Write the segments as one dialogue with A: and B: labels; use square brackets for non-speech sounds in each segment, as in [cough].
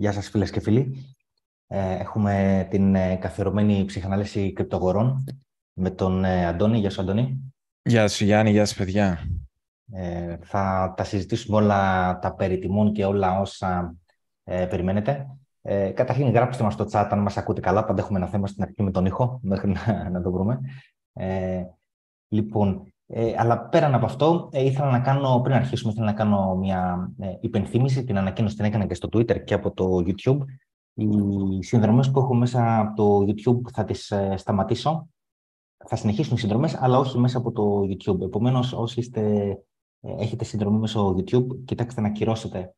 A: Γεια σας φίλες και φίλοι. Ε, έχουμε την ε, καθιερωμένη ψυχανάλυση κρυπτογορών με τον ε, Αντώνη. Γεια σου Αντώνη.
B: Γεια σου Γιάννη, γεια σου παιδιά.
A: θα τα συζητήσουμε όλα τα περί τιμών και όλα όσα περιμένετε. Ε, καταρχήν γράψτε μας στο chat αν μας ακούτε καλά. Πάντα έχουμε ένα θέμα στην αρχή με τον ήχο μέχρι να, να το βρούμε. λοιπόν, ε, αλλά πέραν από αυτό, ε, ήθελα να κάνω, πριν αρχίσουμε, ήθελα να κάνω μια ε, υπενθύμηση. Την ανακοίνωση την έκανα και στο Twitter και από το YouTube. Οι συνδρομές που έχω μέσα από το YouTube θα τις ε, σταματήσω. Θα συνεχίσουν οι συνδρομές, αλλά όχι μέσα από το YouTube. Επομένως, όσοι είστε, ε, έχετε συνδρομή μέσω YouTube, κοιτάξτε να κυρώσετε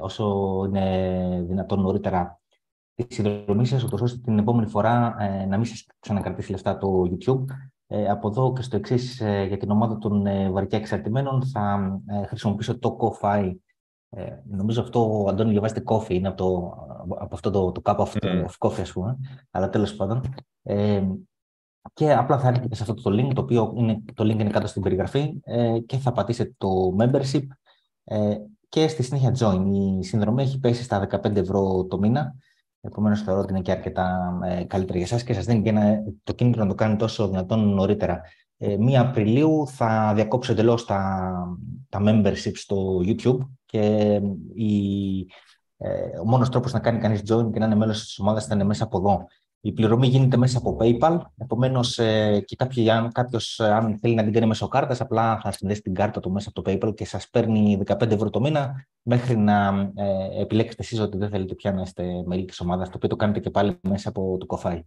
A: όσο είναι δυνατόν νωρίτερα τη συνδρομή σας, ώστε την επόμενη φορά να μην σας ξανακρατήσει λεφτά το YouTube ε, από εδώ και στο εξής ε, για την ομάδα των ε, βαριά εξαρτημένων θα ε, χρησιμοποιήσω το CoFi. Ε, νομίζω αυτό, Αντώνη, διαβάζετε coffee, είναι από, το, από αυτό το, το κάπου αυτό, mm. of coffee, ας πούμε. Αλλά τέλος πάντων. Ε, και απλά θα έρχεται σε αυτό το link, το οποίο είναι, το link είναι κάτω στην περιγραφή ε, και θα πατήσετε το membership ε, και στη συνέχεια join. Η συνδρομή έχει πέσει στα 15 ευρώ το μήνα. Επομένως, θεωρώ ότι είναι και αρκετά ε, καλύτερα για εσάς και σας δίνει και ένα, το κίνητρο να το κάνετε όσο δυνατόν νωρίτερα. Ε, 1 Απριλίου θα διακόψω εντελώς τα, τα membership στο YouTube και η, ε, ο μόνος τρόπος να κάνει κανείς join και να είναι μέλος της ομάδας θα είναι μέσα από εδώ. Η πληρωμή γίνεται μέσα από PayPal. Επομένως, ε, και κάποιος, αν θέλει να την κάνει μέσω κάρτας, απλά θα συνδέσει την κάρτα του μέσα από το PayPal και σας παίρνει 15 ευρώ το μήνα μέχρι να ε, επιλέξετε εσείς ότι δεν θέλετε πια να είστε μέλη της ομάδας, το οποίο το κάνετε και πάλι μέσα από το κοφάι.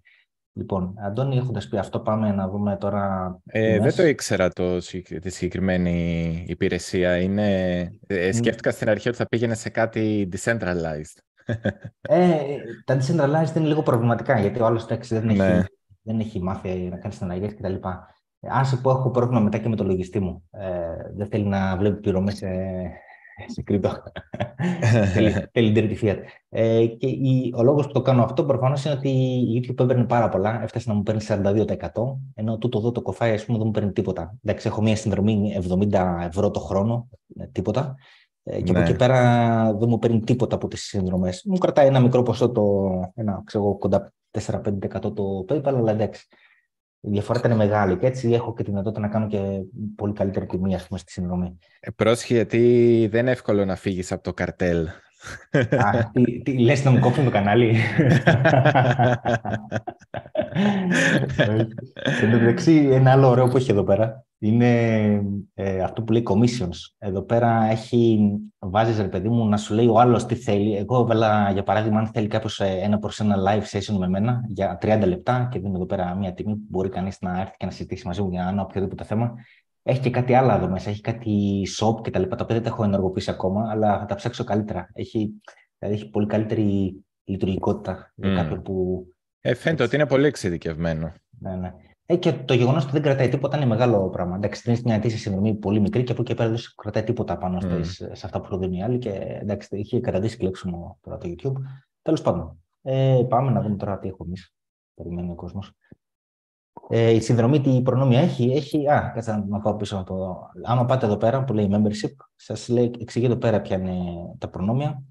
A: Λοιπόν, Αντώνη, έχοντας πει αυτό, πάμε να δούμε τώρα.
B: Ε, δεν το ήξερα το, τη συγκεκριμένη υπηρεσία. Είναι... Ε, σκέφτηκα στην αρχή ότι θα πήγαινε σε κάτι decentralized
A: ε, τα decentralized είναι λίγο προβληματικά, γιατί ο άλλος δεν, έχει, ναι. δεν έχει μάθει να κάνει συναλλαγές κτλ. Αν σε πω, έχω πρόβλημα μετά και με το λογιστή μου. Ε, δεν θέλει να βλέπει πληρωμές σε, σε κρύπτο. [laughs] θέλει την fiat. Ε, και η, ο λόγος που το κάνω αυτό προφανώς είναι ότι η YouTube έπαιρνε πάρα πολλά. Έφτασε να μου παίρνει 42%, ενώ τούτο εδώ το κοφάι, ας πούμε, δεν μου παίρνει τίποτα. Εντάξει, έχω μια συνδρομή 70 ευρώ το χρόνο, ε, τίποτα. Ε, και ναι. από εκεί πέρα δεν μου παίρνει τίποτα από τις συνδρομές. Μου κρατάει ένα μικρό ποσό, το, ένα, ξέρω, κοντά 4-5% το PayPal, αλλά εντάξει. Η διαφορά ήταν μεγάλη και έτσι έχω και τη δυνατότητα να κάνω και πολύ καλύτερη τιμή ας πούμε, στη συνδρομή.
B: Ε, πρόσχε, γιατί δεν είναι εύκολο να φύγεις από το καρτέλ.
A: Α, τι, τι, λες να μου κόψουν το κανάλι. [laughs] Εν τω μεταξύ, ένα άλλο ωραίο που έχει εδώ πέρα είναι ε, αυτό που λέει commissions. Εδώ πέρα έχει, βάζεις ρε παιδί μου να σου λέει ο άλλος τι θέλει. Εγώ έβαλα για παράδειγμα αν θέλει κάποιος ε, ένα προς ένα live session με μένα για 30 λεπτά και δίνω εδώ πέρα μια τιμή που μπορεί κανείς να έρθει και να συζητήσει μαζί μου για ένα οποιοδήποτε θέμα. Έχει και κάτι άλλο εδώ μέσα. Έχει κάτι shop και τα λοιπά, τα οποία δεν τα έχω ενεργοποιήσει ακόμα, αλλά θα τα ψάξω καλύτερα. Έχει, δηλαδή έχει πολύ καλύτερη λειτουργικότητα για mm. κάποιον που.
B: Ε, φαίνεται ότι είναι πολύ εξειδικευμένο.
A: Ναι, ναι. Ε, και το γεγονός ότι δεν κρατάει τίποτα είναι μεγάλο πράγμα. Εντάξει, δεν είναι μια αιτήσια συνδρομή πολύ μικρή και από εκεί πέρα δεν κρατάει τίποτα πάνω mm. σε αυτά που προδίνει οι άλλοι. Και εντάξει, είχε κρατήσει κλέψιμο τώρα το YouTube. Τέλος πάντων. Ε, πάμε να δούμε τώρα τι έχουμε εμείς. Περιμένει ο κόσμος. Ε, η συνδρομή τι προνόμια έχει, έχει. Α, κάτσε να πάω πίσω από το. Άμα πάτε εδώ πέρα που λέει membership, σας εξηγεί εδώ πέρα ποια είναι τα προνόμια.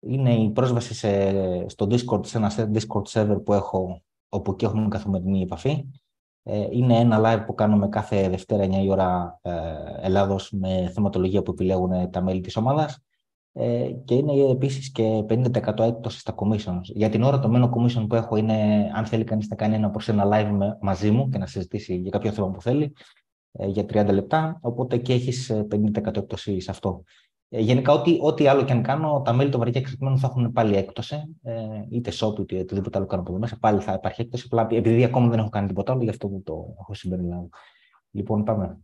A: Είναι η πρόσβαση σε, στο Discord, σε ένα Discord server που έχω, όπου και έχουμε καθημερινή επαφή. Ε, είναι ένα live που κάνουμε κάθε Δευτέρα 9 η ώρα ε, Ελλάδος με θεματολογία που επιλέγουν τα μέλη της ομάδας ε, και είναι επίσης και 50% έκπτωση στα commissions. Για την ώρα το μένο commission που έχω είναι αν θέλει κανείς να κάνει ένα προς ένα live μαζί μου και να συζητήσει για κάποιο θέμα που θέλει για 30 λεπτά, οπότε και έχεις 50% έκπτωση σε αυτό. Ε, γενικά, ό,τι, ό,τι άλλο και αν κάνω, τα μέλη των βαριά εξαρτημένων θα έχουν πάλι έκπτωση. Ε, είτε shop, είτε οτιδήποτε άλλο κάνω από εδώ μέσα. Πάλι θα υπάρχει έκπτωση. Απλά επειδή ακόμα δεν έχω κάνει τίποτα άλλο, γι' αυτό δεν το έχω συμπεριλάβει. Λοιπόν, πάμε.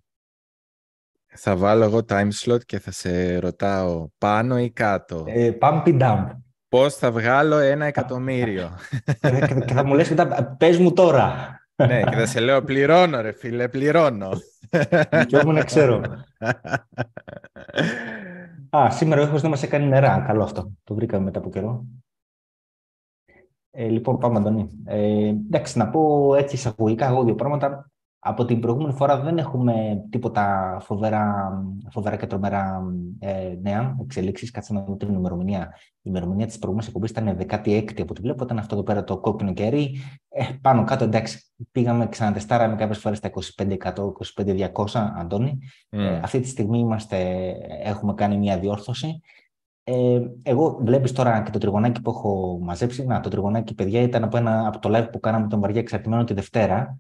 B: Θα βάλω εγώ time slot και θα σε ρωτάω πάνω ή κάτω.
A: Ε, pump and dump.
B: Πώς θα βγάλω ένα εκατομμύριο;
A: και, θα μου λες μετά, πες μου τώρα.
B: ναι, και θα σε λέω πληρώνω ρε φίλε, πληρώνω.
A: και όμως να ξέρω. [laughs] Α, σήμερα ο ήχος δεν μας έκανε νερά. Καλό αυτό. Το βρήκαμε μετά από καιρό. Ε, λοιπόν, πάμε, Αντωνή. Ε, εντάξει, να πω έτσι εισαγωγικά εγώ δύο πράγματα. Από την προηγούμενη φορά δεν έχουμε τίποτα φοβερά, φοβερά και τρομερά ε, νέα εξελίξεις. Κάτσε να δούμε την ημερομηνία. Η ημερομηνία της προηγούμενης εκπομπής ήταν 16η από ό,τι βλέπω. Ήταν αυτό εδώ πέρα το κόκκινο κερί. Ε, πάνω κάτω, εντάξει, πήγαμε, ξανατεστάραμε κάποιες φορές τα 25%, 25-200, Αντώνη. Mm. Ε, αυτή τη στιγμή είμαστε, έχουμε κάνει μια διόρθωση. Ε, εγώ βλέπεις τώρα και το τριγωνάκι που έχω μαζέψει. Να, το τριγωνάκι, παιδιά, ήταν από, ένα, από το live που κάναμε τον Βαριά Εξαρτημένο τη Δευτέρα.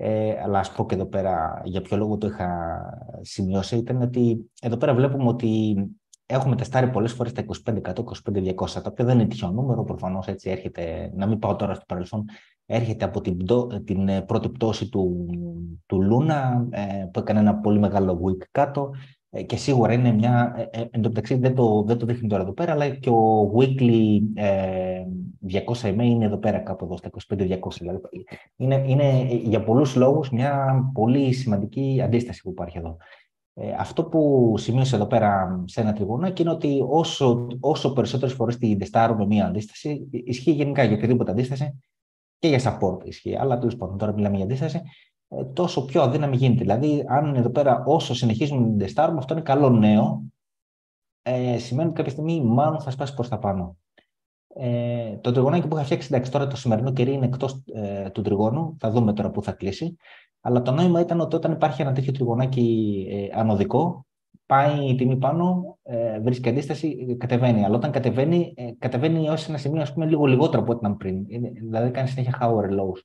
A: Ε, αλλά ας πω και εδώ πέρα για ποιο λόγο το είχα σημειώσει, ήταν ότι εδώ πέρα βλέπουμε ότι έχουμε τεστάρει πολλές φορές τα 25%, 25-200, τα οποία δεν είναι τυχαίο νούμερο, προφανώς έτσι έρχεται, να μην πάω τώρα στο παρελθόν, έρχεται από την, την ε, πρώτη πτώση του, του Λούνα, ε, που έκανε ένα πολύ μεγάλο week κάτω, ε, και σίγουρα είναι μια. Ε, ε, εν τω μεταξύ δεν το, δεν το δείχνει τώρα εδώ πέρα, αλλά και ο weekly ε, 200 MA είναι εδώ πέρα κάπου εδώ στα 25-200. Δηλαδή. Είναι, είναι για πολλούς λόγους μια πολύ σημαντική αντίσταση που υπάρχει εδώ. Ε, αυτό που σημείωσε εδώ πέρα σε ένα τριγωνάκι είναι ότι όσο, όσο περισσότερες φορές την τεστάρουμε μια αντίσταση, ισχύει γενικά για οποιαδήποτε αντίσταση και για support ισχύει, αλλά τέλος πάντων τώρα μιλάμε για αντίσταση, ε, τόσο πιο αδύναμη γίνεται. Δηλαδή, αν εδώ πέρα όσο συνεχίζουμε να την τεστάρουμε, αυτό είναι καλό νέο. Ε, σημαίνει ότι κάποια στιγμή μάλλον θα σπάσει προς τα πάνω. Ε, το τριγωνάκι που είχα φτιάξει, εντάξει, τώρα το σημερινό κερί είναι εκτός ε, του τριγώνου. Θα δούμε τώρα πού θα κλείσει. Αλλά το νόημα ήταν ότι όταν υπάρχει ένα τέτοιο τριγωνάκι ε, ανωδικό, πάει η τιμή πάνω, ε, βρίσκει αντίσταση, κατεβαίνει. Αλλά όταν κατεβαίνει, ε, κατεβαίνει ω ένα σημείο ας πούμε, λίγο λιγότερο από ό,τι ήταν πριν. Είναι, δηλαδή κάνει συνέχεια higher lows.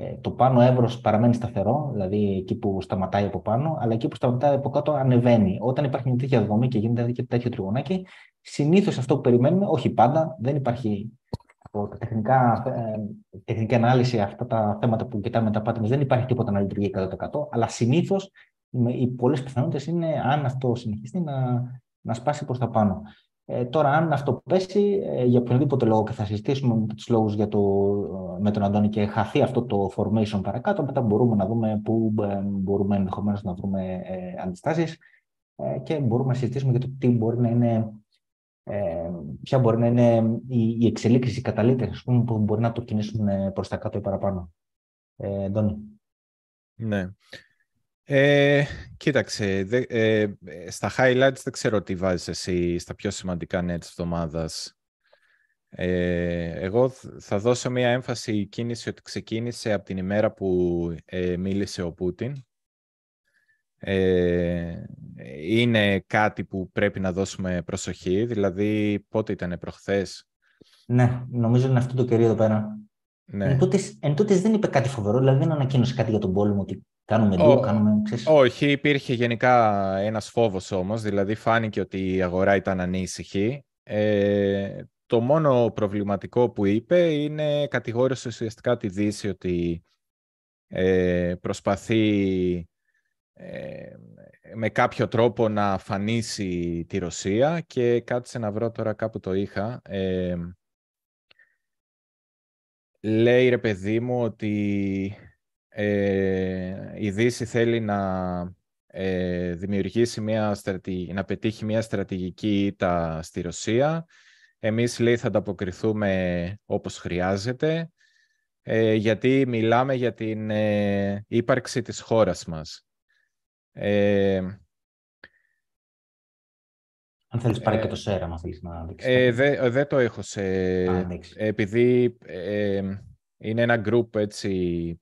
A: Ε, το πάνω εύρος παραμένει σταθερό, δηλαδή εκεί που σταματάει από πάνω, αλλά εκεί που σταματάει από κάτω ανεβαίνει. Όταν υπάρχει μια τέτοια δομή και γίνεται τέτοιο, τέτοιο τριγωνάκι, συνήθως αυτό που περιμένουμε, όχι πάντα, δεν υπάρχει από τα τεχνικά, ε, τεχνική ανάλυση, αυτά τα θέματα που κοιτάμε τα patterns, δεν υπάρχει τίποτα να λειτουργεί 100%, αλλά συνήθως οι πολλές πιθανότητες είναι, αν αυτό συνεχιστεί, να, να σπάσει προς τα πάνω. Ε, τώρα, αν αυτό πέσει, ε, για οποιονδήποτε λόγο και θα συζητήσουμε με τους λόγους με τον Αντώνη και χαθεί αυτό το formation παρακάτω, μετά μπορούμε να δούμε πού ε, μπορούμε ενδεχομένως να βρούμε ε, αντιστάσεις ε, και μπορούμε να συζητήσουμε για το τι μπορεί να είναι, ε, ποια μπορεί να είναι η, η εξελίξη, οι καταλήτε που μπορεί να το κινήσουν προς τα κάτω ή παραπάνω. Ε, Αντώνη.
B: Ναι. Ε, κοίταξε, δε, ε, στα highlights δεν ξέρω τι βάζεις εσύ στα πιο σημαντικά νέα της εβδομάδας. Ε, εγώ θα δώσω μια έμφαση κίνηση ότι ξεκίνησε από την ημέρα που ε, μίλησε ο Πούτιν. Ε, είναι κάτι που πρέπει να δώσουμε προσοχή, δηλαδή πότε ήταν προχθές;
A: Ναι, νομίζω είναι αυτό το κερί εδώ πέρα. Ναι. Εν τούτης, δεν είπε κάτι φοβερό, δηλαδή δεν ανακοίνωσε κάτι για τον πόλεμο, ότι Κάνουμε λίγο, κάνουμε... Ξέρεις...
B: Όχι, υπήρχε γενικά ένας φόβος όμως, δηλαδή φάνηκε ότι η αγορά ήταν ανήσυχη. Ε, το μόνο προβληματικό που είπε είναι κατηγόρησε ουσιαστικά τη Δύση ότι ε, προσπαθεί ε, με κάποιο τρόπο να αφανίσει τη Ρωσία και κάτσε να βρω τώρα κάπου το είχα. Ε, λέει ρε παιδί μου ότι ε, η Δύση θέλει να ε, δημιουργήσει μια στρατη... να πετύχει μια στρατηγική ήττα στη Ρωσία. Εμείς, λέει, θα ανταποκριθούμε όπως χρειάζεται, ε, γιατί μιλάμε για την ε, ύπαρξη της χώρας μας.
A: Ε, αν θέλεις πάρει και το σέρα, αν θέλεις να δείξεις.
B: Ε, δεν το έχω σε... επειδή είναι ένα group έτσι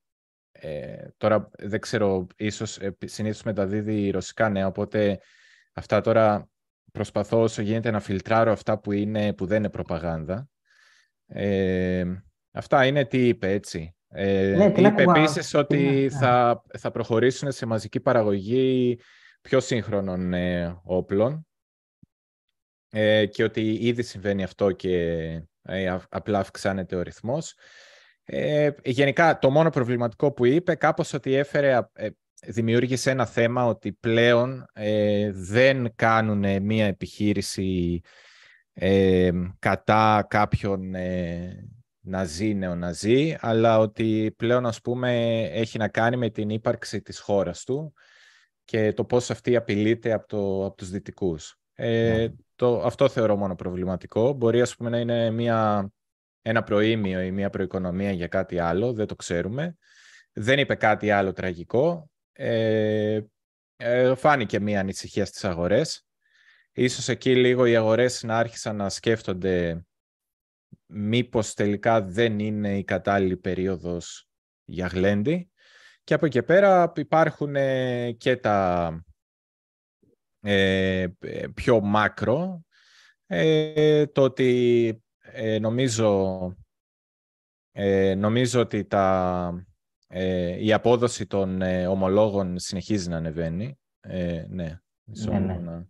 B: ε, τώρα δεν ξέρω, ίσως ε, συνήθως μεταδίδει ρωσικά νέα, οπότε αυτά τώρα προσπαθώ όσο γίνεται να φιλτράρω αυτά που, είναι, που δεν είναι προπαγάνδα. Ε, αυτά είναι τι είπε, έτσι. Ε, ναι, είπε επίσης ότι ναι. θα, θα προχωρήσουν σε μαζική παραγωγή πιο σύγχρονων ε, όπλων ε, και ότι ήδη συμβαίνει αυτό και ε, απλά αυξάνεται ο ρυθμός. Ε, γενικά, το μόνο προβληματικό που είπε, κάπως ότι έφερε, ε, δημιούργησε ένα θέμα ότι πλέον ε, δεν κάνουν μία επιχείρηση ε, κατά κάποιον ε, ναζί, νεοναζί, αλλά ότι πλέον, ας πούμε, έχει να κάνει με την ύπαρξη της χώρας του και το πώς αυτή απειλείται από, το, από τους δυτικούς. Ε, ναι. το, αυτό θεωρώ μόνο προβληματικό. Μπορεί, ας πούμε, να είναι μία ένα προήμιο ή μια προοικονομία για κάτι άλλο, δεν το ξέρουμε. δεν είπε κάτι άλλο τραγικό. Ε, ε, φάνηκε μία ανησυχία στις αγορές. Ίσως εκεί λίγο οι αγορές να άρχισαν να σκέφτονται μήπως τελικά δεν είναι η κατάλληλη περίοδος για γλέντι. Και από εκεί πέρα υπάρχουν και τα ε, πιο μάκρο. Ε, το ότι ε, νομίζω, ε, νομίζω ότι τα, ε, η απόδοση των ομολόγων συνεχίζει να ανεβαίνει. ναι,
A: ναι, ναι.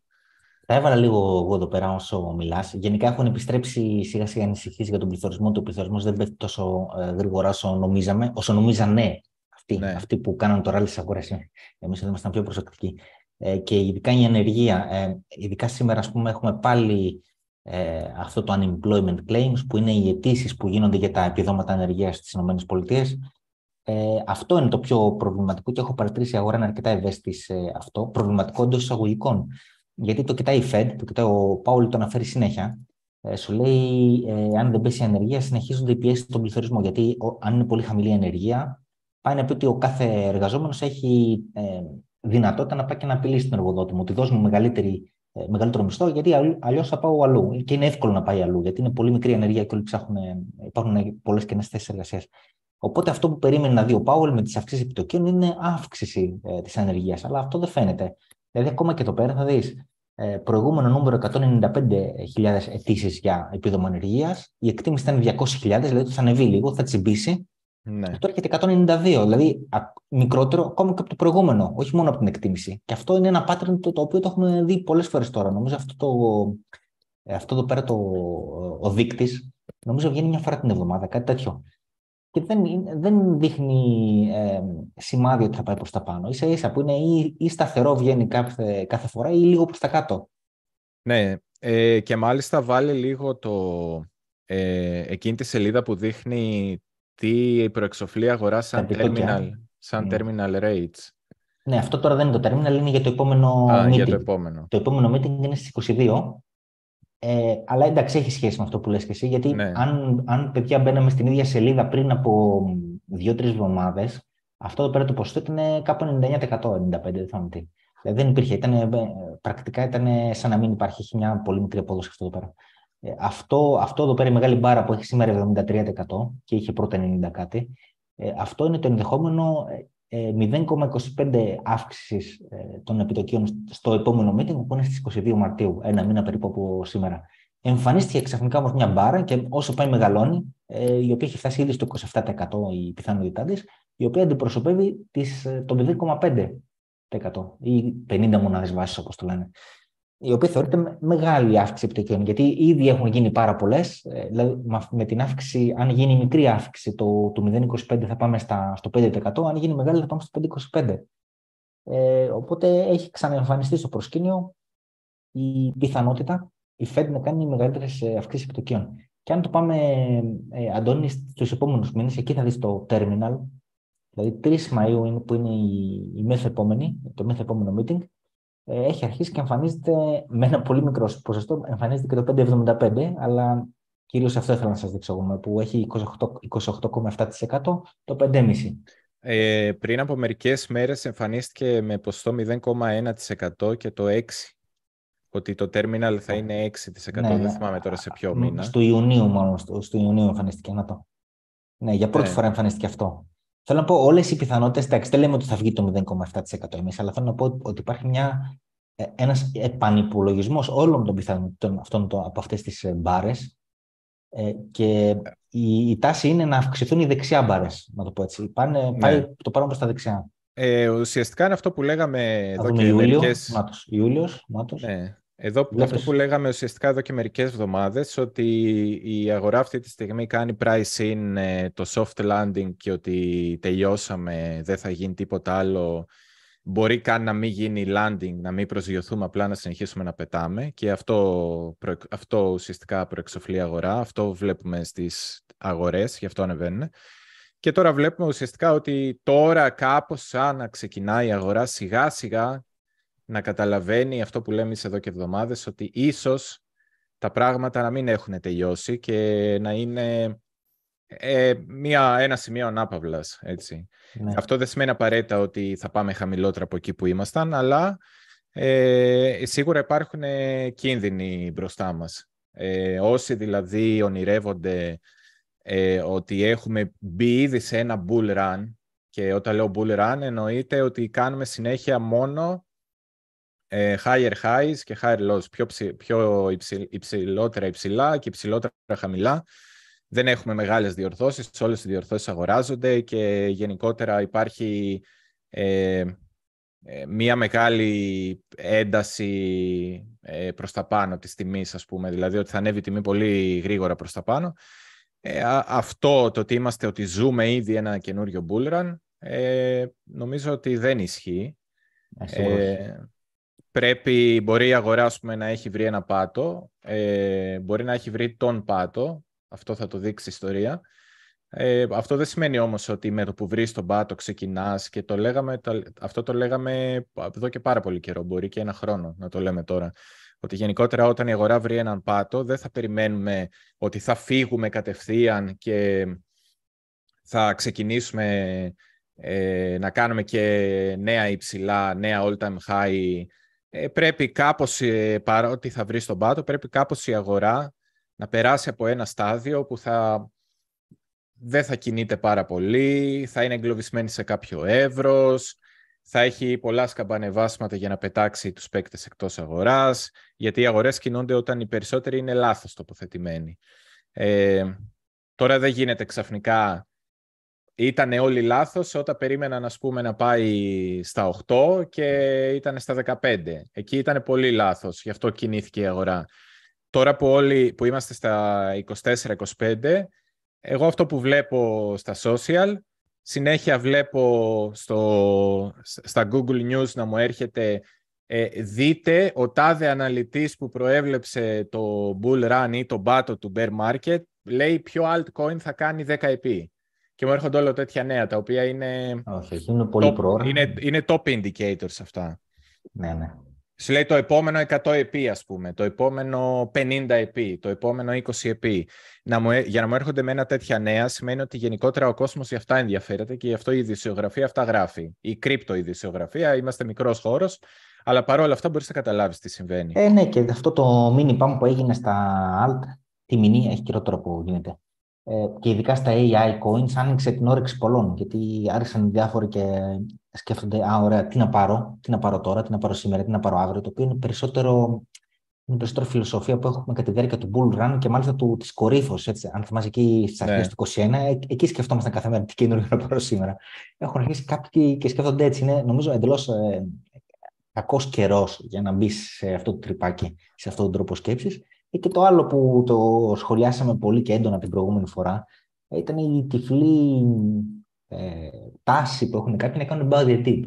A: Θα έβαλα λίγο εγώ εδώ πέρα όσο μιλάς. Γενικά έχουν επιστρέψει σιγά σιγά ανησυχίες για τον πληθωρισμό. Ο πληθωρισμός δεν πέφτει τόσο γρήγορα όσο νομίζαμε, όσο νομίζανε αυτοί, ναι. αυτοί που κάναν το ράλι στις αγορές. Εμείς εδώ ήμασταν πιο προσεκτικοί. Ε, και ειδικά η ενεργεία. Ε, ειδικά σήμερα, ας πούμε, έχουμε πάλι ε, αυτό το unemployment claims, που είναι οι αιτήσεις που γίνονται για τα επιδόματα ανεργίας στις ΗΠΑ. Ε, αυτό είναι το πιο προβληματικό και έχω παρατηρήσει η αγορά είναι αρκετά ευαίσθητη σε αυτό. Προβληματικό εντός εισαγωγικών. Γιατί το κοιτάει η Fed, το κοιτάει ο Πάουλ, το αναφέρει συνέχεια. Ε, σου λέει, ε, αν δεν πέσει η ανεργία, συνεχίζονται οι πιέσεις στον πληθωρισμό. Γιατί ο, αν είναι πολύ χαμηλή η ανεργία, πάει να πει ότι ο κάθε εργαζόμενος έχει ε, δυνατότητα να πάει και να απειλήσει τον εργοδότη μου, ότι δώσει μου μεγαλύτερη, ε, μεγαλύτερο μισθό, γιατί αλλιώς θα πάω αλλού. Και είναι εύκολο να πάει αλλού, γιατί είναι πολύ μικρή ανεργία και όλοι ψάχνουν, υπάρχουν πολλές κενέ θέσεις εργασίας. Οπότε αυτό που περίμενε να δει ο Πάουελ με τις αυξήσεις επιτοκίων είναι αύξηση ε, της ανεργίας. Αλλά αυτό δεν φαίνεται. Δηλαδή, ακόμα και εδώ πέρα θα δεις ε, προηγούμενο νούμερο 195.000 αιτήσεις για επίδομα ανεργίας. Η εκτίμηση ήταν 200.000, δηλαδή θα ανεβεί λίγο, θα τσιμπήσει. Ναι. Τώρα έρχεται 192, δηλαδή μικρότερο ακόμα και από το προηγούμενο, όχι μόνο από την εκτίμηση. Και αυτό είναι ένα pattern το, το οποίο το έχουμε δει πολλές φορές τώρα. Νομίζω αυτό, το, ε, αυτό εδώ πέρα το, ο δείκτης, νομίζω βγαίνει μια φορά την εβδομάδα, κάτι τέτοιο. Και δεν, δεν δείχνει ε, σημάδι ότι θα πάει προς τα πάνω. σα ίσα που είναι ή, ή σταθερό βγαίνει κάθε, κάθε φορά ή λίγο προς τα κάτω.
B: Ναι, ε, και μάλιστα βάλει λίγο το, ε, εκείνη τη σελίδα που δείχνει τι προεξοφλεί αγορά σαν, terminal, σαν ναι. terminal rates.
A: Ναι, αυτό τώρα δεν είναι το terminal, είναι για το επόμενο
B: Α, meeting. Για το επόμενο.
A: Το επόμενο meeting είναι στις 22. Ε, αλλά εντάξει, έχει σχέση με αυτό που λες και εσύ, γιατί ναι. αν, αν παιδιά μπαίναμε στην ίδια σελίδα πριν από δύο-τρεις εβδομάδες, αυτό εδώ πέρα το ποσοστό ήταν κάπου 99%, 95%, δεν θυμάμαι τι. Δηλαδή δεν υπήρχε, ήταν, ε, πρακτικά ήταν σαν να μην υπάρχει, έχει μια πολύ μικρή απόδοση αυτό εδώ πέρα. Ε, αυτό, αυτό εδώ πέρα η μεγάλη μπάρα που έχει σήμερα 73% και είχε πρώτα 90% κάτι, ε, αυτό είναι το ενδεχόμενο 0,25 ε, αύξησης των επιτοκίων στο επόμενο meeting που είναι στις 22 Μαρτίου, ένα μήνα περίπου από σήμερα. Εμφανίστηκε ξαφνικά όμως μια μπάρα και όσο πάει μεγαλώνει, η οποία έχει φτάσει ήδη στο 27% η πιθανότητά της, η οποία αντιπροσωπεύει τις, το 0,5% ή 50 μονάδες βάσης, όπως το λένε η οποία θεωρείται μεγάλη αύξηση επιτοκίων, γιατί ήδη έχουν γίνει πάρα πολλές. Ε, δηλαδή, με την αύξηση, αν γίνει μικρή αύξηση το, το 0,25 θα πάμε στα, στο 5%, αν γίνει μεγάλη θα πάμε στο 5,25%. Ε, οπότε έχει ξαναεμφανιστεί στο προσκήνιο η πιθανότητα η Fed να κάνει μεγαλύτερες αυξήσεις επιτοκίων. Και αν το πάμε, ε, Αντώνη, στους επόμενους μήνες, εκεί θα δεις το terminal, δηλαδή 3 Μαου που είναι η, η μεθεπόμενη, το μεθεπόμενο meeting, ε, έχει αρχίσει και εμφανίζεται με ένα πολύ μικρό ποσοστό, εμφανίζεται και το 5,75, αλλά κυρίως αυτό ήθελα να σας δείξω εγώ, που έχει 28,7% το 5,5%.
B: Ε, πριν από μερικές μέρες εμφανίστηκε με ποσοστό 0,1% και το 6% ότι το terminal θα είναι 6%. Ναι, δεν ναι. θυμάμαι τώρα σε ποιο μήνα.
A: Στο Ιουνίου μόνο, στο, στο Ιουνίου εμφανίστηκε. Να το. Ναι, για πρώτη ναι. φορά εμφανίστηκε αυτό. Θέλω να πω όλες οι πιθανότητες, εντάξει, δεν λέμε ότι θα βγει το 0,7% εμείς, αλλά θέλω να πω ότι υπάρχει μια, ε, ένας επανυπολογισμός όλων των πιθανότητων αυτών το, από αυτές τις ε, μπάρες. Ε, και η, η, τάση είναι να αυξηθούν οι δεξιά μπάρες, να το πω έτσι. Πάνε, ναι. Πάει το πάνω προς τα δεξιά.
B: Ε, ουσιαστικά είναι αυτό που λέγαμε εδώ
A: και Ιούλιο, μερικές... Μάτος, Ιούλιος, Μάτος.
B: Ναι. Εδώ, αυτό που λέγαμε ουσιαστικά εδώ και μερικές εβδομάδες, ότι η αγορά αυτή τη στιγμή κάνει price in ε, το soft landing και ότι τελειώσαμε, δεν θα γίνει τίποτα άλλο. Μπορεί καν να μην γίνει landing, να μην προσγειωθούμε, απλά να συνεχίσουμε να πετάμε και αυτό, αυτό ουσιαστικά προεξοφλεί αγορά. Αυτό βλέπουμε στις αγορές, γι' αυτό ανεβαίνουν. Και τώρα βλέπουμε ουσιαστικά ότι τώρα κάπως σαν να ξεκινάει η αγορά σιγά σιγά να καταλαβαίνει αυτό που λέμε εδώ και εβδομάδες, ότι ίσως τα πράγματα να μην έχουν τελειώσει και να είναι ε, μια, ένα σημείο ανάπαυλας, έτσι. Ναι. Αυτό δεν σημαίνει απαραίτητα ότι θα πάμε χαμηλότερα από εκεί που ήμασταν, αλλά ε, σίγουρα υπάρχουν ε, κίνδυνοι μπροστά μας. Ε, όσοι δηλαδή ονειρεύονται ε, ότι έχουμε μπει ήδη σε ένα bull run και όταν λέω bull run εννοείται ότι κάνουμε συνέχεια μόνο ε, higher highs και higher lows, πιο, πιο υψηλότερα υψηλά και υψηλότερα χαμηλά. Δεν έχουμε μεγάλες διορθώσεις, όλες οι διορθώσεις αγοράζονται και γενικότερα υπάρχει ε, ε, μία μεγάλη ένταση ε, προς τα πάνω της τιμής, ας πούμε, δηλαδή ότι θα ανέβει η τιμή πολύ γρήγορα προς τα πάνω. Ε, αυτό το ότι είμαστε, ότι ζούμε ήδη ένα καινούριο bullrun, ε, νομίζω ότι δεν ισχύει. Ε, πρέπει, μπορεί η αγορά πούμε, να έχει βρει ένα πάτο, ε, μπορεί να έχει βρει τον πάτο, αυτό θα το δείξει η ιστορία. Ε, αυτό δεν σημαίνει όμως ότι με το που βρεις τον πάτο ξεκινάς και το λέγαμε, αυτό το λέγαμε εδώ και πάρα πολύ καιρό, μπορεί και ένα χρόνο να το λέμε τώρα. Ότι γενικότερα όταν η αγορά βρει έναν πάτο δεν θα περιμένουμε ότι θα φύγουμε κατευθείαν και θα ξεκινήσουμε ε, να κάνουμε και νέα υψηλά, νέα all-time high. Ε, πρέπει κάπως, ε, παρότι θα βρεις τον πάτο, πρέπει κάπως η αγορά να περάσει από ένα στάδιο που θα δεν θα κινείται πάρα πολύ, θα είναι εγκλωβισμένη σε κάποιο εύρος, θα έχει πολλά σκαμπανεβάσματα για να πετάξει τους παίκτες εκτός αγοράς, γιατί οι αγορές κινούνται όταν οι περισσότεροι είναι λάθος τοποθετημένοι. Ε, τώρα δεν γίνεται ξαφνικά ήταν όλοι λάθος όταν περίμεναν ας πούμε, να πάει στα 8 και ήταν στα 15. Εκεί ήταν πολύ λάθος, γι' αυτό κινήθηκε η αγορά. Τώρα που όλοι που είμαστε στα 24-25, εγώ αυτό που βλέπω στα social, συνέχεια βλέπω στο, στα Google News να μου έρχεται ε, δείτε ο τάδε αναλυτής που προέβλεψε το bull run ή το bottom του bear market λέει ποιο altcoin θα κάνει 10 επί. Και μου έρχονται όλα τέτοια νέα, τα οποία είναι...
A: Όχι, είναι πολύ
B: top, Είναι, είναι top indicators αυτά.
A: Ναι, ναι.
B: Σου λέει το επόμενο 100 επί, ας πούμε, το επόμενο 50 επί, το επόμενο 20 επί. Να μου, για να μου έρχονται με ένα τέτοια νέα σημαίνει ότι γενικότερα ο κόσμος για αυτά ενδιαφέρεται και γι' αυτό η ειδησιογραφία αυτά γράφει. Η κρύπτο ειδησιογραφία, είμαστε μικρός χώρος, αλλά παρόλα αυτά μπορείς να καταλάβεις τι συμβαίνει.
A: Ε, ναι, και αυτό το mini pump που έγινε στα alt, τη μηνύ έχει χειρότερο που γίνεται. Ε, και ειδικά στα AI coins άνοιξε την όρεξη πολλών, γιατί άρχισαν διάφοροι και σκέφτονται, α, ωραία, τι να πάρω, τι να πάρω τώρα, τι να πάρω σήμερα, τι να πάρω αύριο, το οποίο είναι περισσότερο, είναι περισσότερο φιλοσοφία που έχουμε κατά τη διάρκεια του bull run και μάλιστα του, της κορύφωσης, έτσι. Αν θυμάσαι εκεί στις αρχές ναι. του 21, ε, εκεί σκεφτόμασταν κάθε μέρα τι καινούργιο να πάρω σήμερα. Έχουν αρχίσει κάποιοι και σκέφτονται έτσι, είναι νομίζω εντελώς ε, κακός καιρός για να μπεις σε αυτό το τρυπάκι, σε αυτόν τον τρόπο σκέψης. Ε, και το άλλο που το σχολιάσαμε πολύ και έντονα την προηγούμενη φορά ήταν η τυφλή ε, τάση που έχουν κάποιοι να κάνουν buy the dip.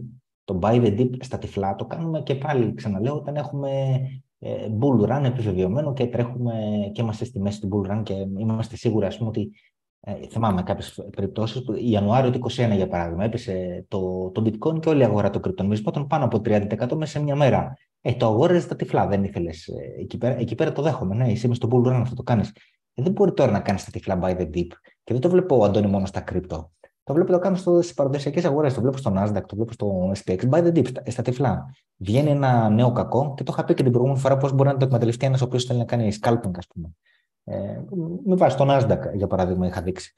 A: Το buy the dip στα τυφλά το κάνουμε και πάλι, ξαναλέω, όταν έχουμε ε, bull run επιβεβαιωμένο και τρέχουμε και είμαστε στη μέση του bull run και είμαστε σίγουροι, ας πούμε, ότι ε, θυμάμαι κάποιες περιπτώσεις που Ιανουάριο του 2021, για παράδειγμα, έπεσε το, το bitcoin και όλη η αγορά των κρυπτονομισμάτων πάνω από 30% μέσα σε μια μέρα. Ε, το αγόραζε τα τυφλά, δεν ήθελες. Ε, εκεί, πέρα, εκεί πέρα το δέχομαι. Ναι, είσαι στο bull run, αυτό το κάνεις. Ε, δεν μπορεί τώρα να κάνεις τα τυφλά by the deep. Και δεν το βλέπω ο Αντώνη μόνο στα κρύπτο. Το βλέπω το κάνω στις παραδοσιακές αγορές. Το βλέπω στο Nasdaq, το βλέπω στο SPX. By the deep, στα, στα τυφλά. Βγαίνει ένα νέο κακό και το είχα πει και την προηγούμενη φορά πώς μπορεί να το εκμεταλλευτεί ένας ο οποίος θέλει να κάνει scalping, ας πούμε. Ε, με βάση το Nasdaq, για παράδειγμα, είχα δείξει.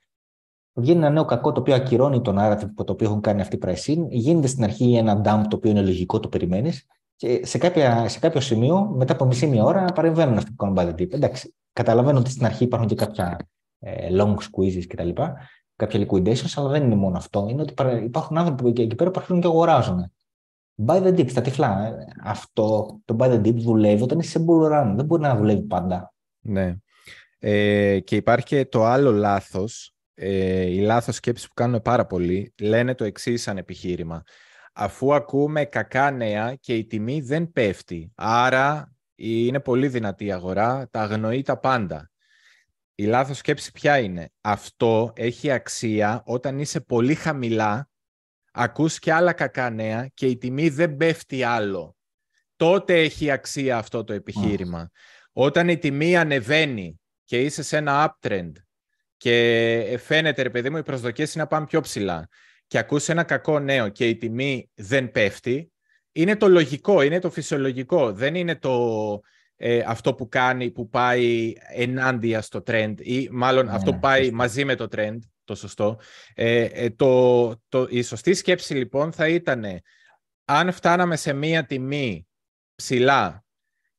A: Βγαίνει ένα νέο κακό το οποίο ακυρώνει τον narrative το οποίο έχουν κάνει αυτοί οι pricing. Γίνεται στην αρχή ένα dump το οποίο είναι λογικό, το περιμένεις. Και σε, κάποια, σε κάποιο σημείο, μετά από μισή μία ώρα, παρεμβαίνουν αυτοί που κάνουν by the deep. Εντάξει, καταλαβαίνω ότι στην αρχή υπάρχουν και κάποια ε, long squeezes κτλ κάποια liquidations, αλλά δεν είναι μόνο αυτό. Είναι ότι υπάρχουν άνθρωποι που εκεί πέρα παρέχουν και αγοράζουν. Buy the dip, στα τυφλά. Ε. Αυτό το buy the dip δουλεύει όταν είσαι σε bull run. Δεν μπορεί να δουλεύει πάντα.
B: Ναι. Ε, και υπάρχει και το άλλο λάθος, ε, η λάθος σκέψη που κάνουμε πάρα πολύ, λένε το εξής σαν επιχείρημα. Αφού ακούμε κακά νέα και η τιμή δεν πέφτει, άρα είναι πολύ δυνατή η αγορά, τα αγνοεί τα πάντα. Η λάθος σκέψη ποια είναι; Αυτό έχει αξία όταν είσαι πολύ χαμηλά, ακούς και άλλα κακά νέα και η τιμή δεν πέφτει άλλο. Τότε έχει αξία αυτό το επιχείρημα. Όταν η τιμή ανεβαίνει και είσαι σε ένα uptrend και φαίνεται, ρε παιδί μου, οι προσδοκίες είναι να πάμε πιο ψηλά και ακούς ένα κακό νέο και η τιμή δεν πέφτει, είναι το λογικό, είναι το φυσιολογικό. Δεν είναι το ε, αυτό που κάνει, που πάει ενάντια στο trend ή μάλλον ναι, αυτό που πάει μαζί με το trend, το σωστό. Ε, ε, το, το, η σωστή σκέψη λοιπόν θα ήταν αν φτάναμε σε μία τιμή ψηλά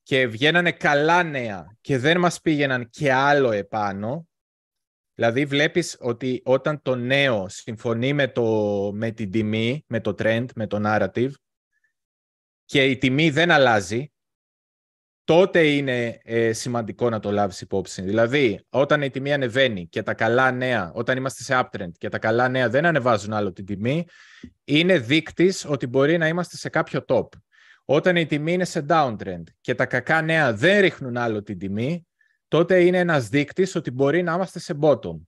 B: και βγαίνανε καλά νέα και δεν μας πήγαιναν και άλλο επάνω, δηλαδή βλέπεις ότι όταν το νέο συμφωνεί με, το, με την τιμή, με το trend, με το narrative και η τιμή δεν αλλάζει, τότε είναι ε, σημαντικό να το λάβεις υπόψη. Δηλαδή, όταν η τιμή ανεβαίνει και τα καλά νέα, όταν είμαστε σε uptrend και τα καλά νέα δεν ανεβάζουν άλλο την τιμή, είναι δείκτης ότι μπορεί να είμαστε σε κάποιο top. Όταν η τιμή είναι σε downtrend και τα κακά νέα δεν ρίχνουν άλλο την τιμή, τότε είναι ένας δείκτης ότι μπορεί να είμαστε σε bottom.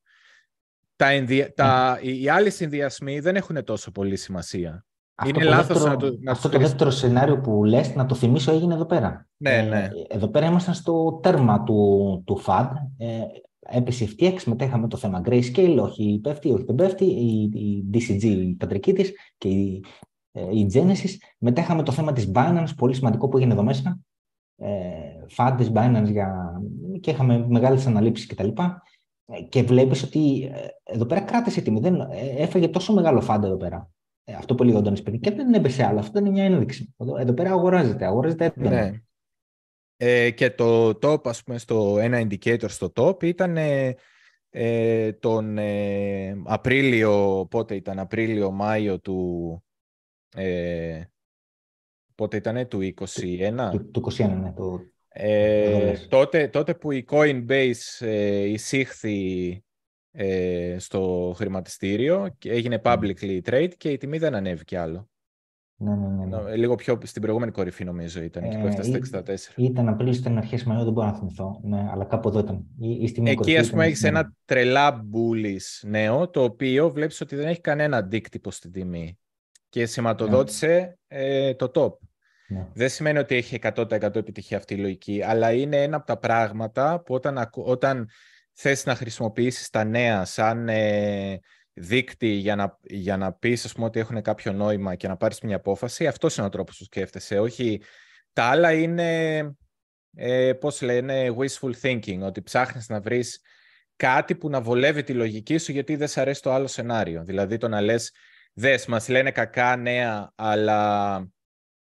B: Τα, τα... Οι άλλοι συνδυασμοί δεν έχουν τόσο πολύ σημασία.
A: Αυτό είναι λάθος να το, να Αυτό το δεύτερο σενάριο που λες, να το θυμίσω, έγινε εδώ πέρα.
B: Ναι, ε, ναι.
A: Εδώ πέρα ήμασταν στο τέρμα του, του FAD. Ε, έπεσε η FTX, μετέχαμε το θέμα Grayscale, όχι πέφτει, όχι δεν πέφτει, η, η DCG, η πατρική της και η, ε, η Genesis. Μετέχαμε το θέμα της Binance, πολύ σημαντικό που έγινε εδώ μέσα. Ε, FAD της Binance για... και είχαμε μεγάλες αναλήψεις κτλ. Ε, και βλέπεις ότι ε, εδώ πέρα κράτησε τιμή. Δεν, έφεγε τόσο μεγάλο FAD εδώ πέρα. Ε, αυτό που λέει ο Αντώνης πριν. Και δεν έπεσε άλλο. Αυτό είναι μια ένδειξη. Εδώ, πέρα αγοράζεται. Αγοράζεται έντονα. Ναι.
B: Ε, και το top, ας πούμε, στο ένα indicator στο top ήταν ε, τον ε, Απρίλιο, πότε ήταν, Απρίλιο-Μάιο του... Ε, πότε ήταν, του 21.
A: Του, του 21, ναι. Το,
B: ε, τότε, τότε που η Coinbase ε, εισήχθη ε, στο χρηματιστήριο και έγινε publicly trade και η τιμή δεν ανέβηκε άλλο.
A: Ναι, ναι, ναι, ναι.
B: Λίγο πιο στην προηγούμενη κορυφή νομίζω ήταν, ε, που έφτασε στα 64.
A: Ήταν Απρίλιο, ήταν αρχές Μαΐου, δεν μπορώ να θυμηθώ, ναι, αλλά κάπου εδώ ήταν.
B: Η, η Εκεί ας πούμε έχεις ένα τρελά bullish νέο, το οποίο βλέπεις ότι δεν έχει κανένα αντίκτυπο στην τιμή και σηματοδότησε ναι. ε, το top. Ναι. Δεν σημαίνει ότι έχει 100% επιτυχία αυτή η λογική, αλλά είναι ένα από τα πράγματα που όταν, όταν θες να χρησιμοποιήσεις τα νέα σαν ε, δείκτη για να, για να πεις πούμε, ότι έχουν κάποιο νόημα και να πάρεις μια απόφαση, αυτός είναι ο τρόπος που σκέφτεσαι. Όχι, τα άλλα είναι, ε, πώς λένε, wishful thinking, ότι ψάχνεις να βρεις κάτι που να βολεύει τη λογική σου γιατί δεν σε αρέσει το άλλο σενάριο. Δηλαδή το να λες, δες, μας λένε κακά νέα, αλλά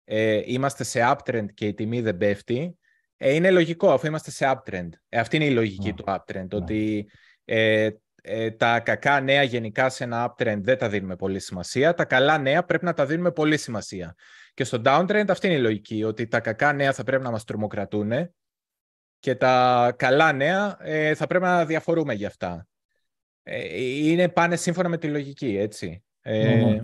B: ε, είμαστε σε uptrend και η τιμή δεν πέφτει, ε, είναι λογικό αφού είμαστε σε uptrend. Ε, αυτή είναι η λογική του uptrend, ότι ε, ε, τα κακά νέα γενικά σε ένα uptrend δεν τα δίνουμε πολύ σημασία, τα καλά νέα πρέπει να τα δίνουμε πολύ σημασία. Και στο downtrend αυτή είναι η λογική, ότι τα κακά νέα θα πρέπει να μας τρομοκρατούν και τα καλά νέα ε, θα πρέπει να διαφορούμε γι' αυτά. Ε, είναι πάνε σύμφωνα με τη λογική, έτσι.
A: Ναι, ναι.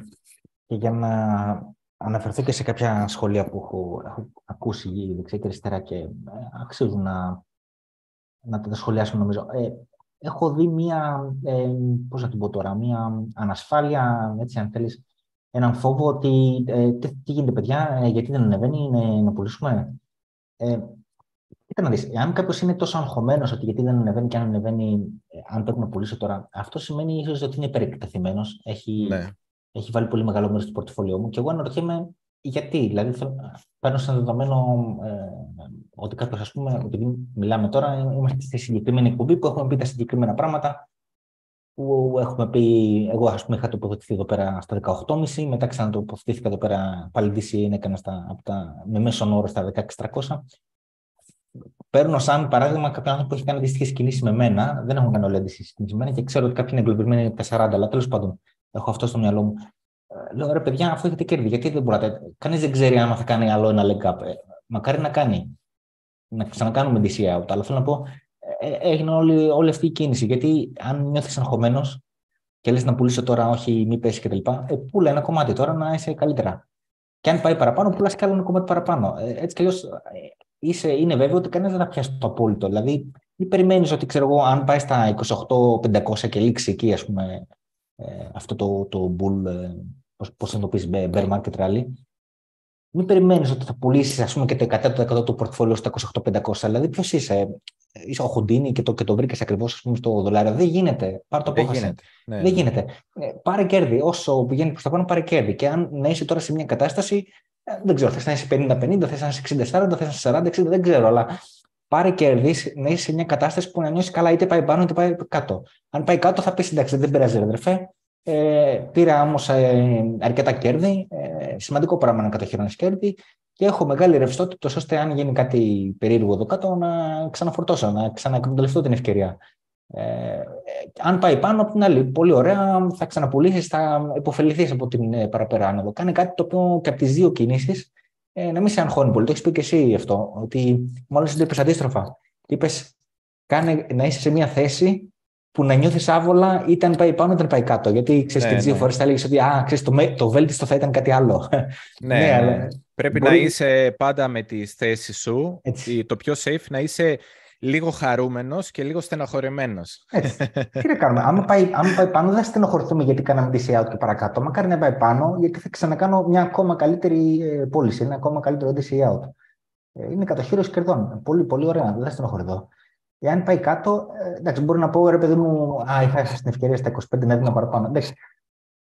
A: Και για να αναφερθώ και σε κάποια σχόλια που έχω, έχω ακούσει δεξιά και αριστερά και ε, αξίζουν να, να τα σχολιάσουμε νομίζω. Ε, έχω δει μία, ε, πώς θα την πω τώρα, μία ανασφάλεια, έτσι αν θέλεις, έναν φόβο ότι ε, τι, τι, γίνεται παιδιά, ε, γιατί δεν ανεβαίνει, να, να πουλήσουμε. Ε, Κοίτα να δεις, αν κάποιος είναι τόσο αγχωμένος ότι γιατί δεν ανεβαίνει και αν ανεβαίνει, ε, αν πρέπει να πουλήσω τώρα, αυτό σημαίνει ίσως ότι είναι υπερεκτεθειμένος. Έχει, ναι έχει βάλει πολύ μεγάλο μέρος του πορτοφολιό μου. Και εγώ αναρωτιέμαι γιατί. Δηλαδή, παίρνω σαν δεδομένο ε, ότι κάποιος, ας πούμε, επειδή μιλάμε τώρα, είμαστε στη συγκεκριμένη εκπομπή που έχουμε πει τα συγκεκριμένα πράγματα. Που έχουμε πει, εγώ ας πούμε είχα τοποθετηθεί εδώ πέρα στα 18,5, μετά ξανατοποθετήθηκα εδώ πέρα, πάλι DCA έκανα στα, από τα, με μέσον όρο στα 16,300. Παίρνω σαν παράδειγμα κάποιον άνθρωπο που έχει κάνει αντίστοιχες κινήσεις με μένα. Δεν έχω κάνει όλε τι κινήσει και ξέρω ότι κάποιοι είναι εγκλωβισμένοι από τα 40, αλλά τέλος πάντων Έχω αυτό στο μυαλό μου. Ε, λέω ρε παιδιά, αφού έχετε κέρδη, γιατί δεν μπορείτε. Κανείς δεν ξέρει αν θα κάνει άλλο ένα leg up. Ε, μακάρι να κάνει. Να ξανακάνουμε DC out. Αλλά θέλω να πω, ε, έγινε όλη, όλη αυτή η κίνηση. Γιατί αν νιώθεις αγχωμένος και λες να πουλήσω τώρα, όχι, μη πέσει κτλ. Ε, πούλα ένα κομμάτι τώρα να είσαι καλύτερα. Και αν πάει παραπάνω, πουλάς και άλλο ένα κομμάτι παραπάνω. έτσι κι αλλιώς είναι βέβαιο ότι κανένας δεν θα πιάσει το απόλυτο. Δηλαδή, ή περιμένεις ότι ξέρω εγώ, αν πάει στα 28-500 και λήξει εκεί, ας πούμε, ε, αυτό το, το bull, ε, πώς, πώς θα το πεις, bear market rally, μην περιμένεις ότι θα πουλήσεις ας πούμε, και το 100% του πορτφόλιου στα 28-500. Δηλαδή, ποιος είσαι, είσαι ο Χουντίνη και το, και το βρήκες ακριβώς στο δολάριο. Δεν γίνεται. Πάρε το απόφαση. Δεν Ναι, Δεν γίνεται. Ε, πάρε κέρδη. Όσο πηγαίνει προς τα πάνω, πάρε κέρδη. Και αν να είσαι τώρα σε μια κατάσταση, ε, δεν ξέρω, θες να είσαι 50-50, θες να είσαι 60-40, θες να είσαι 40-60, δεν ξέρω. Αλλά πάρε κέρδη να είσαι σε μια κατάσταση που να νιώσεις καλά, είτε πάει πάνω είτε πάει κάτω. Αν πάει κάτω, θα πεις εντάξει, δεν πειράζει, αδερφέ. Ε, πήρα όμως ε, αρκετά κέρδη. Ε, σημαντικό πράγμα να κατοχυρώνεις κέρδη και έχω μεγάλη ρευστότητα, ώστε αν γίνει κάτι περίεργο εδώ κάτω να ξαναφορτώσω, να ξαναεκμεταλλευτώ την ευκαιρία. Ε, αν πάει πάνω από την άλλη, πολύ ωραία, θα ξαναπουλήσεις, θα υποφεληθείς από την ε, παραπέρα άνοδο. Κάνε κάτι το οποίο και από τις δύο κινήσεις ε, να μην σε αγχώνει πολύ. Το έχεις πει και εσύ αυτό, ότι μόλις το είπες αντίστροφα. Είπες, να είσαι σε μια θέση που να νιώθεις άβολα είτε αν πάει πάνω είτε αν πάει κάτω. Γιατί ξέρεις ναι, και τις δύο ναι. φορές θα έλεγες ότι α, ξέρεις, το, το βέλτιστο θα ήταν κάτι άλλο.
B: Ναι, [laughs] ναι, ναι. Αλλά... Πρέπει να είσαι πάντα με τις θέσεις σου. Έτσι. Το πιο safe να είσαι λίγο χαρούμενος και λίγο στενοχωρημένος.
A: Τι να κάνουμε. Άμα πάει, άμα πάει πάνω, δεν στενοχωρηθούμε γιατί κάναμε DC out και παρακάτω. Μακάρι να πάει πάνω, γιατί θα ξανακάνω μια ακόμα καλύτερη ε, πώληση, ένα ακόμα καλύτερο DC out. Ε, είναι κατοχήρωση κερδών. Πολύ, πολύ ωραία. Δεν θα στενοχωρηθώ. Εάν πάει κάτω, ε, εντάξει, μπορεί να πω ρε παιδί μου, Α, είχα την ευκαιρία στα 25 να δίνω παραπάνω. Εντάξει,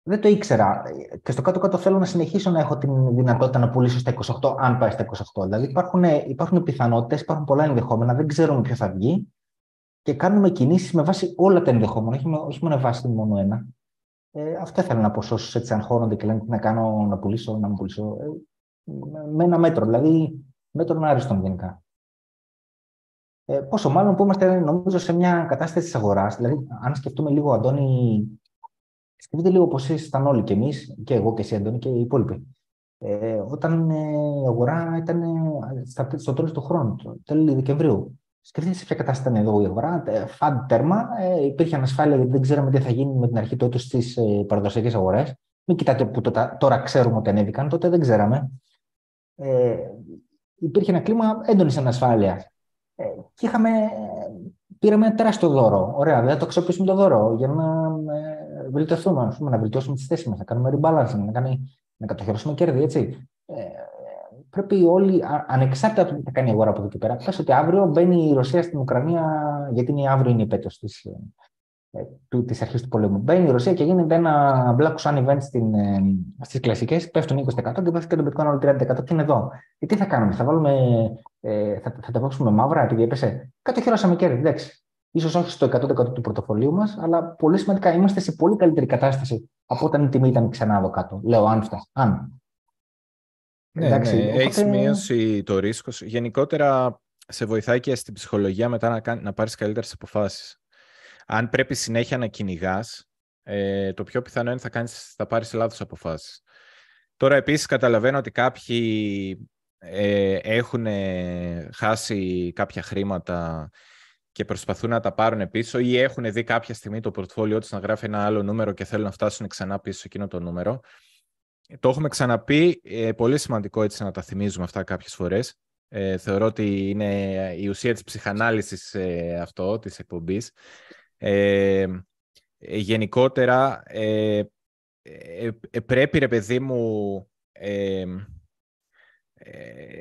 A: δεν το ήξερα. Και στο κάτω-κάτω θέλω να συνεχίσω να έχω την δυνατότητα να πουλήσω στα 28, αν πάει στα 28. Δηλαδή υπάρχουν, υπάρχουν πιθανότητες, υπάρχουν πολλά ενδεχόμενα, δεν ξέρουμε ποιο θα βγει και κάνουμε κινήσεις με βάση όλα τα ενδεχόμενα, όχι με, όχι με βάση μόνο ένα. Ε, αυτό ήθελα να πω σε όσους έτσι αγχώνονται και λένε τι να κάνω, να πουλήσω, να μην πουλήσω. Ε, με ένα μέτρο, δηλαδή μέτρο άριστον γενικά. Ε, πόσο μάλλον που είμαστε, νομίζω, σε μια κατάσταση της αγοράς. Δηλαδή, αν σκεφτούμε λίγο, Αντώνη, σκεφτείτε λίγο πώ ήσασταν όλοι και εμείς, και εγώ και εσύ, Αντώνη, και οι υπόλοιποι. Ε, όταν ε, η αγορά ήταν ε, στο τέλος του χρόνου, το τέλο Δεκεμβρίου. Σκεφτείτε σε ποια κατάσταση ήταν εδώ η αγορά. Ε, φαντ τέρμα, ε, υπήρχε ανασφάλεια γιατί δεν ξέραμε τι θα γίνει με την αρχή τότε στις ε, παραδοσιακές αγορές. Μην κοιτάτε που τώρα, τώρα ξέρουμε ότι ανέβηκαν, τότε δεν ξέραμε. Ε, υπήρχε ένα κλίμα έντονης ανασφάλειας. Ε, και είχαμε, πήραμε ένα τεράστιο δώρο. Ωραία, δεν το αξιοποιήσουμε το δώρο για να ε, βελτιωθούμε, πούμε, να βελτιώσουμε τις θέσεις μας, να κάνουμε rebalancing, να, κάνει, να κατοχυρώσουμε κέρδη. Έτσι. Ε, πρέπει όλοι, ανεξάρτητα από τι θα κάνει η αγορά από εδώ και πέρα, πες ότι αύριο μπαίνει η Ρωσία στην Ουκρανία, γιατί είναι αύριο είναι η επέτειος της ε, του, της αρχής του πολέμου. Μπαίνει η Ρωσία και γίνεται ένα black sun event στην, ε, στις κλασικές, πέφτουν 20% και πέφτει και το bitcoin άλλο 30% και είναι εδώ; Και τι θα κάνουμε, θα, βάλουμε, ε, θα, θα τα βάξουμε μαύρα επειδή έπεσε; Κατοχυρώσαμε κέρδη, εντάξει. Ίσως όχι στο 100% του πορτοφολίου μας, αλλά πολύ σημαντικά είμαστε σε πολύ καλύτερη κατάσταση από όταν η τιμή ήταν ξανά εδώ κάτω. Λέω αν φτάσει. Αν.
B: Ναι, Εντάξει, ναι. Οπότε... Έχεις μείωση το ρίσκο. Γενικότερα σε βοηθάει και στην ψυχολογία μετά να, να πάρεις καλύτερες αποφάσεις αν πρέπει συνέχεια να κυνηγάς, ε, το πιο πιθανό είναι θα, κάνεις, θα πάρεις λάθος αποφάσεις. Τώρα επίσης καταλαβαίνω ότι κάποιοι ε, έχουν χάσει κάποια χρήματα και προσπαθούν να τα πάρουν πίσω ή έχουν δει κάποια στιγμή το πορτφόλιό τους να γράφει ένα άλλο νούμερο και θέλουν να φτάσουν ξανά πίσω σε εκείνο το νούμερο. Το έχουμε ξαναπεί, ε, πολύ σημαντικό έτσι να τα θυμίζουμε αυτά κάποιες φορές. Ε, θεωρώ ότι είναι η ουσία της ψυχανάλυσης ε, αυτό, της εκπομπής. Ε, ε, γενικότερα, ε, πρέπει, ρε παιδί μου,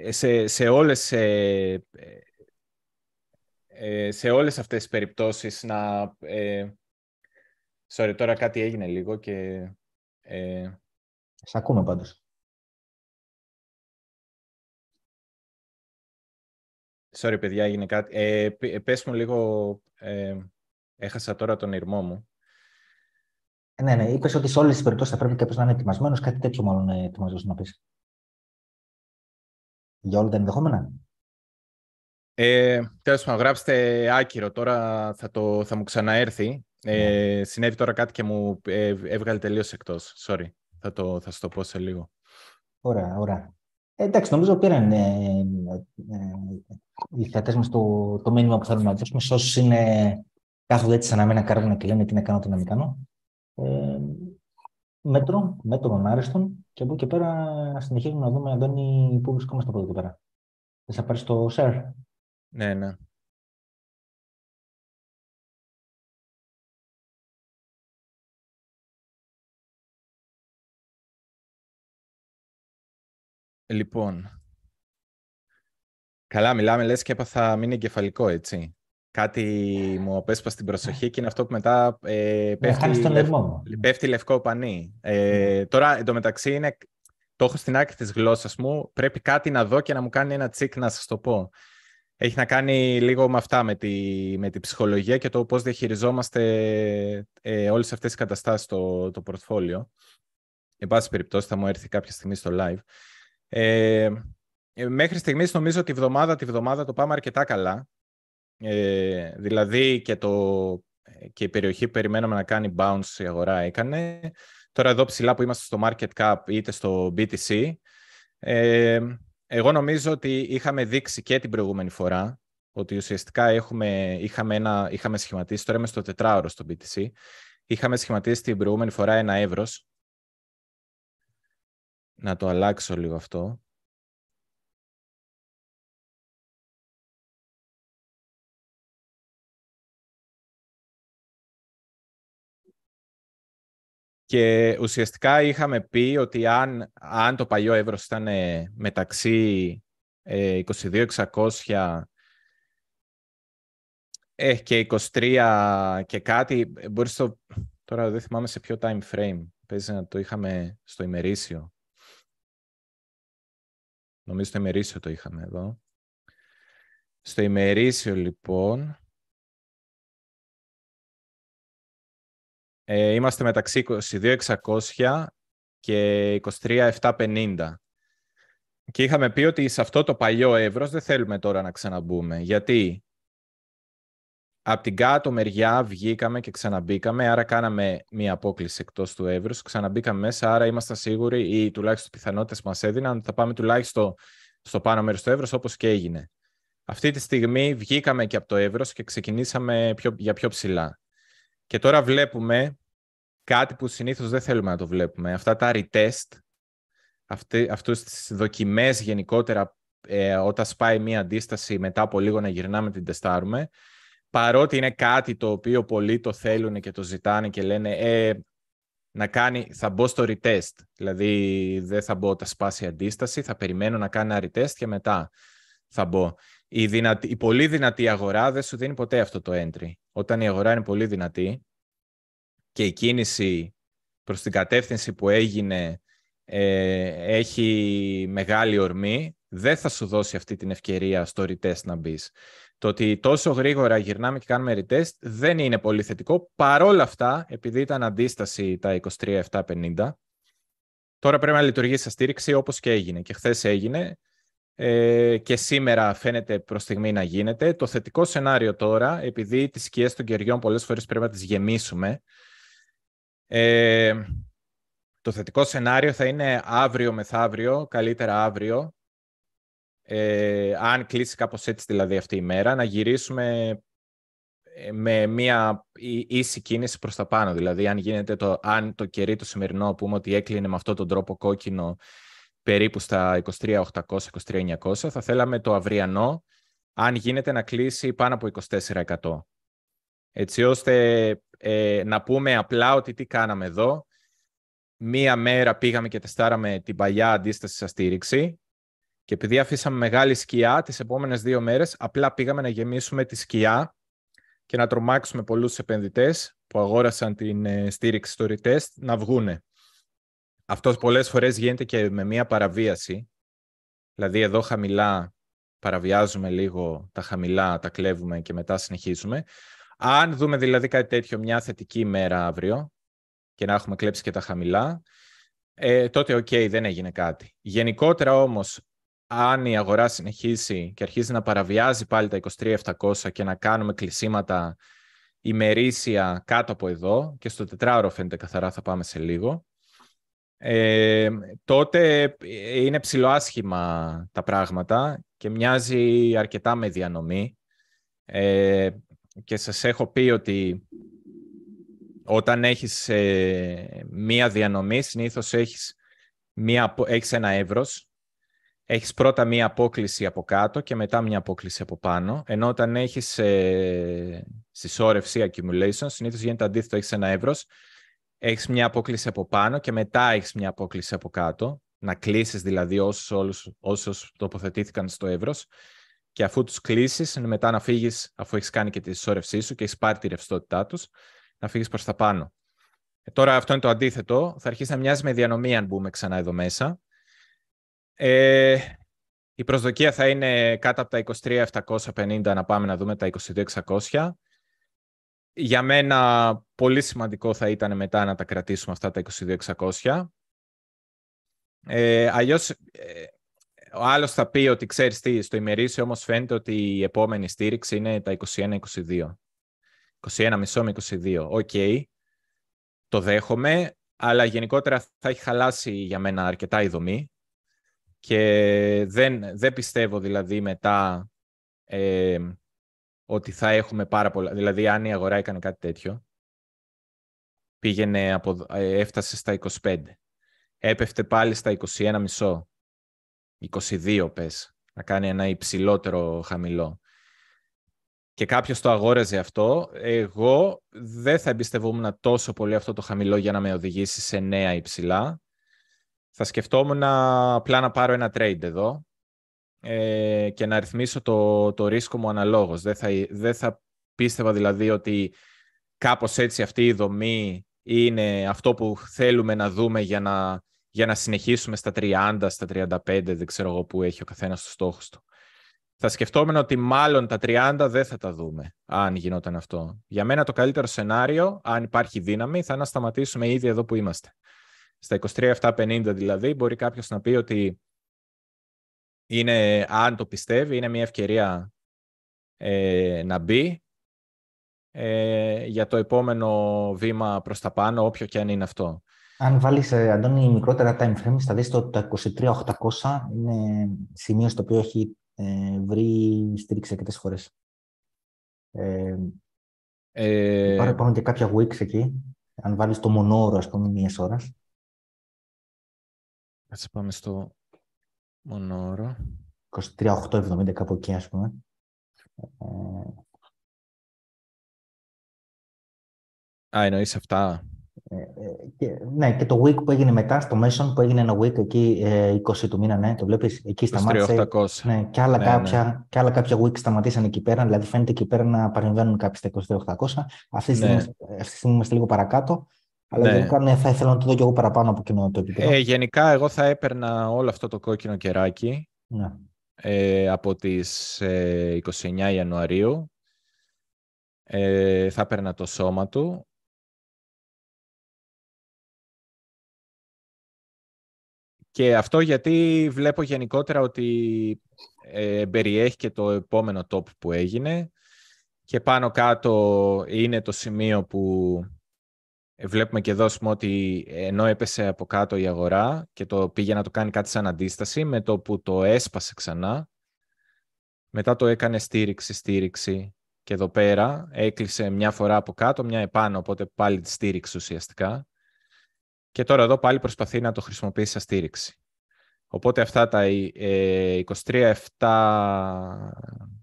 B: σε, σε όλες σε όλες αυτές τις περιπτώσεις να... Ε, sorry, τώρα κάτι έγινε λίγο και... Ε,
A: σε ακούμε πάντως.
B: Sorry, παιδιά, έγινε κάτι. Ε, πες μου λίγο... Έχασα τώρα τον ήρμό μου.
A: Ε, ναι, ναι. Είπες ότι σε όλες τις περιπτώσεις θα πρέπει κάποιο να είναι ετοιμασμένος. Κάτι τέτοιο μάλλον είναι ετοιμασμένο να πεις. Για όλα τα ενδεχόμενα.
B: Ε, Τέλος πάντων, γράψτε άκυρο. Τώρα θα, το, θα μου ξαναέρθει. Ε, ναι. Συνέβη τώρα κάτι και μου ε, έβγαλε τελείως εκτός. Sorry. Θα, το, θα σου το πω σε λίγο.
A: Ωραία, ωραία. Ε, εντάξει, νομίζω πήραν ε, ε, οι θεατέ μας το, το μήνυμα που θέλουμε να δώσουμε. Σε όσους είναι κάθονται έτσι σαν να μην καρβούνε και λένε τι να κάνω, τι να μην κάνω. Ε, μέτρο, μέτρο άριστον και από εκεί και πέρα συνεχίζουμε να δούμε, Αντώνη, πού βρισκόμαστε από εδώ και πέρα. Θα πάρεις το share.
B: Ναι, ναι. Λοιπόν, καλά μιλάμε, λες και έπαθα μείνει εγκεφαλικό, έτσι. Κάτι μου απέσπα στην προσοχή και είναι αυτό που μετά ε, πέφτει,
A: τον
B: λευ... πέφτει λευκό πανί. Ε, ναι. τώρα, εντωμεταξύ, είναι... το έχω στην άκρη της γλώσσας μου. Πρέπει κάτι να δω και να μου κάνει ένα τσίκ να σας το πω. Έχει να κάνει λίγο με αυτά, με τη, με τη ψυχολογία και το πώς διαχειριζόμαστε ε, όλες αυτές τις καταστάσεις στο το πορτφόλιο. Εν πάση περιπτώσει θα μου έρθει κάποια στιγμή στο live. Ε, ε, μέχρι στιγμής νομίζω ότι βδομάδα τη βδομάδα το πάμε αρκετά καλά. Ε, δηλαδή και, το, ε, και η περιοχή που περιμέναμε να κάνει bounce η αγορά έκανε. Τώρα εδώ ψηλά που είμαστε στο market cap είτε στο BTC. Ε, εγώ νομίζω ότι είχαμε δείξει και την προηγούμενη φορά ότι ουσιαστικά έχουμε, είχαμε, ένα, είχαμε σχηματίσει, τώρα είμαι στο τετράωρο στο BTC, είχαμε σχηματίσει την προηγούμενη φορά ένα εύρος. Να το αλλάξω λίγο αυτό. Και ουσιαστικά είχαμε πει ότι αν, αν το παλιό ευρώ ήταν μεταξύ 22.600 ε, και 23 και κάτι, μπορείς το... Τώρα δεν θυμάμαι σε ποιο time frame. Παίζει να το είχαμε στο ημερήσιο. Νομίζω το ημερήσιο το είχαμε εδώ. Στο ημερήσιο λοιπόν Ε, είμαστε μεταξύ 22.600 και 23.750. Και είχαμε πει ότι σε αυτό το παλιό εύρος δεν θέλουμε τώρα να ξαναμπούμε. Γιατί από την κάτω μεριά βγήκαμε και ξαναμπήκαμε, άρα κάναμε μία απόκληση εκτός του εύρους, ξαναμπήκαμε μέσα, άρα ήμασταν σίγουροι ή τουλάχιστον πιθανότητες μας έδιναν ότι θα πάμε τουλάχιστον στο πάνω μέρος του εύρους όπως και έγινε. Αυτή τη στιγμή βγήκαμε και από το εύρος και ξεκινήσαμε πιο, για πιο ψηλά. Και τώρα βλέπουμε κάτι που συνήθως δεν θέλουμε να το βλέπουμε. Αυτά τα retest, αυτέ, αυτούς τις δοκιμές γενικότερα ε, όταν σπάει μία αντίσταση μετά από λίγο να γυρνάμε την τεστάρουμε, παρότι είναι κάτι το οποίο πολλοί το θέλουν και το ζητάνε και λένε ε, να κάνει, θα μπω στο retest, δηλαδή δεν θα μπω όταν σπάσει η αντίσταση, θα περιμένω να κάνει ένα retest και μετά θα μπω. Η, δυνατη, η πολύ δυνατή αγορά δεν σου δίνει ποτέ αυτό το entry. Όταν η αγορά είναι πολύ δυνατή, και η κίνηση προς την κατεύθυνση που έγινε ε, έχει μεγάλη ορμή, δεν θα σου δώσει αυτή την ευκαιρία στο retest να μπεις. Το ότι τόσο γρήγορα γυρνάμε και κάνουμε retest δεν είναι πολύ θετικό. Παρόλα αυτά, επειδή ήταν αντίσταση τα 23.750, τώρα πρέπει να λειτουργήσει σαν στήριξη όπως και έγινε. Και χθες έγινε ε, και σήμερα φαίνεται προς στιγμή να γίνεται. Το θετικό σενάριο τώρα, επειδή τις σκιές των κεριών πολλές φορές πρέπει να τις γεμίσουμε, ε, το θετικό σενάριο θα είναι αύριο μεθαύριο, καλύτερα αύριο, ε, αν κλείσει κάπως έτσι δηλαδή αυτή η μέρα, να γυρίσουμε ε, με μια ίση κίνηση προς τα πάνω. Δηλαδή, αν, γίνεται το, αν το κερί το σημερινό πούμε ότι έκλεινε με αυτόν τον τρόπο κόκκινο περίπου στα 23.800-23.900, θα θέλαμε το αυριανό, αν γίνεται, να κλείσει πάνω από 24%. Έτσι ώστε ε, να πούμε απλά ότι τι κάναμε εδώ. Μία μέρα πήγαμε και τεστάραμε την παλιά αντίσταση στα στήριξη και επειδή αφήσαμε μεγάλη σκιά τις επόμενες δύο μέρες, απλά πήγαμε να γεμίσουμε τη σκιά και να τρομάξουμε πολλούς επενδυτές που αγόρασαν την ε, στήριξη στο retest να βγούνε. Αυτός πολλές φορές γίνεται και με μία παραβίαση. Δηλαδή εδώ χαμηλά παραβιάζουμε λίγο τα χαμηλά, τα κλέβουμε και μετά συνεχίζουμε. Αν δούμε δηλαδή κάτι τέτοιο μια θετική ημέρα αύριο και να έχουμε κλέψει και τα χαμηλά, ε, τότε οκ, δεν έγινε κάτι. Γενικότερα όμως, αν η αγορά συνεχίσει και αρχίζει να παραβιάζει πάλι τα 23.700 και να κάνουμε κλεισίματα ημερήσια κάτω από εδώ και στο τετράωρο φαίνεται καθαρά θα πάμε σε λίγο, ε, τότε είναι ψιλοάσχημα τα πράγματα και μοιάζει αρκετά με διανομή. Ε, και σας έχω πει ότι όταν έχεις ε, μία διανομή, συνήθως έχεις, μία, έχεις ένα εύρος, έχεις πρώτα μία απόκληση από κάτω και μετά μία απόκληση από πάνω, ενώ όταν έχεις ε, συσσόρευση, accumulation, συνήθως γίνεται αντίθετο, έχεις ένα εύρος, έχεις μία απόκληση από πάνω και μετά έχεις μία απόκληση από κάτω. να κλείσεις δηλαδή όσους, όλους, όσους τοποθετήθηκαν στο εύρος και αφού τους κλείσεις μετά να φύγεις αφού έχεις κάνει και τη συσσόρευσή σου και έχεις πάρει τη ρευστότητά τους να φύγεις προς τα πάνω. Ε, τώρα αυτό είναι το αντίθετο. Θα αρχίσει να μοιάζει με διανομή αν μπούμε ξανά εδώ μέσα. Ε, η προσδοκία θα είναι κάτω από τα 23.750 να πάμε να δούμε τα 22.600. Για μένα πολύ σημαντικό θα ήταν μετά να τα κρατήσουμε αυτά τα 22.600. Ε, αλλιώς ε, ο άλλος θα πει ότι ξέρεις τι, στο ημερήσιο όμως φαίνεται ότι η επόμενη στήριξη είναι τα 21-22. 21,5 με 22. Οκ, το δέχομαι, αλλά γενικότερα θα έχει χαλάσει για μένα αρκετά η δομή και δεν, δεν πιστεύω δηλαδή μετά ε, ότι θα έχουμε πάρα πολλά. Δηλαδή, αν η αγορά έκανε κάτι τέτοιο, πήγαινε από, ε, έφτασε στα 25. Έπεφτε πάλι στα 21,5. 22 πες. Να κάνει ένα υψηλότερο χαμηλό. Και κάποιος το αγόραζε αυτό. Εγώ δεν θα εμπιστευόμουν τόσο πολύ αυτό το χαμηλό για να με οδηγήσει σε νέα υψηλά. Θα σκεφτόμουν απλά να πάρω ένα trade εδώ ε, και να ρυθμίσω το, το ρίσκο μου αναλόγως. Δεν θα, δεν θα πίστευα δηλαδή ότι κάπως έτσι αυτή η δομή είναι αυτό που θέλουμε να δούμε για να, για να συνεχίσουμε στα 30, στα 35, δεν ξέρω εγώ που έχει ο καθένας τους στόχους του. Θα σκεφτόμουν ότι μάλλον τα 30 δεν θα τα δούμε, αν γινόταν αυτό. Για μένα το καλύτερο σενάριο, αν υπάρχει δύναμη, θα είναι να σταματήσουμε ήδη εδώ που είμαστε. Στα 23-750 δηλαδή, μπορεί κάποιος να πει ότι είναι, αν το πιστεύει, είναι μια ευκαιρία ε, να μπει ε, για το επόμενο βήμα προς τα πάνω, όποιο και αν είναι αυτό.
A: Αν βάλεις, ε, Αντώνη, μικρότερα time frames, θα δεις ότι το 23.800 είναι σημείο στο οποίο έχει ε, βρει στήριξη αρκετές φορές. Ε, ε, υπάρχουν και κάποια wicks εκεί. Αν βάλεις το μονόωρο, ας πούμε, μιας ώρας.
B: Ας πάμε στο Μονόρο.
A: 23.870 κάπου εκεί, ας πούμε. Ε,
B: Α, εννοείς αυτά.
A: Ε, ε, και, ναι, και το week που έγινε μετά, στο Mason που έγινε ένα week εκεί, 20 του μήνα, ναι, το βλέπεις, εκεί σταμάτησε.
B: 800.
A: Ναι, και άλλα, ναι, κάποια, ναι. και άλλα κάποια week σταματήσαν εκεί πέρα, δηλαδή φαίνεται εκεί πέρα να παρεμβαίνουν κάποιοι στα 23.800. Αυτή τη στιγμή, ναι. αυτή τη στιγμή είμαστε λίγο παρακάτω. Αλλά ναι. γενικά θα ήθελα να το δω και εγώ παραπάνω από κοινό το επίπεδο.
B: Ε, γενικά, εγώ θα έπαιρνα όλο αυτό το κόκκινο κεράκι ναι. ε, από τις ε, 29 Ιανουαρίου. Ε, θα έπαιρνα το σώμα του. Και αυτό γιατί βλέπω γενικότερα ότι ε, περιέχει και το επόμενο top που έγινε και πάνω κάτω είναι το σημείο που ε, βλέπουμε και εδώ ότι ενώ έπεσε από κάτω η αγορά και το πήγε να το κάνει κάτι σαν αντίσταση, με το που το έσπασε ξανά, μετά το έκανε στήριξη, στήριξη και εδώ πέρα έκλεισε μια φορά από κάτω, μια επάνω, οπότε πάλι τη στήριξη ουσιαστικά. Και τώρα εδώ πάλι προσπαθεί να το χρησιμοποιήσει σαν στήριξη. Οπότε αυτά τα 23, 7,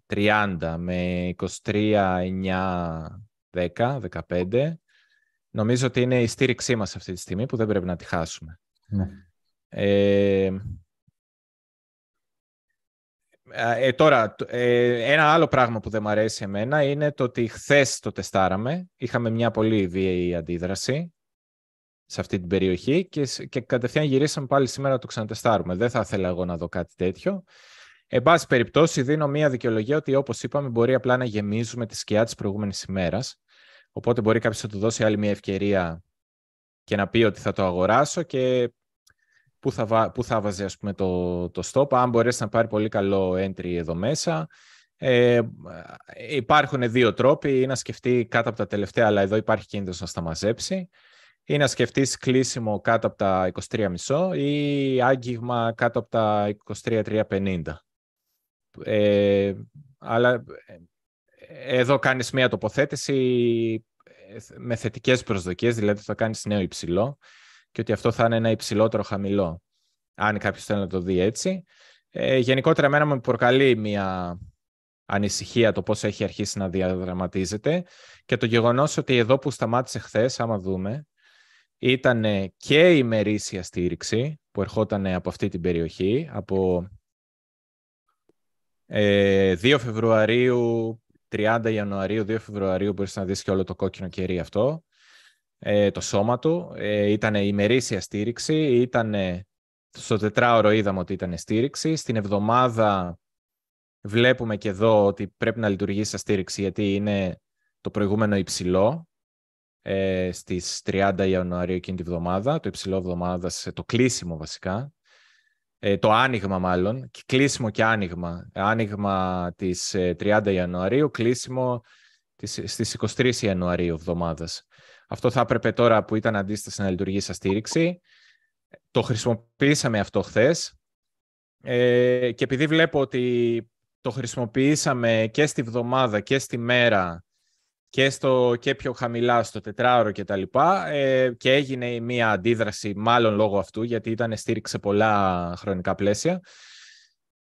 B: 30 με 23, 9, 10, 15 νομίζω ότι είναι η στήριξή μας αυτή τη στιγμή που δεν πρέπει να τη χάσουμε. Ναι. Ε, ε, τώρα, ε, ένα άλλο πράγμα που δεν μου αρέσει εμένα είναι το ότι χθες το τεστάραμε. Είχαμε μια πολύ βίαιη αντίδραση σε αυτή την περιοχή και, και κατευθείαν γυρίσαμε πάλι σήμερα να το ξανατεστάρουμε. Δεν θα ήθελα εγώ να δω κάτι τέτοιο. Εν πάση περιπτώσει, δίνω μια δικαιολογία ότι όπως είπαμε μπορεί απλά να γεμίζουμε τη σκιά της προηγούμενης ημέρας Οπότε μπορεί κάποιος να του δώσει άλλη μια ευκαιρία και να πει ότι θα το αγοράσω και πού θα, πού θα βάζει ας πούμε, το, το stop. Αν μπορέσει να πάρει πολύ καλό entry εδώ μέσα. Ε, υπάρχουν δύο τρόποι. Ή να σκεφτεί κάτω από τα τελευταία, αλλά εδώ υπάρχει κίνδυνος να στα μαζέψει. Ή να σκεφτείς κλείσιμο κάτω από τα 23,5 ή άγγιγμα κάτω από τα 23,350. Ε, αλλά εδώ κάνεις μια τοποθέτηση ε, με θετικές προσδοκίες, δηλαδή θα κάνεις νέο υψηλό και ότι αυτό θα είναι ένα υψηλότερο χαμηλό, αν κάποιος θέλει να το δει έτσι. Ε, γενικότερα, εμένα με προκαλεί μια ανησυχία το πώς έχει αρχίσει να διαδραματίζεται και το γεγονός ότι εδώ που σταμάτησε χθες, άμα δούμε, ήταν και η ημερήσια στήριξη που ερχόταν από αυτή την περιοχή, από 2 ε, Φεβρουαρίου, 30 Ιανουαρίου, 2 Φεβρουαρίου, μπορείς να δεις και όλο το κόκκινο κερί αυτό, ε, το σώμα του. Ε, ήταν ημερήσια στήριξη, ήταν στο τετράωρο είδαμε ότι ήταν στήριξη. Στην εβδομάδα βλέπουμε και εδώ ότι πρέπει να λειτουργήσει σαν στήριξη γιατί είναι το προηγούμενο υψηλό ε, στις 30 Ιανουαρίου εκείνη τη βδομάδα, το υψηλό εβδομάδα, το κλείσιμο βασικά, ε, το άνοιγμα μάλλον, κλείσιμο και άνοιγμα. Άνοιγμα της 30 ε, Ιανουαρίου, κλείσιμο της, στις 23 Ιανουαρίου εβδομάδας. Αυτό θα έπρεπε τώρα που ήταν αντίσταση να λειτουργήσει σαν στήριξη. Το χρησιμοποίησαμε αυτό χθες. Ε, και επειδή βλέπω ότι το χρησιμοποιήσαμε και στη βδομάδα και στη μέρα και, στο, και πιο χαμηλά στο τετράωρο και τα λοιπά ε, και έγινε μία αντίδραση μάλλον λόγω αυτού γιατί ήταν στήριξε πολλά χρονικά πλαίσια.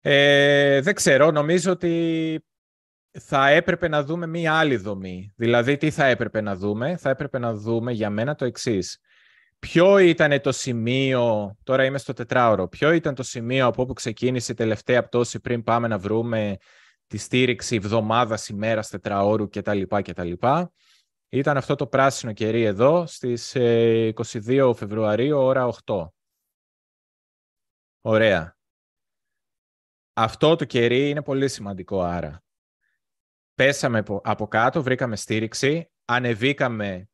B: Ε, δεν ξέρω, νομίζω ότι θα έπρεπε να δούμε μία άλλη δομή. Δηλαδή, τι θα έπρεπε να δούμε; Θα έπρεπε να δούμε για μένα το εξής. Ποιο ήταν το σημείο, τώρα είμαι στο τετράωρο, ποιο ήταν το σημείο από όπου ξεκίνησε η τελευταία πτώση πριν πάμε να βρούμε τη στήριξη εβδομάδας, ημέρας, τετραώρου κτλ. κτλ. Ήταν αυτό το πράσινο κερί εδώ στις 22 ε, Φεβρουαρίου, ώρα 8. Ωραία. Αυτό το κερί είναι πολύ σημαντικό άρα. Πέσαμε από κάτω, βρήκαμε στήριξη, ανεβήκαμε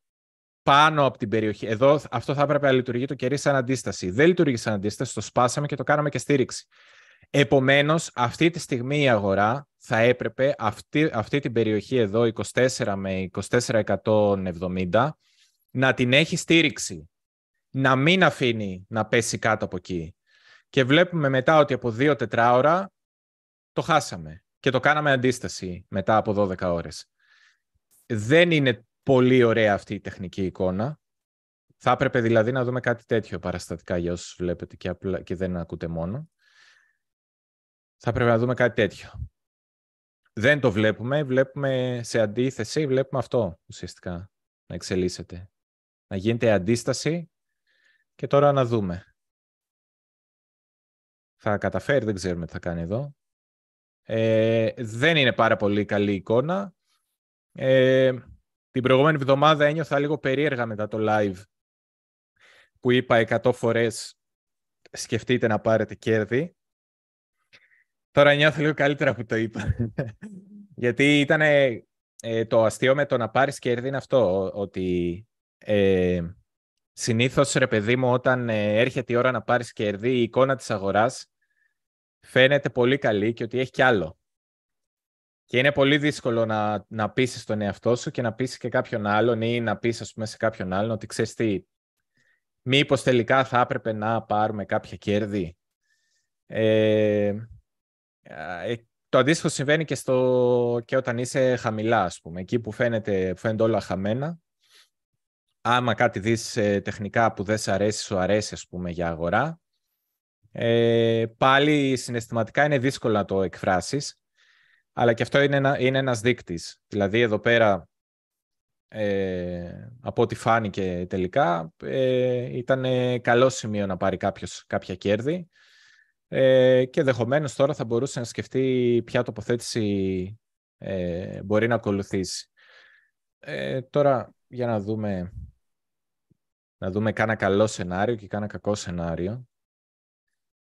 B: πάνω από την περιοχή. Εδώ αυτό θα έπρεπε να λειτουργεί το κερί σαν αντίσταση. Δεν λειτουργεί σαν αντίσταση, το σπάσαμε και το κάναμε και στήριξη. Επομένως, αυτή τη στιγμή η αγορά θα έπρεπε αυτή, αυτή την περιοχή εδώ, 24 με 2470, να την έχει στήριξη. Να μην αφήνει να πέσει κάτω από εκεί. Και βλέπουμε μετά ότι από δύο τετράωρα το χάσαμε και το κάναμε αντίσταση μετά από 12 ώρες. Δεν είναι πολύ ωραία αυτή η τεχνική εικόνα. Θα έπρεπε δηλαδή να δούμε κάτι τέτοιο παραστατικά για όσους βλέπετε και, και δεν ακούτε μόνο θα πρέπει να δούμε κάτι τέτοιο. Δεν το βλέπουμε, βλέπουμε σε αντίθεση, βλέπουμε αυτό ουσιαστικά να εξελίσσεται. Να γίνεται αντίσταση και τώρα να δούμε. Θα καταφέρει, δεν ξέρουμε τι θα κάνει εδώ. Ε, δεν είναι πάρα πολύ καλή εικόνα. Ε, την προηγούμενη εβδομάδα ένιωθα λίγο περίεργα μετά το live που είπα 100 φορές σκεφτείτε να πάρετε κέρδη Τώρα νιώθω λίγο καλύτερα που το είπα. [laughs] Γιατί ήταν ε, το αστείο με το να πάρεις κέρδη είναι αυτό, ότι ε, συνήθως, ρε παιδί μου, όταν ε, έρχεται η ώρα να πάρεις κέρδη, η εικόνα της αγοράς φαίνεται πολύ καλή και ότι έχει κι άλλο. Και είναι πολύ δύσκολο να, να πείσεις τον εαυτό σου και να πείσεις και κάποιον άλλον ή να πεις, ας πούμε, σε κάποιον άλλον ότι ξέρεις τι, μήπως τελικά θα έπρεπε να πάρουμε κάποια κέρδη. Ε, ε, το αντίστοιχο συμβαίνει και, στο, και όταν είσαι χαμηλά, ας πούμε. Εκεί που φαίνεται, που φαίνεται όλα χαμένα. Άμα κάτι δεις ε, τεχνικά που δεν σε αρέσει, σου αρέσει, ας πούμε, για αγορά. Ε, πάλι συναισθηματικά είναι δύσκολο να το εκφράσεις. Αλλά και αυτό είναι, ένα, είναι ένας δείκτης. Δηλαδή, εδώ πέρα, ε, από ό,τι φάνηκε τελικά, ε, ήταν καλό σημείο να πάρει κάποιος κάποια κέρδη. Ε, και δεχομένω τώρα θα μπορούσε να σκεφτεί ποια τοποθέτηση ε, μπορεί να ακολουθήσει. Ε, τώρα για να δούμε να δούμε κάνα καλό σενάριο και κάνα κακό σενάριο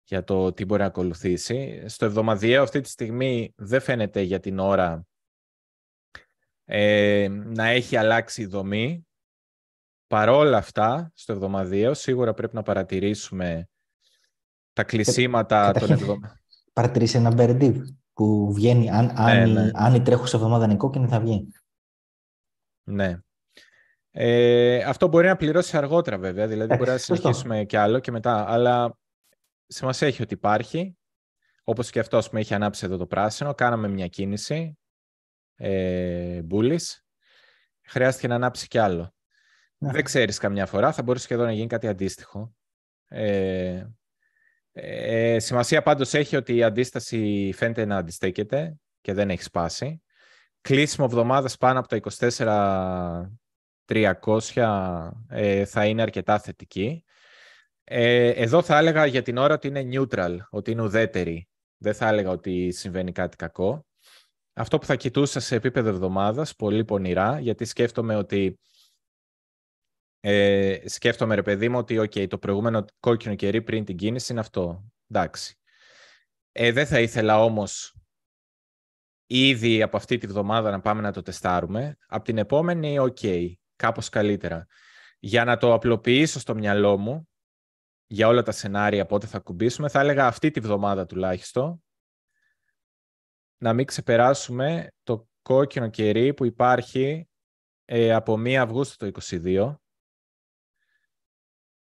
B: για το τι μπορεί να ακολουθήσει. Στο εβδομαδιαίο αυτή τη στιγμή δεν φαίνεται για την ώρα ε, να έχει αλλάξει η δομή. Παρόλα αυτά, στο εβδομαδιαίο σίγουρα πρέπει να παρατηρήσουμε τα κλεισίματα των εβδομάδων.
A: Παρατηρήσει ένα Μπερντίβ που βγαίνει, αν, ναι, αν, ναι. αν η τρέχουσα εβδομάδα είναι κόκκινη θα βγει.
B: Ναι. Ε, αυτό μπορεί να πληρώσεις αργότερα βέβαια, δηλαδή μπορεί να συνεχίσουμε και άλλο και μετά, αλλά σημασία έχει ότι υπάρχει. Όπως και αυτό που έχει ανάψει εδώ το πράσινο, κάναμε μια κίνηση ε, μπούλης. Χρειάστηκε να ανάψει κι άλλο. Ναι. Δεν ξέρεις καμιά φορά, θα μπορούσε και εδώ να γίνει κάτι αντίστοιχο. Ε, ε, σημασία πάντως έχει ότι η αντίσταση φαίνεται να αντιστέκεται και δεν έχει σπάσει. Κλείσιμο εβδομάδας πάνω από τα 300 ε, θα είναι αρκετά θετική. Ε, εδώ θα έλεγα για την ώρα ότι είναι neutral, ότι είναι ουδέτερη. Δεν θα έλεγα ότι συμβαίνει κάτι κακό. Αυτό που θα κοιτούσα σε επίπεδο εβδομάδας, πολύ πονηρά, γιατί σκέφτομαι ότι ε, σκέφτομαι ρε παιδί μου ότι okay, το προηγούμενο κόκκινο κερί πριν την κίνηση είναι αυτό. Εντάξει. Ε, δεν θα ήθελα όμως ήδη από αυτή τη βδομάδα να πάμε να το τεστάρουμε. Από την επόμενη, OK, okay, κάπως καλύτερα. Για να το απλοποιήσω στο μυαλό μου, για όλα τα σενάρια πότε θα ακουμπήσουμε, θα έλεγα αυτή τη βδομάδα τουλάχιστον, να μην ξεπεράσουμε το κόκκινο κερί που υπάρχει ε, από 1 Αυγούστου το 2022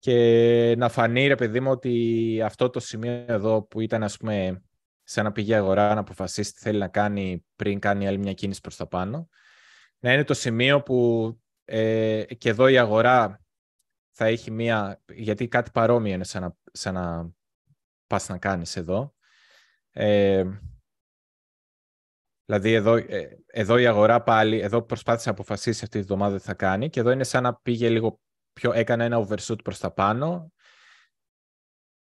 B: και να φανεί, ρε παιδί μου, ότι αυτό το σημείο εδώ που ήταν, ας πούμε, σε ένα πηγή αγορά να αποφασίσει τι θέλει να κάνει πριν κάνει άλλη μια κίνηση προς τα πάνω, να είναι το σημείο που ε, και εδώ η αγορά θα έχει μία, γιατί κάτι παρόμοιο είναι σαν να, σαν να πας να κάνεις εδώ. Ε, δηλαδή εδώ, ε, εδώ η αγορά πάλι, εδώ προσπάθησε να αποφασίσει αυτή τη βδομάδα τι θα κάνει και εδώ είναι σαν να πήγε λίγο πιο, έκανε ένα overshoot προς τα πάνω,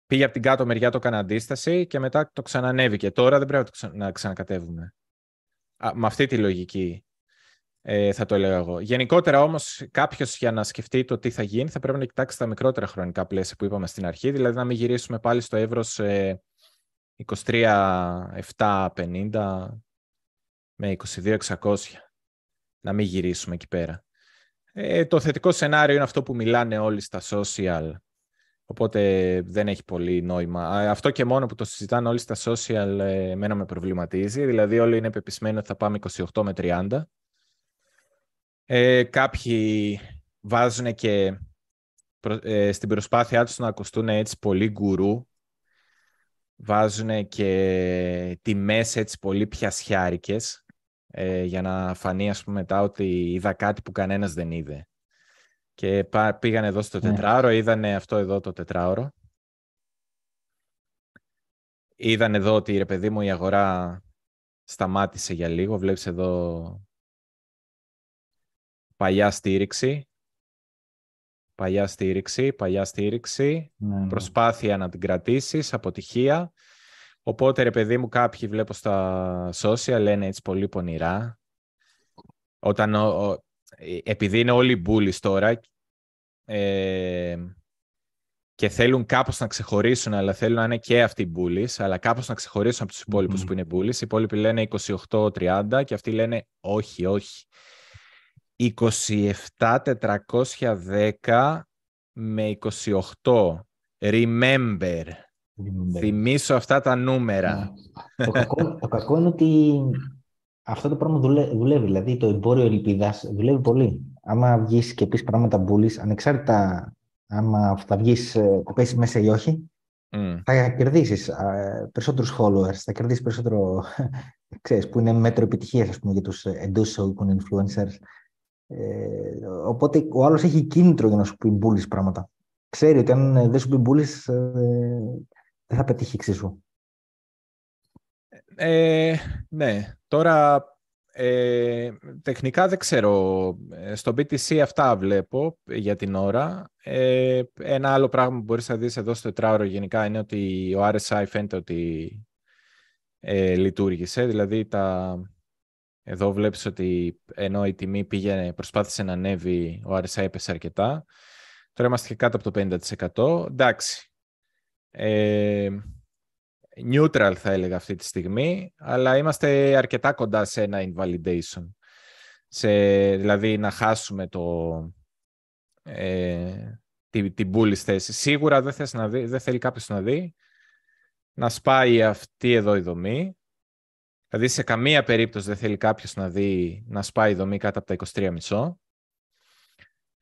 B: πήγε από την κάτω μεριά, το έκανε αντίσταση και μετά το ξανανέβηκε. Τώρα δεν πρέπει να ξανακατεύουμε. Α, με αυτή τη λογική ε, θα το έλεγα εγώ. Γενικότερα όμως κάποιος για να σκεφτεί το τι θα γίνει θα πρέπει να κοιτάξει τα μικρότερα χρονικά πλαίσια που είπαμε στην αρχή, δηλαδή να μην γυρίσουμε πάλι στο εύρος ε, 23.750 με 22.600. Να μην γυρίσουμε εκεί πέρα. Ε, το θετικό σενάριο είναι αυτό που μιλάνε όλοι στα social. Οπότε δεν έχει πολύ νόημα. Αυτό και μόνο που το συζητάνε όλοι στα social ε, εμένα με προβληματίζει. Δηλαδή όλοι είναι πεπισμένοι ότι θα πάμε 28 με 30. Ε, κάποιοι βάζουν και ε, στην προσπάθειά τους να ακουστούν έτσι πολύ γκουρού. Βάζουν και τιμές έτσι πολύ πιασιάρικες ε, για να φανεί ας πούμε μετά ότι είδα κάτι που κανένας δεν είδε. Και πήγαν εδώ στο ναι. τετράωρο, είδανε αυτό εδώ το τετράωρο. Είδαν εδώ ότι ρε παιδί μου η αγορά σταμάτησε για λίγο. Βλέπεις εδώ παλιά στήριξη. Παλιά στήριξη, παλιά στήριξη. Ναι, ναι. Προσπάθεια να την κρατήσεις, αποτυχία. Οπότε, ρε παιδί μου, κάποιοι βλέπω στα social λένε έτσι πολύ πονηρά. Όταν, ο, ε, επειδή είναι όλοι bullies τώρα ε, και θέλουν κάπως να ξεχωρίσουν, αλλά θέλουν να είναι και αυτοί οι bullies, αλλά κάπως να ξεχωρίσουν από τους υπόλοιπους που είναι bullies. Οι υπόλοιποι λένε 28-30 και αυτοί λένε όχι, όχι. 27-410 με 28. Remember. Θυμίσω αυτά τα νούμερα.
A: Ναι. το, κακό, το κακό είναι ότι αυτό το πράγμα δουλεύει. Δηλαδή το εμπόριο ελπίδας δουλεύει πολύ. Άμα βγεις και πεις πράγματα μπουλής, ανεξάρτητα άμα θα βγεις, ε, θα πέσεις μέσα ή όχι, mm. θα κερδίσεις περισσότερους followers, θα κερδίσεις περισσότερο. [laughs] ξέρεις, που είναι μέτρο επιτυχίας για τους εντό εισαγωγικών influencers. Ε, οπότε ο άλλος έχει κίνητρο για να σου πει μπουλής πράγματα. Ξέρει ότι αν δεν σου πει μπουλής, ε, δεν θα πετύχει εξίσου.
B: Ε, ναι, τώρα ε, τεχνικά δεν ξέρω. Ε, στο BTC αυτά βλέπω για την ώρα. Ε, ένα άλλο πράγμα που μπορείς να δεις εδώ στο τετράωρο γενικά είναι ότι ο RSI φαίνεται ότι ε, λειτουργήσε. Δηλαδή τα... εδώ βλέπεις ότι ενώ η τιμή πήγε, προσπάθησε να ανέβει, ο RSI έπεσε αρκετά. Τώρα είμαστε και κάτω από το 50%. Εντάξει. Ε, neutral θα έλεγα αυτή τη στιγμή, αλλά είμαστε αρκετά κοντά σε ένα invalidation. Σε, δηλαδή να χάσουμε το, ε, την, την θέση. Σίγουρα δεν, θες να δει, δεν θέλει κάποιος να δει να σπάει αυτή εδώ η δομή. Δηλαδή σε καμία περίπτωση δεν θέλει κάποιος να δει να σπάει η δομή κάτω από τα 23,5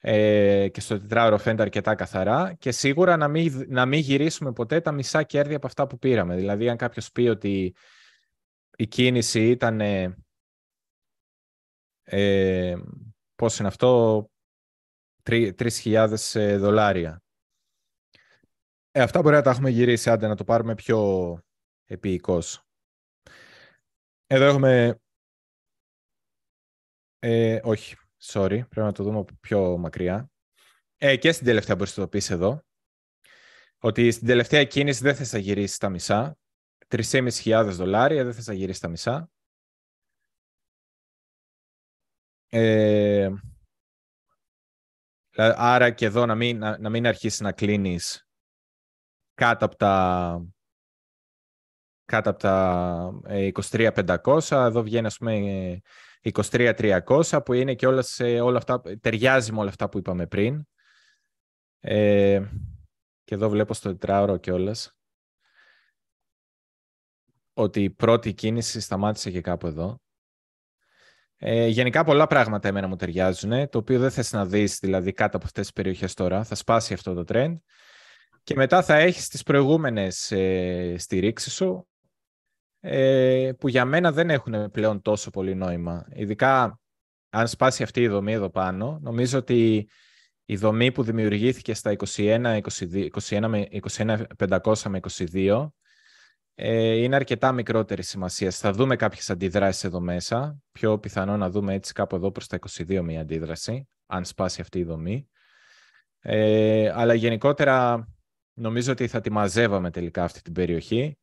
B: ε, και στο τετράωρο φαίνεται αρκετά καθαρά και σίγουρα να μην, να μην γυρίσουμε ποτέ τα μισά κέρδη από αυτά που πήραμε. Δηλαδή, αν κάποιος πει ότι η κίνηση ήταν ε, πώς είναι αυτό, 3.000 ε, δολάρια. Ε, αυτά μπορεί να τα έχουμε γυρίσει, άντε να το πάρουμε πιο επίοικος. Εδώ έχουμε... Ε, όχι, Sorry, πρέπει να το δούμε πιο μακριά. Ε, και στην τελευταία μπορείς να το πεις εδώ. Ότι στην τελευταία κίνηση δεν θες να γυρίσεις τα μισά. 3.500 δολάρια δεν θες να γυρίσεις τα μισά. Ε, άρα και εδώ να μην, να, να μην αρχίσεις να κλείνεις κάτω από τα κάτω από τα 23.500, ε, εδώ βγαίνει ας πούμε 23.300 που είναι και όλα, σε όλα αυτά, ταιριάζει με όλα αυτά που είπαμε πριν. Ε, και εδώ βλέπω στο τετράωρο κιόλας ότι η πρώτη κίνηση σταμάτησε και κάπου εδώ. Ε, γενικά πολλά πράγματα εμένα μου ταιριάζουν, το οποίο δεν θες να δεις δηλαδή κάτω από αυτές τις περιοχές τώρα. Θα σπάσει αυτό το trend. Και μετά θα έχεις τις προηγούμενες ε, στηρίξεις σου, ε, που για μένα δεν έχουν πλέον τόσο πολύ νόημα. Ειδικά αν σπάσει αυτή η δομή εδώ πάνω, νομίζω ότι η δομή που δημιουργήθηκε στα 21, 22, 21, 21 500 με 22 ε, είναι αρκετά μικρότερη σημασία. Θα δούμε κάποιες αντιδράσεις εδώ μέσα. Πιο πιθανό να δούμε έτσι κάπου εδώ προς τα 22 μια αντίδραση, αν σπάσει αυτή η δομή. Ε, αλλά γενικότερα νομίζω ότι θα τη μαζεύαμε τελικά αυτή την περιοχή.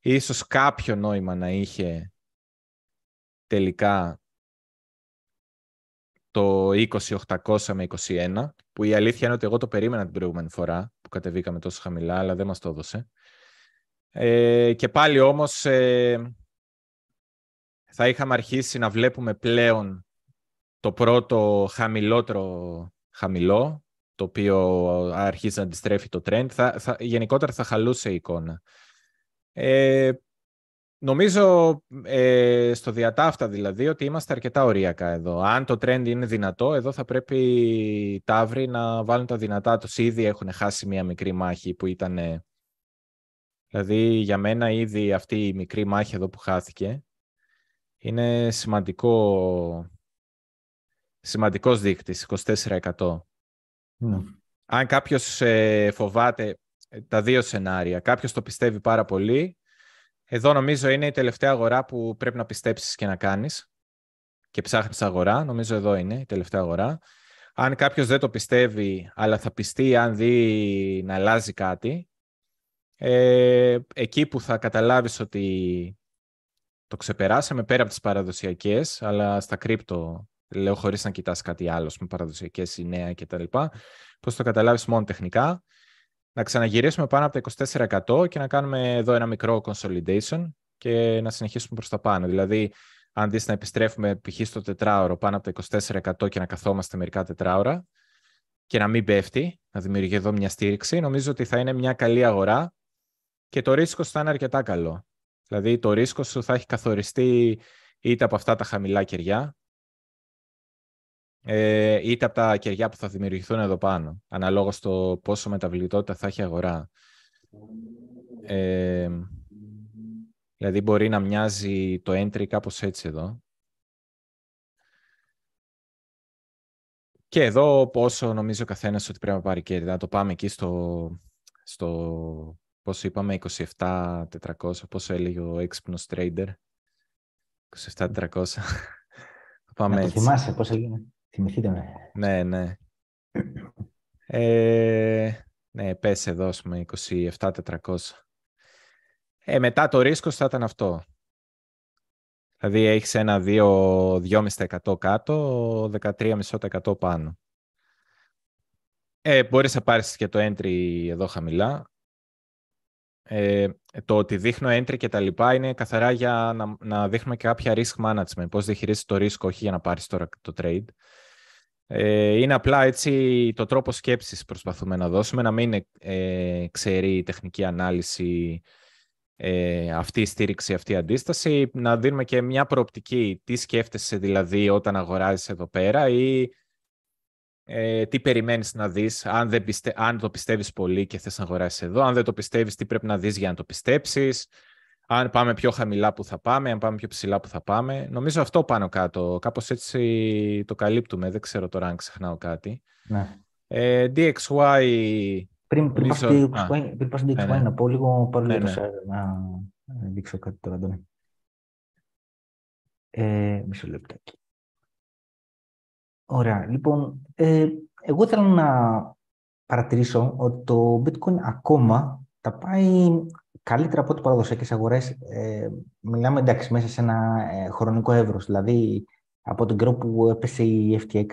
B: Ίσως κάποιο νόημα να είχε τελικά το 20.800 με 21, που η αλήθεια είναι ότι εγώ το περίμενα την προηγούμενη φορά που κατεβήκαμε τόσο χαμηλά, αλλά δεν μας το έδωσε. Ε, και πάλι όμως ε, θα είχαμε αρχίσει να βλέπουμε πλέον το πρώτο χαμηλότερο χαμηλό, το οποίο αρχίζει να αντιστρέφει το trend. Θα, θα, γενικότερα θα χαλούσε η εικόνα. Ε, νομίζω ε, στο διατάφτα δηλαδή ότι είμαστε αρκετά οριακά εδώ. Αν το trend είναι δυνατό, εδώ θα πρέπει οι ταύροι να βάλουν τα δυνατά τους. Ήδη έχουν χάσει μια μικρή μάχη που ήταν... Δηλαδή για μένα ήδη αυτή η μικρή μάχη εδώ που χάθηκε είναι σημαντικό σημαντικός δείκτης, 24%. Ναι. Αν κάποιος ε, φοβάται τα δύο σενάρια. Κάποιος το πιστεύει πάρα πολύ. Εδώ νομίζω είναι η τελευταία αγορά που πρέπει να πιστέψεις και να κάνεις και ψάχνεις αγορά. Νομίζω εδώ είναι η τελευταία αγορά. Αν κάποιος δεν το πιστεύει, αλλά θα πιστεί αν δει να αλλάζει κάτι, ε, εκεί που θα καταλάβεις ότι το ξεπεράσαμε πέρα από τις παραδοσιακές, αλλά στα κρύπτο, λέω χωρίς να κοιτάς κάτι άλλο, με παραδοσιακές ή νέα κτλ. Πώς το καταλάβεις μόνο τεχνικά, να ξαναγυρίσουμε πάνω από τα 24% και να κάνουμε εδώ ένα μικρό consolidation και να συνεχίσουμε προς τα πάνω. Δηλαδή, αν δεις να επιστρέφουμε π.χ. στο τετράωρο πάνω από τα 24% και να καθόμαστε μερικά τετράωρα και να μην πέφτει, να δημιουργεί εδώ μια στήριξη, νομίζω ότι θα είναι μια καλή αγορά και το ρίσκο θα είναι αρκετά καλό. Δηλαδή, το ρίσκο σου θα έχει καθοριστεί είτε από αυτά τα χαμηλά κεριά, ε, είτε από τα κεριά που θα δημιουργηθούν εδώ πάνω, αναλόγως το πόσο μεταβλητότητα θα έχει αγορά. Ε, δηλαδή μπορεί να μοιάζει το entry κάπως έτσι εδώ. Και εδώ πόσο νομίζω ο καθένας ότι πρέπει να πάρει κέρδη. Να το πάμε εκεί στο, στο πόσο είπαμε, 27.400, πόσο έλεγε ο έξυπνος trader. 27.400. [laughs]
A: πάμε να το θυμάσαι πώς έγινε. Θυμηθείτε με.
B: Ναι, ναι. Ε, ναι, πες εδώ, με 27.400. Ε, μετά το ρίσκος θα ήταν αυτό. Δηλαδή έχεις ένα 2,5% κάτω, 13,5% πάνω. Ε, μπορείς να πάρεις και το entry εδώ χαμηλά. Ε, το ότι δείχνω entry και τα λοιπά είναι καθαρά για να, να δείχνουμε και κάποια risk management. Πώς διαχειρίζεις το ρίσκο, όχι για να πάρεις τώρα το trade. Ε, είναι απλά έτσι το τρόπο σκέψης προσπαθούμε να δώσουμε, να μην ε, ξέρει η τεχνική ανάλυση ε, αυτή η στήριξη, αυτή η αντίσταση, να δίνουμε και μια προοπτική. Τι σκέφτεσαι δηλαδή όταν αγοράζεις εδώ πέρα ή ε, τι περιμένεις να δεις, αν, δεν πιστε... αν το πιστεύεις πολύ και θες να αγοράσεις εδώ, αν δεν το πιστεύεις τι πρέπει να δεις για να το πιστέψεις, αν πάμε πιο χαμηλά που θα πάμε, αν πάμε πιο ψηλά που θα πάμε. Νομίζω αυτό πάνω κάτω. Κάπως έτσι το καλύπτουμε. Δεν ξέρω τώρα αν ξεχνάω κάτι.
A: Ναι.
B: Ε, DXY...
A: Πριν, πριν πας DXY, πριν πας DXY ναι, ναι. να πω λίγο πάρω ναι, ναι. να δείξω κάτι τώρα, Αντώνη. Ε, μισό λεπτάκι. Ωραία. Λοιπόν, ε, εγώ θέλω να παρατηρήσω ότι το bitcoin ακόμα τα πάει καλύτερα από ό,τι παραδοσιακές αγορές. Ε, μιλάμε εντάξει μέσα σε ένα ε, χρονικό εύρος. Δηλαδή, από τον καιρό που έπεσε η FTX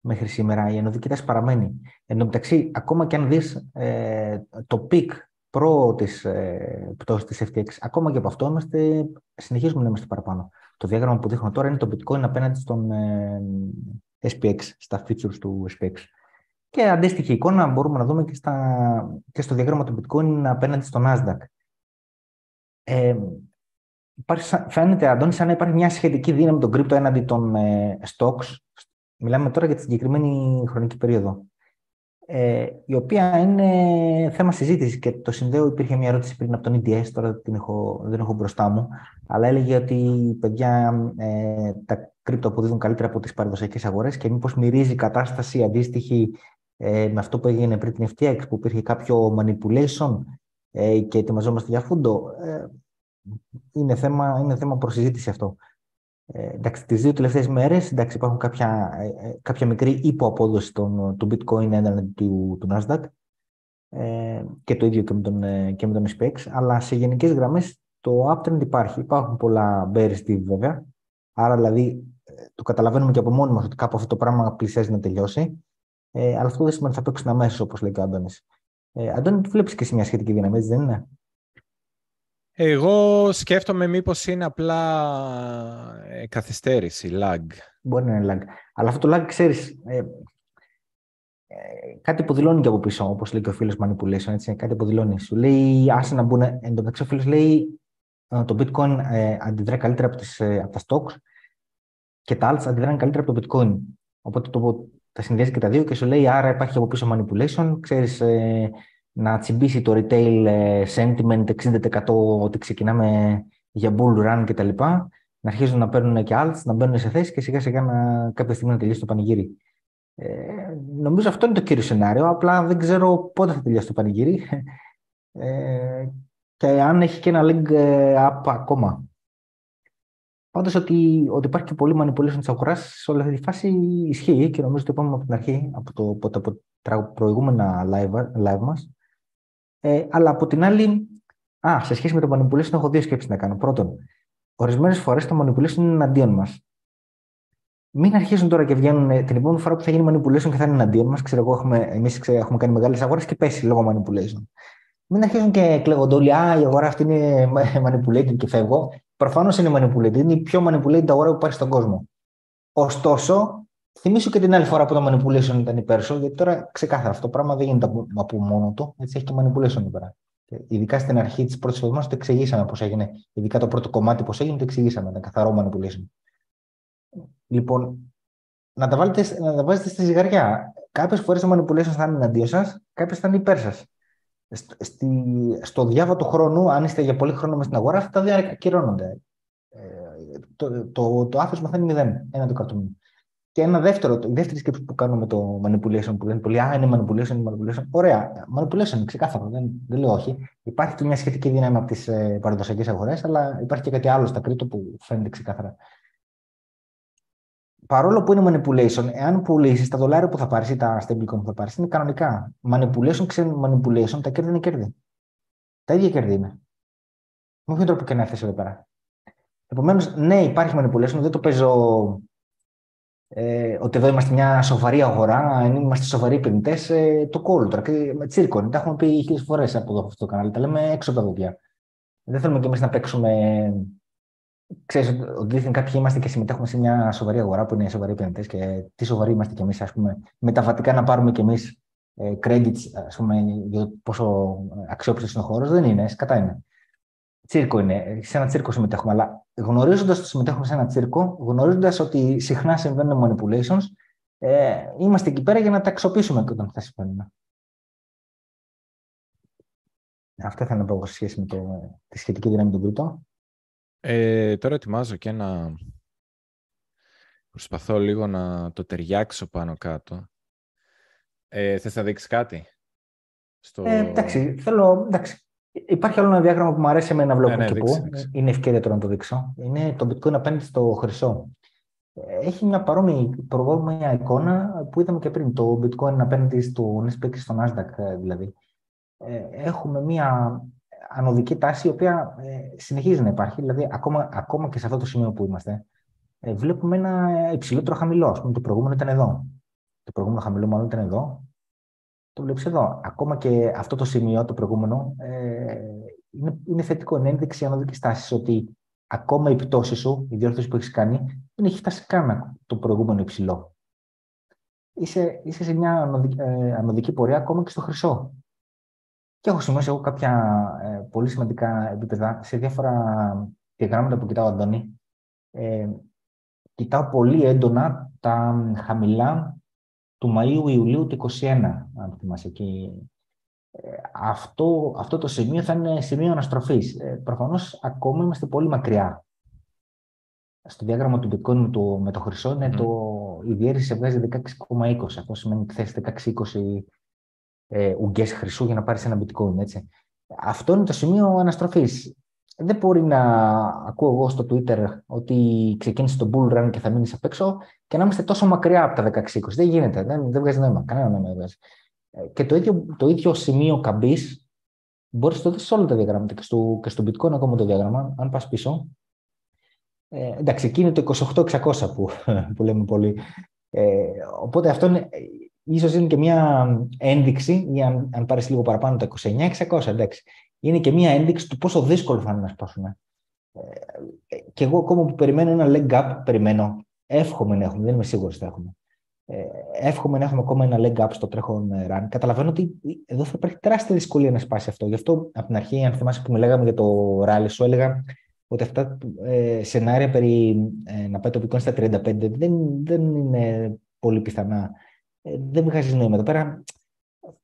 A: μέχρι σήμερα, η ενωδική τάση παραμένει. Εν τω μεταξύ, ακόμα και αν δεις ε, το peak προ της ε, πτώσης της FTX, ακόμα και από αυτό είμαστε, συνεχίζουμε να είμαστε παραπάνω. Το διάγραμμα που δείχνω τώρα είναι το bitcoin απέναντι στον ε, SPX, στα futures του SPX. Και αντίστοιχη εικόνα μπορούμε να δούμε και, στα, και στο διάγραμμα του bitcoin απέναντι στο Nasdaq. Ε, υπάρχει, φαίνεται, Αντώνη, σαν να υπάρχει μια σχετική δύναμη των crypto έναντι των ε, stocks. Μιλάμε τώρα για τη συγκεκριμένη χρονική περίοδο. Ε, η οποία είναι θέμα συζήτησης και το συνδέω. Υπήρχε μια ερώτηση πριν από τον EDS, τώρα την έχω, δεν έχω μπροστά μου, αλλά έλεγε ότι παιδιά ε, τα κρύπτο αποδίδουν καλύτερα από τις παραδοσιακές αγορές και μήπως μυρίζει κατάσταση αντίστοιχη ε, με αυτό που έγινε πριν την FTX, που υπήρχε κάποιο manipulation ε, και ετοιμαζόμαστε για φούντο. Ε, είναι θέμα, είναι θέμα προσυζήτηση αυτό. Ε, εντάξει, τις δύο τελευταίες μέρες εντάξει, υπάρχουν κάποια, ε, ε, κάποια μικρή υποαπόδοση των, του bitcoin έναντι του, του Nasdaq ε, και το ίδιο και με τον, και με τον SPX, αλλά σε γενικές γραμμές το uptrend υπάρχει. Υπάρχουν πολλά bearish βέβαια, άρα δηλαδή το καταλαβαίνουμε και από μόνοι μας ότι κάπου αυτό το πράγμα πλησιάζει να τελειώσει, ε, αλλά αυτό δεν σημαίνει ότι θα παίξουν αμέσως, όπως λέει και ο Αντώνης. Ε, Αντώνη, τι βλέπεις και εσύ μια σχετική δύναμη, έτσι δεν είναι;
B: Εγώ σκέφτομαι μήπως είναι απλά ε, καθυστέρηση, lag.
A: Μπορεί να είναι lag. Αλλά αυτό το lag, ξέρεις, ε, ε, κάτι που δηλώνει και από πίσω, όπως λέει και ο φίλος Manipulation, έτσι, κάτι που δηλώνει. Σου λέει, άσε να μπουν, εν τω μεταξύ ο φίλος λέει, ε, το bitcoin ε, αντιδρά καλύτερα από, τις, από τα stocks και τα alts αντιδράνε καλύτερα από το bitcoin. Οπότε το, τα συνδυάζει και τα δύο και σου λέει, άρα υπάρχει από πίσω manipulation, ξέρεις, να τσιμπήσει το retail ε, sentiment 60% ότι ξεκινάμε για bull run κτλ. Να αρχίζουν να παίρνουν και άλλες, να μπαίνουν σε θέση και σιγά σιγά να, κάποια στιγμή να τελειώσει το πανηγύρι. Ε, νομίζω αυτό είναι το κύριο σενάριο, απλά δεν ξέρω πότε θα τελειώσει το πανηγύρι ε, και αν έχει και ένα link ε, up ακόμα. Πάντως ότι, ότι υπάρχει και πολύ manipulation της αγοράς σε όλη αυτή τη φάση ισχύει και νομίζω ότι το είπαμε από την αρχή, από, το, από τα προηγούμενα live, live μας, ε, αλλά από την άλλη, α, σε σχέση με το manipulation έχω δύο σκέψεις να κάνω. Πρώτον, ορισμένες φορές το manipulation είναι εναντίον μας. Μην αρχίσουν τώρα και βγαίνουν ε, την επόμενη φορά που θα γίνει manipulation και θα είναι εναντίον μας. Ξέρω εγώ, έχουμε, εμείς έχουμε κάνει μεγάλες αγορές και πέσει λόγω manipulation. Μην αρχίσουν και κλαίγονται όλοι. Α, η αγορά αυτή είναι manipulated και φεύγω. Προφανώς είναι manipulated. Είναι η πιο manipulated αγορά που υπάρχει στον κόσμο. Ωστόσο, Θυμήσου και την άλλη φορά που το manipulation ήταν υπέρ σου, γιατί τώρα ξεκάθαρα αυτό το πράγμα δεν γίνεται από μόνο του. Έτσι έχει και manipulation εδώ πέρα. Ειδικά στην αρχή της πρώτης εβδομάδας το εξηγήσαμε πώς έγινε. Ειδικά το πρώτο κομμάτι πώς έγινε, το εξηγήσαμε. Ήταν καθαρό manipulation. Λοιπόν, να τα, βάλετε, να τα βάζετε στη ζυγαριά. Κάποιες φορές το manipulation θα είναι εναντίον σας, κάποιες θα είναι υπέρ σας. Στη, στο διάβα του χρόνου, αν είστε για πολύ χρόνο μες στην αγορά, αυτά τα δύο ακυρώνονται. Ε, το, το, το, το άθροισμα θα είναι μηδέν, ένα το κρατούμενο. Και ένα δεύτερο, η δεύτερη σκέψη που κάνουμε με το manipulation, που λένε πολλοί, Α, είναι manipulation, είναι manipulation. Ωραία, manipulation, ξεκάθαρο, δεν, δεν λέω όχι. Υπάρχει και μια σχετική δύναμη από τις ε, παραδοσιακές αγορές, αλλά υπάρχει και κάτι άλλο στα κρύπτο που φαίνεται ξεκάθαρα. Παρόλο που είναι manipulation, εάν πουλήσεις τα δολάρια που θα πάρεις ή τα stablecoin που θα πάρεις, είναι κανονικά. Manipulation, ξέρει manipulation, τα κέρδη είναι κέρδη. Τα ίδια κέρδη είναι. Με ποιον τρόπο και να έρθεις εδώ πέρα. Επομένως, ναι, υπάρχει manipulation, δεν το παίζω ε, ότι εδώ είμαστε μια σοβαρή αγορά, αν είμαστε σοβαροί επενδυτές, ε, το κόλλο τώρα. Με τσίρκο, τα έχουμε πει χίλιες φορές από εδώ αυτό το κανάλι. Τα λέμε έξω από τα δόντια. Δεν θέλουμε κι εμείς να παίξουμε. Ξέρεις ότι δείχνει κάποιοι είμαστε και συμμετέχουμε σε μια σοβαρή αγορά που είναι σοβαροί επενδυτές και τι σοβαροί είμαστε κι εμείς, ας πούμε, μεταβατικά να πάρουμε κι εμείς ε, credits, ας πούμε, για το πόσο αξιόπιστος είναι ο χώρος. Δεν είναι, κατά είναι τσίρκο είναι. Σε ένα τσίρκο συμμετέχουμε. Αλλά γνωρίζοντας ότι συμμετέχουμε σε ένα τσίρκο, γνωρίζοντας ότι συχνά συμβαίνουν manipulations, ε, είμαστε εκεί πέρα για να τα αξιοποιήσουμε και όταν θα συμβαίνουν. Αυτό θα να πω σε σχέση με το, τη σχετική δύναμη του κρυπτό.
B: Ε, τώρα ετοιμάζω και ένα... Προσπαθώ λίγο να το ταιριάξω πάνω κάτω. Ε, θες να δείξεις κάτι;
A: Στο... Ε, εντάξει, θέλω, εντάξει, Υπάρχει άλλο ένα διάγραμμα που μου αρέσει εμένα να βλέπω ναι, ναι, και πού. Είναι ευκαιρία τώρα να το δείξω. Είναι το bitcoin απέναντι στο χρυσό. έχει μια παρόμοια εικόνα που είδαμε και πριν, το bitcoin απέναντι στο SPX και στο Nasdaq δηλαδή. Έχουμε μια ανωδική τάση η οποία συνεχίζει να υπάρχει, δηλαδή ακόμα, ακόμα και σε αυτό το σημείο που είμαστε, βλέπουμε ένα υψηλότερο χαμηλό. Ας πούμε, το προηγούμενο ήταν εδώ. Το προηγούμενο χαμηλό μάλλον ήταν εδώ. Το βλέπεις εδώ. Ακόμα και αυτό το σημείο, το προηγούμενο, είναι, είναι θετικό, είναι ένδειξη ανωδικής τάσης ότι ακόμα η πτώση σου, η διόρθωση που έχεις κάνει, δεν έχει φτάσει καν το προηγούμενο υψηλό. Είσαι, είσαι σε μια ανωδική, ε, ανωδική πορεία ακόμα και στο χρυσό. Και έχω σημειώσει εγώ κάποια ε, πολύ σημαντικά επίπεδα σε διάφορα διαγράμματα που κοιτάω, Αντώνη. Ε, κοιτάω πολύ έντονα τα χαμηλά του Μαΐου-Ιουλίου του 2021, αν θυμάσαι εκεί αυτό, αυτό το σημείο θα είναι σημείο αναστροφής. Ε, προφανώς ακόμα είμαστε πολύ μακριά. Στο διάγραμμα του bitcoin με το, με το χρυσό είναι το, η διέρεση βγάζει 16,20. Αυτό σημαίνει ότι θες 16-20 ε, ουγγές χρυσού για να πάρεις ένα bitcoin. Έτσι. Αυτό είναι το σημείο αναστροφής. Δεν μπορεί να ακούω εγώ στο Twitter ότι ξεκίνησε το bull run και θα μείνεις απ' έξω και να είμαστε τόσο μακριά από τα 16-20. Δεν γίνεται. Δεν, δεν βγάζει νόημα. Κανένα νόημα δεν βγάζει. Και το ίδιο, το ίδιο σημείο καμπής μπορείς να το δεις σε όλα τα διαγράμματα και στο, και στο bitcoin ακόμα το διάγραμμα, αν πας πίσω. Ε, εντάξει, εκεί είναι το 28600 που, [laughs] που λέμε πολύ. Ε, οπότε αυτό είναι, ίσως είναι και μια ένδειξη, ή αν, αν πάρεις λίγο παραπάνω το 29600, εντάξει, είναι και μια ένδειξη του πόσο δύσκολο θα είναι να σπάσουμε. Ε, και εγώ ακόμα που περιμένω ένα leg up, περιμένω, εύχομαι να έχουμε, δεν είμαι σίγουρος ότι θα έχουμε. Ε, εύχομαι να έχουμε ακόμα ένα leg up στο τρέχον ε, run. Καταλαβαίνω ότι εδώ θα υπάρχει τεράστια δυσκολία να σπάσει αυτό. Γι' αυτό από την αρχή, αν θυμάσαι που μιλάγαμε για το rally, σου έλεγα ότι αυτά ε, σενάρια περί ε, να πάει το bitcoin στα 35 δεν, δεν είναι πολύ πιθανά. Ε, δεν βγάζει νόημα. Εδώ πέρα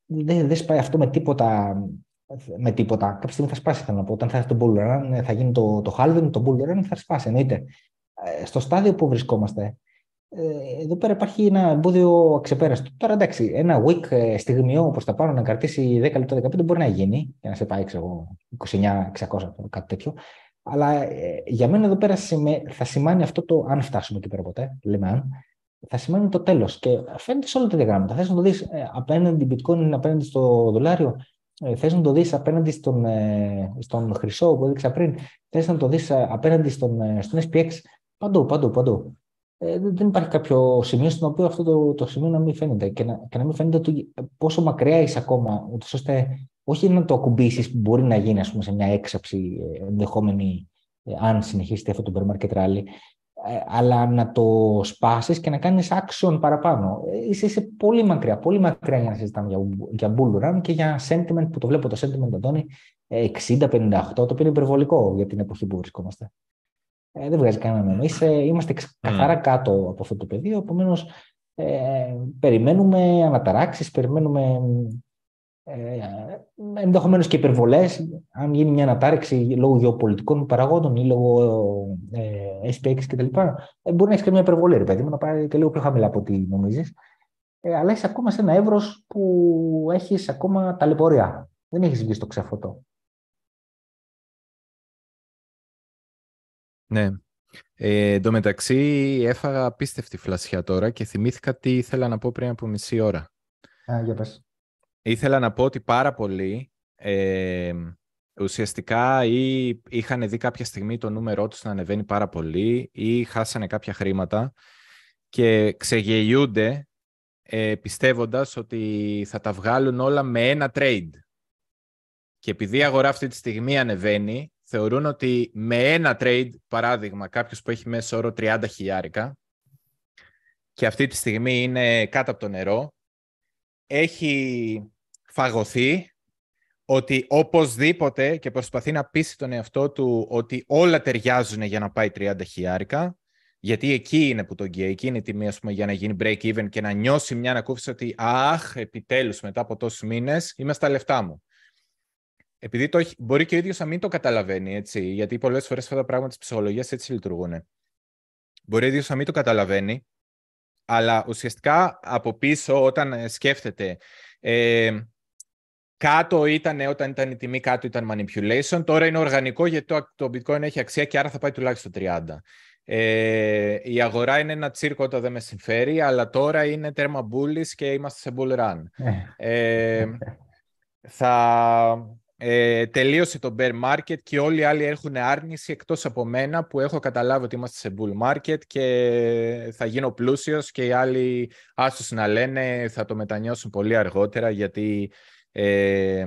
A: δεν, δεν σπάει αυτό με τίποτα. Με τίποτα. Κάποια στιγμή θα σπάσει, θέλω να πω. Όταν θα έρθει το bull run, θα γίνει το, το halving, το bull run θα σπάσει. Εννοείται. Στο στάδιο που βρισκόμαστε, ε, εδώ πέρα υπάρχει ένα εμπόδιο αξεπέραστο. Τώρα εντάξει, ένα week ε, στιγμιαίο προς τα πάνω να κρατήσει 10 λεπτά, 15 μπορεί να γίνει και να σε πάει, ξέρω 29-600, κάτι τέτοιο. Αλλά ε, για μένα εδώ πέρα θα σημαίνει αυτό το, αν φτάσουμε εκεί πέρα ποτέ, λέμε αν, θα σημαίνει το τέλος. Και φαίνεται σε όλα τα διαγράμματα. Θες να το δεις απέναντι bitcoin, απέναντι στο δολάριο, θες να το δεις απέναντι στον, στον χρυσό που έδειξα πριν, θες να το δεις απέναντι στον, στον SPX. Παντού, παντού, παντού ε, δεν υπάρχει κάποιο σημείο στο οποίο αυτό το, το σημείο να μην φαίνεται και να, και να μην φαίνεται ότι πόσο μακριά είσαι ακόμα, ώστε όχι να το ακουμπήσεις που μπορεί να γίνει ας πούμε, σε μια έξαψη ε, ενδεχόμενη ε, αν συνεχίσει αυτό το supermarket rally, αλλά να το σπάσεις και να κάνεις action παραπάνω. Είσαι, είσαι πολύ μακριά, πολύ μακριά για να συζητάμε για, για bull run και για sentiment που το βλέπω το sentiment, Αντώνη, 60-58, το οποίο είναι υπερβολικό για την εποχή που βρισκόμαστε ε, δεν βγάζει κανένα νόημα. είμαστε καθαρά κάτω από αυτό το πεδίο, επομένως ε, περιμένουμε αναταράξεις, περιμένουμε ε, ενδεχομένως και υπερβολές. Αν γίνει μια ανατάρξη λόγω γεωπολιτικών παραγόντων ή λόγω ε, SPX κτλ., ε, μπορεί να έχεις και μια υπερβολή, ρε παιδί μου, να πάει και λίγο πιο χαμηλά από ό,τι νομίζεις. Ε, αλλά είσαι ακόμα σε ένα εύρος που έχεις ακόμα ταλαιπωρία. Δεν έχεις βγει στο ξεφωτό.
B: Ναι. Ε, εν τω μεταξύ έφαγα απίστευτη φλασιά τώρα και θυμήθηκα τι ήθελα να πω πριν από μισή ώρα.
A: Α, για πες.
B: Ήθελα να πω ότι πάρα πολλοί ε, ουσιαστικά ή είχαν δει κάποια στιγμή το νούμερό τους να ανεβαίνει πάρα πολύ ή χάσανε κάποια χρήματα και ξεγελιούνται ε, πιστεύοντας ότι θα τα βγάλουν όλα με ένα trade. Και επειδή η αγορά αυτή τη στιγμή ανεβαίνει, θεωρούν ότι με ένα trade, παράδειγμα, κάποιος που έχει μέσο όρο 30 χιλιάρικα και αυτή τη στιγμή είναι κάτω από το νερό, έχει φαγωθεί ότι οπωσδήποτε και προσπαθεί να πείσει τον εαυτό του ότι όλα ταιριάζουν για να πάει 30 χιλιάρικα, γιατί εκεί είναι που το γκέι, εκεί είναι η τιμή ας πούμε, για να γίνει break even και να νιώσει μια ανακούφιση ότι αχ, επιτέλους μετά από τόσους μήνες είμαι στα λεφτά μου επειδή το έχει, μπορεί και ο ίδιος να μην το καταλαβαίνει, έτσι, γιατί πολλές φορές αυτά τα πράγματα τη ψυχολογία έτσι λειτουργούν. Μπορεί ο ίδιος να μην το καταλαβαίνει, αλλά ουσιαστικά από πίσω όταν ε, σκέφτεται ε, κάτω ήταν όταν ήταν η τιμή κάτω ήταν manipulation, τώρα είναι οργανικό γιατί το, το bitcoin έχει αξία και άρα θα πάει τουλάχιστον 30. Ε, η αγορά είναι ένα τσίρκο όταν δεν με συμφέρει, αλλά τώρα είναι τέρμα bullish και είμαστε σε bull run. ε, [laughs] θα ε, τελείωσε το bear market και όλοι οι άλλοι έχουν άρνηση εκτός από μένα που έχω καταλάβει ότι είμαστε σε bull market και θα γίνω πλούσιος και οι άλλοι άσους να λένε θα το μετανιώσουν πολύ αργότερα γιατί ε,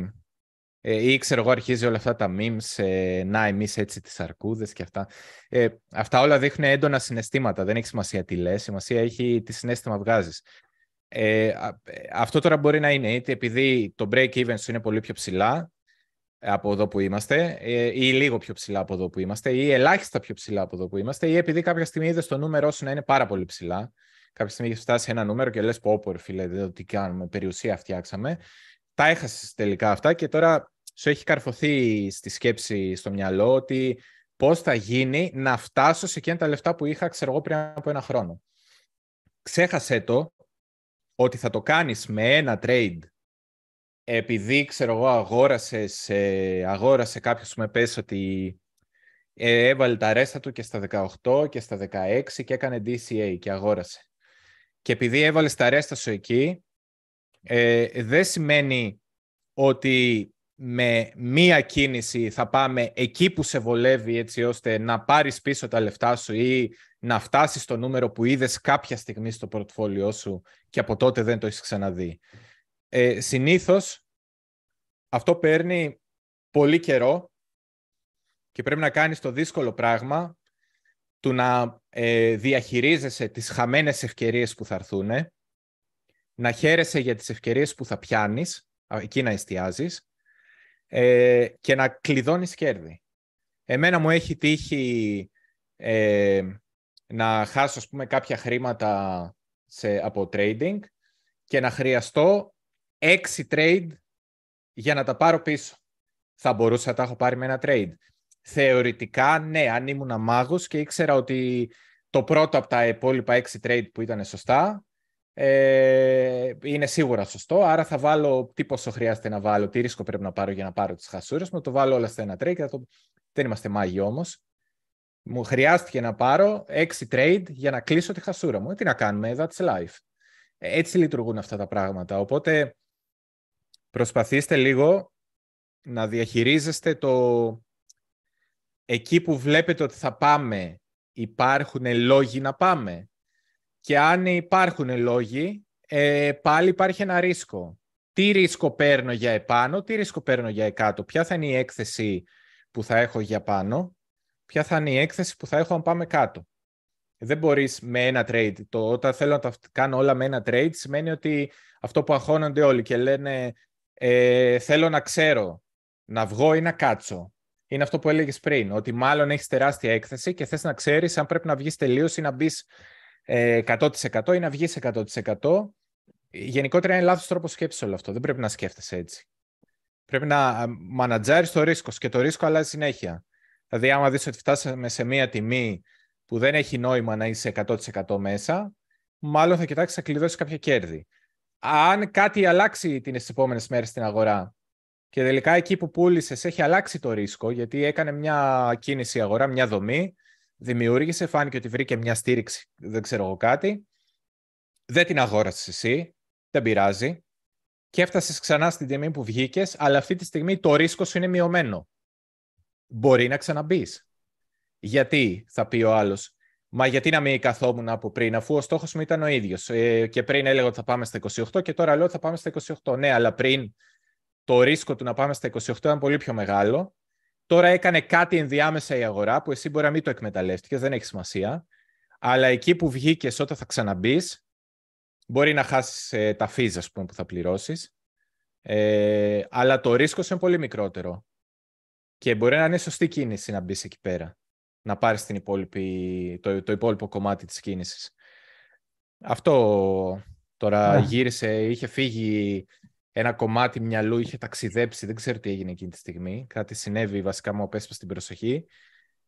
B: ε, ή ξέρω εγώ αρχίζει όλα αυτά τα memes, ε, να εμείς έτσι τις αρκούδες και αυτά. Ε, αυτά όλα δείχνουν έντονα συναισθήματα, δεν έχει σημασία τι λες, σημασία έχει τι συνέστημα βγάζεις. Ε, ε, αυτό τώρα μπορεί να είναι είτε επειδή το break even σου είναι πολύ πιο ψηλά από εδώ που είμαστε ε, ή λίγο πιο ψηλά από εδώ που είμαστε ή ελάχιστα πιο ψηλά από εδώ που είμαστε ή επειδή κάποια στιγμή είδες το νούμερό σου να είναι πάρα πολύ ψηλά. Κάποια στιγμή έχει φτάσει ένα νούμερο και λες πω πω φίλε, δεν τι κάνουμε, περιουσία φτιάξαμε. Τα έχασες τελικά αυτά και τώρα σου έχει καρφωθεί στη σκέψη στο μυαλό ότι πώς θα γίνει να φτάσω σε εκείνα τα λεφτά που είχα, ξέρω εγώ, πριν από ένα χρόνο. Ξέχασε το ότι θα το κάνεις με ένα trade επειδή, ξέρω εγώ, αγόρασες, ε, αγόρασε κάποιος που με πες ότι ε, έβαλε τα ρέστα του και στα 18 και στα 16 και έκανε DCA και αγόρασε. Και επειδή έβαλε τα ρέστα σου εκεί, ε, δεν σημαίνει ότι με μία κίνηση θα πάμε εκεί που σε βολεύει έτσι ώστε να πάρεις πίσω τα λεφτά σου ή να φτάσεις στο νούμερο που είδες κάποια στιγμή στο πορτφόλιό σου και από τότε δεν το έχεις ξαναδεί. Ε, συνήθως αυτό παίρνει πολύ καιρό και πρέπει να κάνεις το δύσκολο πράγμα του να ε, διαχειρίζεσαι τις χαμένες ευκαιρίες που θα έρθουν, να χαίρεσαι για τις ευκαιρίες που θα πιάνεις, εκεί να εστιάζεις, ε, και να κλειδώνεις κέρδη. Εμένα μου έχει τύχει ε, να χάσω ας πούμε, κάποια χρήματα σε, από trading και να χρειαστώ έξι trade για να τα πάρω πίσω. Θα μπορούσα να τα έχω πάρει με ένα trade. Θεωρητικά, ναι, αν ήμουν μάγος και ήξερα ότι το πρώτο από τα υπόλοιπα έξι trade που ήταν σωστά, ε, είναι σίγουρα σωστό, άρα θα βάλω τι πόσο χρειάζεται να βάλω, τι ρίσκο πρέπει να πάρω για να πάρω τις χασούρες μου, το βάλω όλα στα ένα trade και το... δεν είμαστε μάγοι όμως. Μου χρειάστηκε να πάρω 6 trade για να κλείσω τη χασούρα μου. Τι να κάνουμε, that's life. Έτσι λειτουργούν αυτά τα πράγματα. Οπότε προσπαθήστε λίγο να διαχειρίζεστε το εκεί που βλέπετε ότι θα πάμε υπάρχουν λόγοι να πάμε. Και αν υπάρχουν λόγοι, ε, πάλι υπάρχει ένα ρίσκο. Τι ρίσκο παίρνω για επάνω, τι ρίσκο παίρνω για εκάτω. Ποια θα είναι η έκθεση που θα έχω για πάνω, ποια θα είναι η έκθεση που θα έχω αν πάμε κάτω. Δεν μπορείς με ένα trade. Το, όταν θέλω να τα κάνω όλα με ένα trade σημαίνει ότι αυτό που αγχώνονται όλοι και λένε ε, θέλω να ξέρω να βγω ή να κάτσω. Είναι αυτό που έλεγες πριν, ότι μάλλον έχεις τεράστια έκθεση και θες να ξέρεις αν πρέπει να βγεις τελείως ή να μπεις 100% ε, ή να βγεις 100%. Γενικότερα είναι λάθος τρόπος σκέψης όλο αυτό. Δεν πρέπει να σκέφτεσαι έτσι. Πρέπει να μανατζάρεις το ρίσκο και το ρίσκο αλλάζει συνέχεια. Δηλαδή, άμα δεις ότι φτάσαμε σε μία τιμή που δεν έχει νόημα να είσαι 100% μέσα, μάλλον θα κοιτάξεις να κλειδώσεις κάποια κέρδη. Αν κάτι αλλάξει τις επόμενες μέρες στην αγορά και τελικά εκεί που πούλησες έχει αλλάξει το ρίσκο, γιατί έκανε μια κίνηση αγορά, μια δομή, δημιούργησε, φάνηκε ότι βρήκε μια στήριξη, δεν ξέρω εγώ κάτι, δεν την αγόρασες εσύ, δεν πειράζει, και έφτασες ξανά στην τιμή που βγήκες, αλλά αυτή τη στιγμή το ρίσκο σου είναι μειωμένο. Μπορεί να ξαναμπείς. Γιατί, θα πει ο άλλος, Μα γιατί να μην καθόμουν από πριν, αφού ο στόχος μου ήταν ο ίδιος. Ε, και πριν έλεγα ότι θα πάμε στα 28 και τώρα λέω ότι θα πάμε στα 28. Ναι, αλλά πριν το ρίσκο του να πάμε στα 28 ήταν πολύ πιο μεγάλο. Τώρα έκανε κάτι ενδιάμεσα η αγορά που εσύ μπορεί να μην το εκμεταλλεύτηκες, δεν έχει σημασία. Αλλά εκεί που βγήκες όταν θα ξαναμπεί, μπορεί να χάσεις ε, τα φίζα που θα πληρώσεις. Ε, αλλά το ρίσκος είναι πολύ μικρότερο. Και μπορεί να είναι σωστή κίνηση να μπεις εκεί πέρα να πάρεις την υπόλοιπη, το, το υπόλοιπο κομμάτι της κίνησης. Αυτό τώρα γύρισε, είχε φύγει ένα κομμάτι μυαλού, είχε ταξιδέψει, δεν ξέρω τι έγινε εκείνη τη στιγμή. Κάτι συνέβη, βασικά μου απέσπασε στην προσοχή.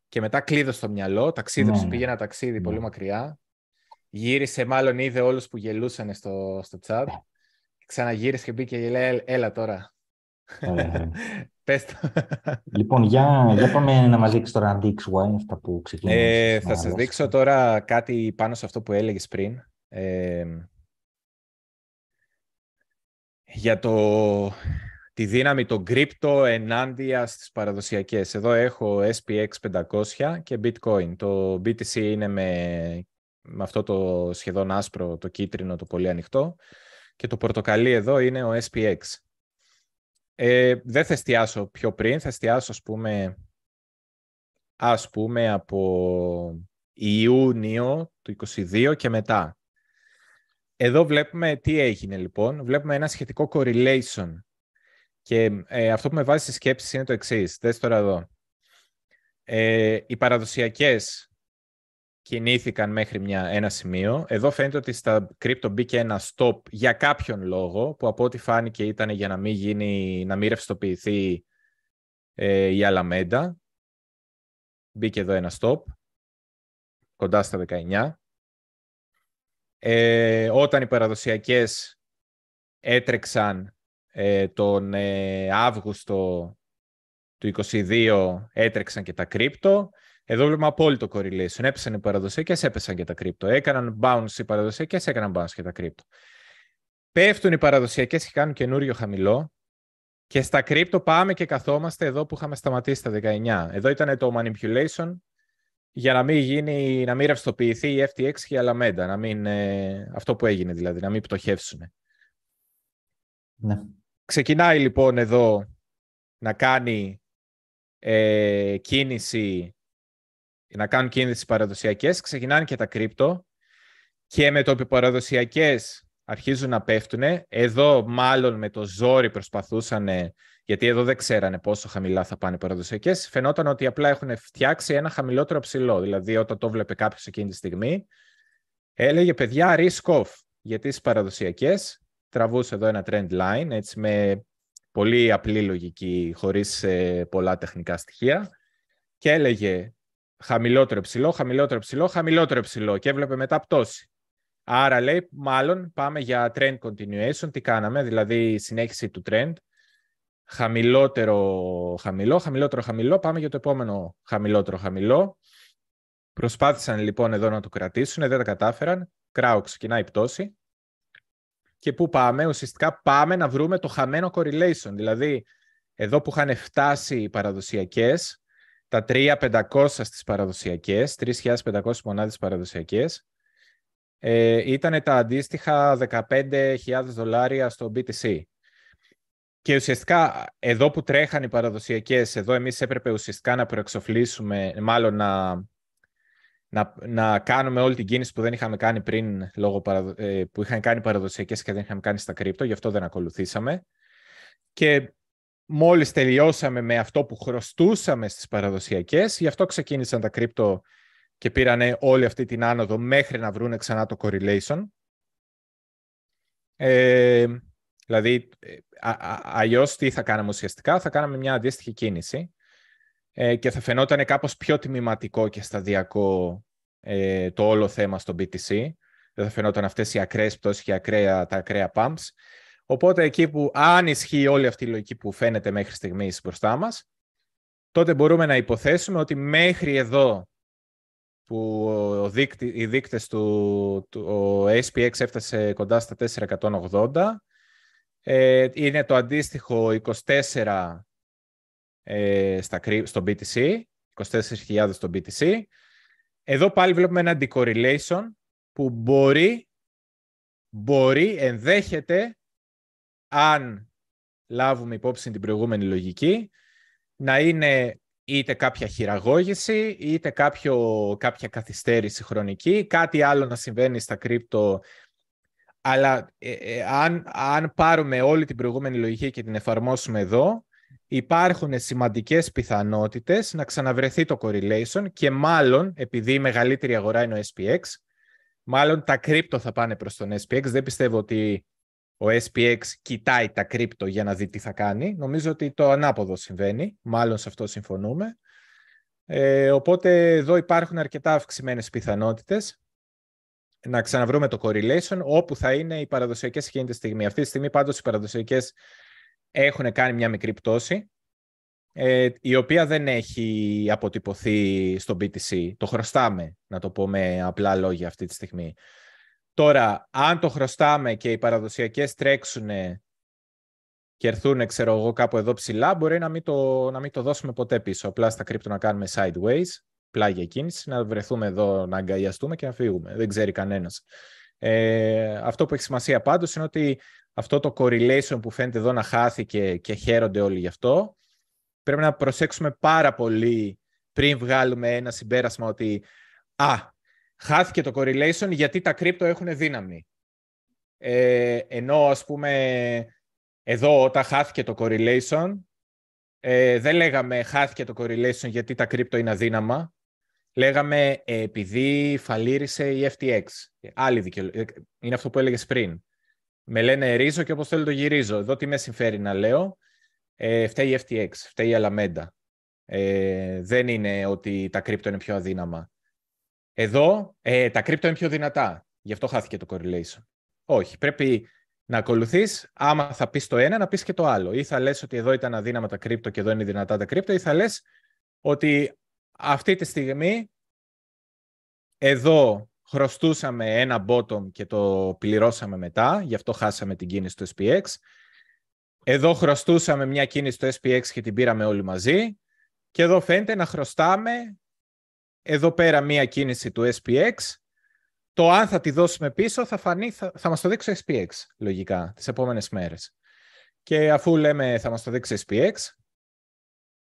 B: Και μετά κλείδωσε στο μυαλό, ταξίδεψε, ναι. πήγε ένα ταξίδι πολύ ναι. μακριά. Γύρισε, μάλλον είδε όλους που γελούσαν στο, στο chat. Ξαναγύρισε και μπήκε και λέει, έλα τώρα. [laughs] Πες το.
A: Λοιπόν, για, για πάμε να μας δείξεις τώρα DXY, αυτά που ξεκινήσαμε.
B: Ε, θα σας δείξω τώρα κάτι πάνω σε αυτό που έλεγες πριν. Ε, για το, τη δύναμη των κρύπτο ενάντια στις παραδοσιακές. Εδώ έχω SPX 500 και Bitcoin. Το BTC είναι με, με αυτό το σχεδόν άσπρο, το κίτρινο, το πολύ ανοιχτό. Και το πορτοκαλί εδώ είναι ο SPX. Ε, δεν θα εστιάσω πιο πριν, θα εστιάσω ας πούμε, ας πούμε από Ιούνιο του 2022 και μετά. Εδώ βλέπουμε τι έγινε λοιπόν. Βλέπουμε ένα σχετικό correlation. Και ε, αυτό που με βάζει στη σκέψη είναι το εξής. Δες τώρα εδώ. Ε, οι παραδοσιακές κινήθηκαν μέχρι μια, ένα σημείο. Εδώ φαίνεται ότι στα κρύπτο μπήκε ένα stop για κάποιον λόγο, που από ό,τι φάνηκε ήταν για να μην, γίνει, να μην ρευστοποιηθεί ε, η Αλαμέντα. Μπήκε εδώ ένα stop, κοντά στα 19. Ε, όταν οι παραδοσιακές έτρεξαν ε, τον ε, Αύγουστο του 2022 έτρεξαν και τα κρύπτο. Εδώ βλέπουμε απόλυτο correlation. Έπεσαν οι παραδοσιακές, έπεσαν και τα κρύπτο. Έκαναν bounce οι παραδοσιακές, έκαναν bounce και τα κρύπτο. Πέφτουν οι παραδοσιακές και κάνουν καινούριο χαμηλό. Και στα κρύπτο πάμε και καθόμαστε εδώ που είχαμε σταματήσει τα 19. Εδώ ήταν το manipulation για να μην, γίνει, να μην ρευστοποιηθεί η FTX και η Alameda. Να μην, ε, αυτό που έγινε δηλαδή, να μην πτωχεύσουν.
A: Ναι.
B: Ξεκινάει λοιπόν εδώ να κάνει ε, κίνηση, να κάνουν κίνηση παραδοσιακές, ξεκινάνε και τα κρύπτο και με το που παραδοσιακές αρχίζουν να πέφτουν, εδώ μάλλον με το ζόρι προσπαθούσαν, γιατί εδώ δεν ξέρανε πόσο χαμηλά θα πάνε οι παραδοσιακές, φαινόταν ότι απλά έχουν φτιάξει ένα χαμηλότερο ψηλό, δηλαδή όταν το βλέπε κάποιος εκείνη τη στιγμή, έλεγε παιδιά risk off, γιατί στις παραδοσιακές τραβούσε εδώ ένα trend line, έτσι με πολύ απλή λογική, χωρίς ε, πολλά τεχνικά στοιχεία και έλεγε χαμηλότερο ψηλό, χαμηλότερο ψηλό, χαμηλότερο ψηλό και έβλεπε μετά πτώση. Άρα λέει, μάλλον πάμε για trend continuation. Τι κάναμε, δηλαδή συνέχιση του trend. Χαμηλότερο χαμηλό, χαμηλότερο χαμηλό, πάμε για το επόμενο χαμηλότερο χαμηλό. Προσπάθησαν λοιπόν εδώ να το κρατήσουν, δεν τα κατάφεραν. Κράου ξεκινάει η πτώση. Και πού πάμε, ουσιαστικά πάμε να βρούμε το χαμένο correlation. Δηλαδή, εδώ που είχαν φτάσει οι παραδοσιακές, τα 3.500 στις παραδοσιακές, 3.500 μονάδες παραδοσιακές, ε, ήταν τα αντίστοιχα 15.000 δολάρια στο BTC. Και ουσιαστικά εδώ που τρέχαν οι παραδοσιακές, εδώ εμείς έπρεπε ουσιαστικά να προεξοφλήσουμε, μάλλον να να, να κάνουμε όλη την κίνηση που δεν είχαμε κάνει πριν, λόγω ε, που είχαν κάνει παραδοσιακές και δεν είχαμε κάνει στα κρύπτο, γι' αυτό δεν ακολουθήσαμε. Και μόλις τελειώσαμε με αυτό που χρωστούσαμε στις παραδοσιακές, γι' αυτό ξεκίνησαν τα κρύπτο και πήραν όλη αυτή την άνοδο μέχρι να βρουν ξανά το correlation. Ε, δηλαδή, ε, αλλιώς τι θα κάναμε ουσιαστικά, θα κάναμε μια αντίστοιχη κίνηση ε, και θα φαινόταν κάπως πιο τιμηματικό και σταδιακό ε, το όλο θέμα στο BTC. Δεν θα φαινόταν αυτές οι ακραίες πτώσεις και ακραία, τα ακραία pumps. Οπότε εκεί που αν ισχύει όλη αυτή η λογική που φαίνεται μέχρι στιγμής μπροστά μας, τότε μπορούμε να υποθέσουμε ότι μέχρι εδώ που ο δείκτη, οι δείκτες του, του ο SPX έφτασε κοντά στα 480, ε, είναι το αντίστοιχο 24 ε, στα, στο BTC, 24.000 στο BTC. Εδώ πάλι βλέπουμε ένα decorrelation που μπορεί, μπορεί, ενδέχεται, αν λάβουμε υπόψη την προηγούμενη λογική, να είναι είτε κάποια χειραγώγηση, είτε κάποιο, κάποια καθυστέρηση χρονική, κάτι άλλο να συμβαίνει στα κρύπτο. Αλλά ε, ε, αν, αν πάρουμε όλη την προηγούμενη λογική και την εφαρμόσουμε εδώ, υπάρχουν σημαντικές πιθανότητες να ξαναβρεθεί το correlation και μάλλον, επειδή η μεγαλύτερη αγορά είναι ο SPX, μάλλον τα κρύπτο θα πάνε προς τον SPX. Δεν πιστεύω ότι ο SPX κοιτάει τα κρύπτο για να δει τι θα κάνει. Νομίζω ότι το ανάποδο συμβαίνει. Μάλλον σε αυτό συμφωνούμε. Ε, οπότε εδώ υπάρχουν αρκετά αυξημένες πιθανότητες να ξαναβρούμε το correlation όπου θα είναι οι παραδοσιακές εκείνη τη στιγμή. Αυτή τη στιγμή πάντως οι παραδοσιακές έχουν κάνει μια μικρή πτώση. ε, η οποία δεν έχει αποτυπωθεί στο BTC. Το χρωστάμε, να το πω με απλά λόγια αυτή τη στιγμή. Τώρα, αν το χρωστάμε και οι παραδοσιακές τρέξουν και έρθουν, ξέρω εγώ, κάπου εδώ ψηλά, μπορεί να μην το, να μην το δώσουμε ποτέ πίσω. Απλά στα κρύπτο να κάνουμε sideways, πλάγια κίνηση, να βρεθούμε εδώ να αγκαλιαστούμε και να φύγουμε. Δεν ξέρει κανένας. Ε, αυτό που έχει σημασία πάντως είναι ότι αυτό το correlation που φαίνεται εδώ να χάθηκε και χαίρονται όλοι γι' αυτό, πρέπει να προσέξουμε πάρα πολύ πριν βγάλουμε ένα συμπέρασμα ότι «Α, χάθηκε το correlation γιατί τα κρύπτο έχουν δύναμη». Ε, ενώ, ας πούμε, εδώ όταν χάθηκε το correlation, ε, δεν λέγαμε χάθηκε το correlation γιατί τα κρύπτο είναι αδύναμα. Λέγαμε ε, επειδή φαλήρισε η FTX. Άλλη δικαιολογία. Ε, είναι αυτό που έλεγες πριν. Με λένε ρίζω και όπως θέλω το γυρίζω. Εδώ τι με συμφέρει να λέω. Ε, φταίει η FTX, φταίει η Alameda. Ε, δεν είναι ότι τα κρύπτο είναι πιο αδύναμα. Εδώ ε, τα κρύπτο είναι πιο δυνατά. Γι' αυτό χάθηκε το correlation. Όχι, πρέπει να ακολουθείς, άμα θα πεις το ένα, να πεις και το άλλο. Ή θα λες ότι εδώ ήταν αδύναμα τα κρύπτο και εδώ είναι δυνατά τα κρύπτο, ή θα λες ότι αυτή τη στιγμή εδώ χρωστούσαμε ένα bottom και το πληρώσαμε μετά, γι' αυτό χάσαμε την κίνηση του SPX. Εδώ χρωστούσαμε μια κίνηση του SPX και την πήραμε όλοι μαζί. Και εδώ φαίνεται να χρωστάμε εδώ πέρα μια κίνηση του SPX το αν θα τη δώσουμε πίσω θα, φανεί, θα, θα μας το δείξει ο SPX, λογικά, τις επόμενες μέρες. Και αφού λέμε θα μας το δείξει SPX,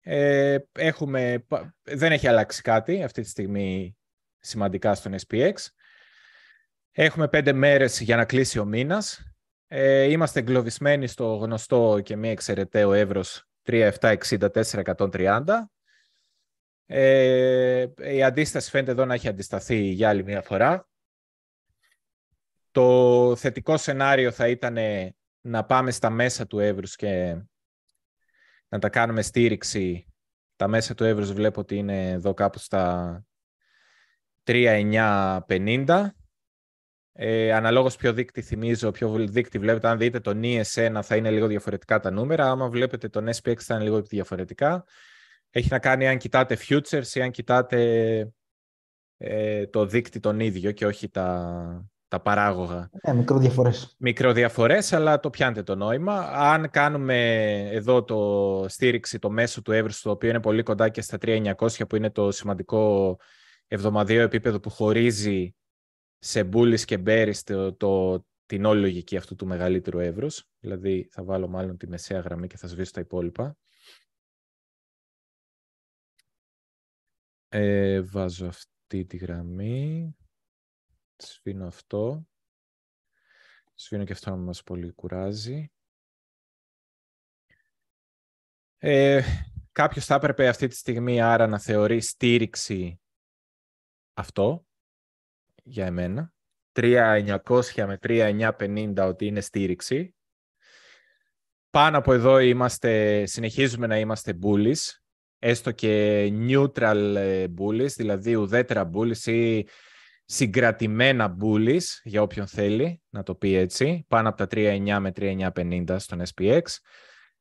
B: ε, έχουμε, δεν έχει αλλάξει κάτι αυτή τη στιγμή σημαντικά στον SPX. Έχουμε πέντε μέρες για να κλείσει ο μήνας. Ε, είμαστε εγκλωβισμένοι στο γνωστό και μη εξαιρεταίο εύρος 3764-130. Ε, η αντίσταση φαίνεται εδώ να έχει αντισταθεί για άλλη μια φορά. Το θετικό σενάριο θα ήταν να πάμε στα μέσα του Εύρους και να τα κάνουμε στήριξη. Τα μέσα του Εύρους βλέπω ότι είναι εδώ κάπου στα 3.950. Ε, αναλόγως ποιο δείκτη θυμίζω, ποιο δείκτη βλέπετε. Αν δείτε τον ES1 θα είναι λίγο διαφορετικά τα νούμερα. Άμα βλέπετε τον SPX θα είναι λίγο διαφορετικά. Έχει να κάνει αν κοιτάτε futures ή αν κοιτάτε ε, το δείκτη τον ίδιο και όχι τα, τα παράγωγα.
A: Ε, μικροδιαφορές.
B: Μικροδιαφορές, αλλά το πιάνετε το νόημα. Αν κάνουμε εδώ το στήριξη, το μέσο του εύρους, το οποίο είναι πολύ κοντά και στα 3.900, που είναι το σημαντικό εβδομαδιαίο επίπεδο που χωρίζει σε μπούλης και μπέρις το, το, την όλη λογική αυτού του μεγαλύτερου εύρους. Δηλαδή θα βάλω μάλλον τη μεσαία γραμμή και θα σβήσω τα υπόλοιπα. Ε, βάζω αυτή τη γραμμή. Σβήνω αυτό. Σβήνω και αυτό να μας πολύ κουράζει. Ε, κάποιος θα έπρεπε αυτή τη στιγμή άρα να θεωρεί στήριξη αυτό για εμένα. 3.900 με 3.950 ότι είναι στήριξη. Πάνω από εδώ είμαστε, συνεχίζουμε να είμαστε bullies, έστω και neutral ε, bullies, δηλαδή ουδέτερα bullies ή συγκρατημένα bullies, για όποιον θέλει να το πει έτσι, πάνω από τα 3.9 με 3.950 στον SPX,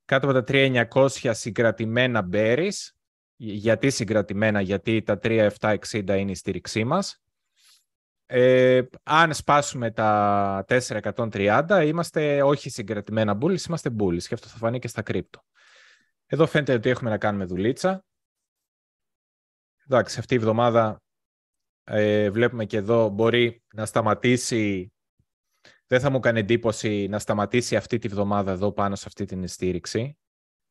B: κάτω από τα 3.900 συγκρατημένα bearies, γιατί συγκρατημένα, γιατί τα 3.760 είναι η στήριξή μας. Ε, αν σπάσουμε τα 430, είμαστε όχι συγκρατημένα bullies, είμαστε bullies και αυτό θα φανεί και στα κρύπτο. Εδώ φαίνεται ότι έχουμε να κάνουμε δουλίτσα. Εντάξει, αυτή η εβδομάδα ε, βλέπουμε και εδώ μπορεί να σταματήσει, δεν θα μου κάνει εντύπωση να σταματήσει αυτή τη βδομάδα εδώ πάνω σε αυτή την στήριξη,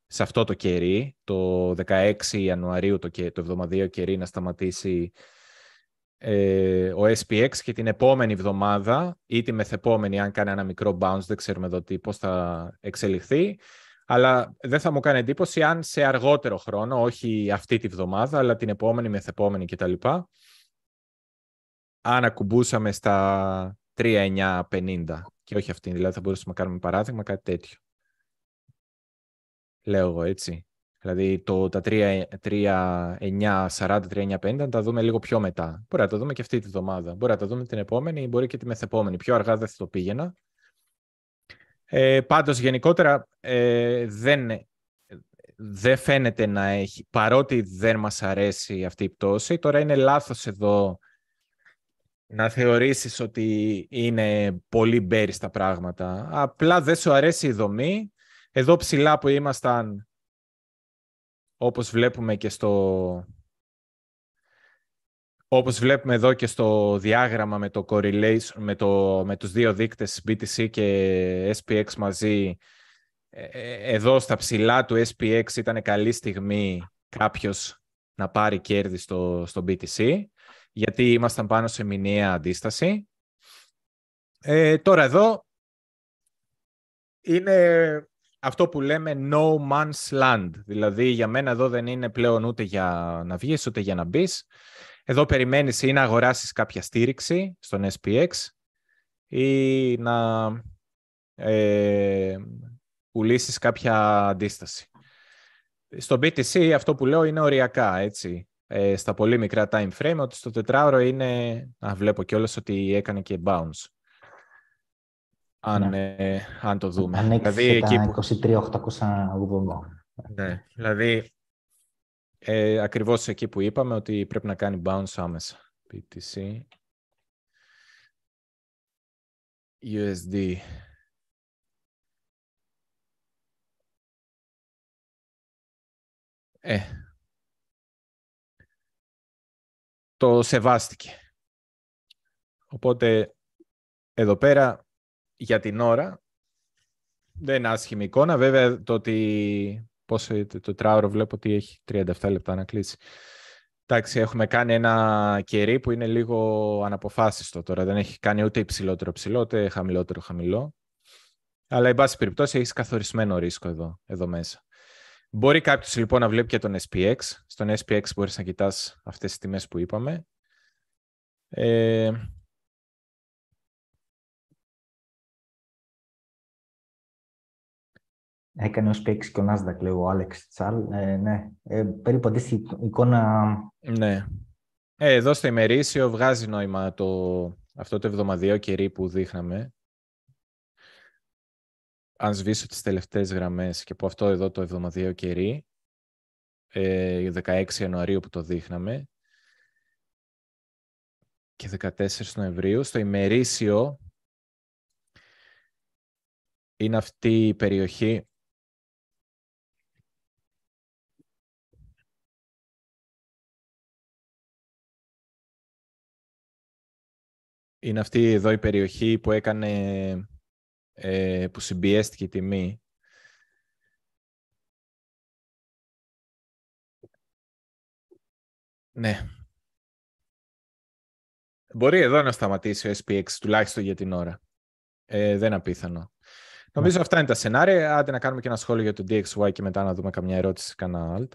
B: σε αυτό το κερί, το 16 Ιανουαρίου το, το εβδομαδίο κερί να σταματήσει ε, ο SPX και την επόμενη βδομάδα ή τη μεθεπόμενη αν κάνει ένα μικρό bounce, δεν ξέρουμε εδώ τι, πώς θα εξελιχθεί, αλλά δεν θα μου κάνει εντύπωση αν σε αργότερο χρόνο, όχι αυτή τη βδομάδα, αλλά την επόμενη, μεθεπόμενη κτλ αν ακουμπούσαμε στα 3-9-50 και όχι αυτή, δηλαδή θα μπορούσαμε να κάνουμε παράδειγμα κάτι τέτοιο. Λέω εγώ έτσι. Δηλαδή το, τα 3-9-40, 3-9-50 να τα δούμε λίγο πιο μετά. Μπορεί να τα δούμε και αυτή τη βδομάδα. Μπορεί να τα δούμε την επόμενη, μπορεί και τη μεθεπόμενη. Πιο αργά δεν θα το πήγαινα. Ε, πάντως γενικότερα ε, δεν, δεν φαίνεται να έχει, παρότι δεν μας αρέσει αυτή η πτώση, τώρα είναι λάθος εδώ να θεωρήσεις ότι είναι πολύ μπέρι τα πράγματα. Απλά δεν σου αρέσει η δομή. Εδώ ψηλά που ήμασταν, όπως βλέπουμε και στο... Όπως βλέπουμε εδώ και στο διάγραμμα με το correlation, με, το, με τους δύο δείκτες BTC και SPX μαζί, ε, ε, εδώ στα ψηλά του SPX ήταν καλή στιγμή κάποιος να πάρει κέρδη στο, στο BTC γιατί ήμασταν πάνω σε μηνιαία αντίσταση. Ε, τώρα εδώ είναι αυτό που λέμε no man's land. Δηλαδή για μένα εδώ δεν είναι πλέον ούτε για να βγεις ούτε για να μπεις. Εδώ περιμένεις ή να αγοράσεις κάποια στήριξη στον SPX ή να ε, πουλήσεις κάποια αντίσταση. Στο BTC αυτό που λέω είναι οριακά, έτσι. Ε, στα πολύ μικρά time frame, ότι στο τετράωρο είναι... Α, βλέπω κιόλας ότι έκανε και bounce. Αν, ναι. ε, αν το δούμε.
A: δηλαδή, εκεί που... 23.880.
B: Ναι, δηλαδή ε, ακριβώς εκεί που είπαμε ότι πρέπει να κάνει bounce άμεσα. BTC. USD. Ε, το σεβάστηκε. Οπότε, εδώ πέρα, για την ώρα, δεν είναι άσχημη εικόνα. Βέβαια, το ότι πώς, το τράωρο βλέπω ότι έχει 37 λεπτά να κλείσει. Εντάξει, έχουμε κάνει ένα κερί που είναι λίγο αναποφάσιστο τώρα. Δεν έχει κάνει ούτε υψηλότερο ψηλό, ούτε χαμηλότερο χαμηλό. Αλλά, εν πάση περιπτώσει, έχεις καθορισμένο ρίσκο εδώ, εδώ μέσα. Μπορεί κάποιος λοιπόν να βλέπει και τον SPX. Στον SPX μπορείς να κοιτάς αυτές τις τιμές που είπαμε. Ε...
A: Έκανε ο SPX και ο Nasdaq, λέει ο Άλεξ Τσάλ. Ε, ναι, ε, περίπου αντίστοιχη εικόνα.
B: Ναι. Ε, εδώ στο ημερήσιο βγάζει νόημα το, αυτό το εβδομαδιαίο κερί που δείχναμε αν σβήσω τις τελευταίες γραμμές και από αυτό εδώ το εβδομαδιαίο κερί, ε, 16 Ιανουαρίου που το δείχναμε και 14 Νοεμβρίου, στο ημερήσιο είναι αυτή η περιοχή είναι αυτή εδώ η περιοχή που έκανε ε, που συμπιέστηκε η τιμή. Ναι. Μπορεί εδώ να σταματήσει ο SPX, τουλάχιστον για την ώρα. Ε, δεν είναι απίθανο. Νομίζω ναι. αυτά είναι τα σενάρια. Άντε να κάνουμε και ένα σχόλιο για το DXY και μετά να δούμε καμιά ερώτηση, κανένα alt.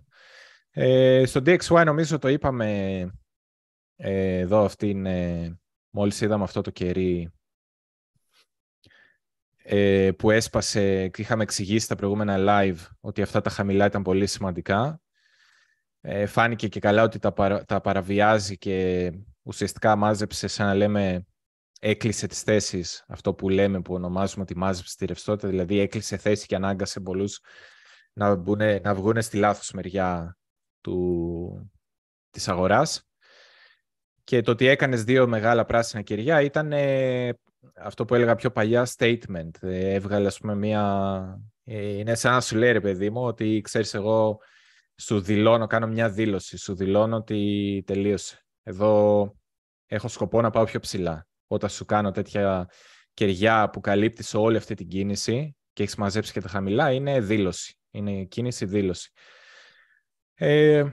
B: Ε, στο DXY νομίζω το είπαμε ε, εδώ αυτή είναι, μόλις είδαμε αυτό το κερί ε, που έσπασε και είχαμε εξηγήσει τα προηγούμενα live ότι αυτά τα χαμηλά ήταν πολύ σημαντικά. Ε, φάνηκε και καλά ότι τα, τα παραβιάζει και ουσιαστικά μάζεψε, σαν να λέμε, έκλεισε τις θέσεις, αυτό που λέμε, που ονομάζουμε ότι μάζεψε τη ρευστότητα, δηλαδή έκλεισε θέση και ανάγκασε πολλούς να, μπουνε, να βγουν στη λάθος μεριά του, της αγοράς. Και το ότι έκανες δύο μεγάλα πράσινα κεριά ήταν αυτό που έλεγα πιο παλιά statement. Ε, έβγαλε, ας πούμε, μία... Ε, είναι σαν να σου λέει, ρε παιδί μου, ότι ξέρεις εγώ σου δηλώνω, κάνω μια δήλωση, σου δηλώνω ότι τελείωσε. Εδώ έχω σκοπό να πάω πιο ψηλά. Όταν σου κάνω τέτοια κεριά που καλύπτεις όλη αυτή την κίνηση και έχεις μαζέψει και τα χαμηλά, είναι δήλωση. Είναι κίνηση δήλωση. Ε,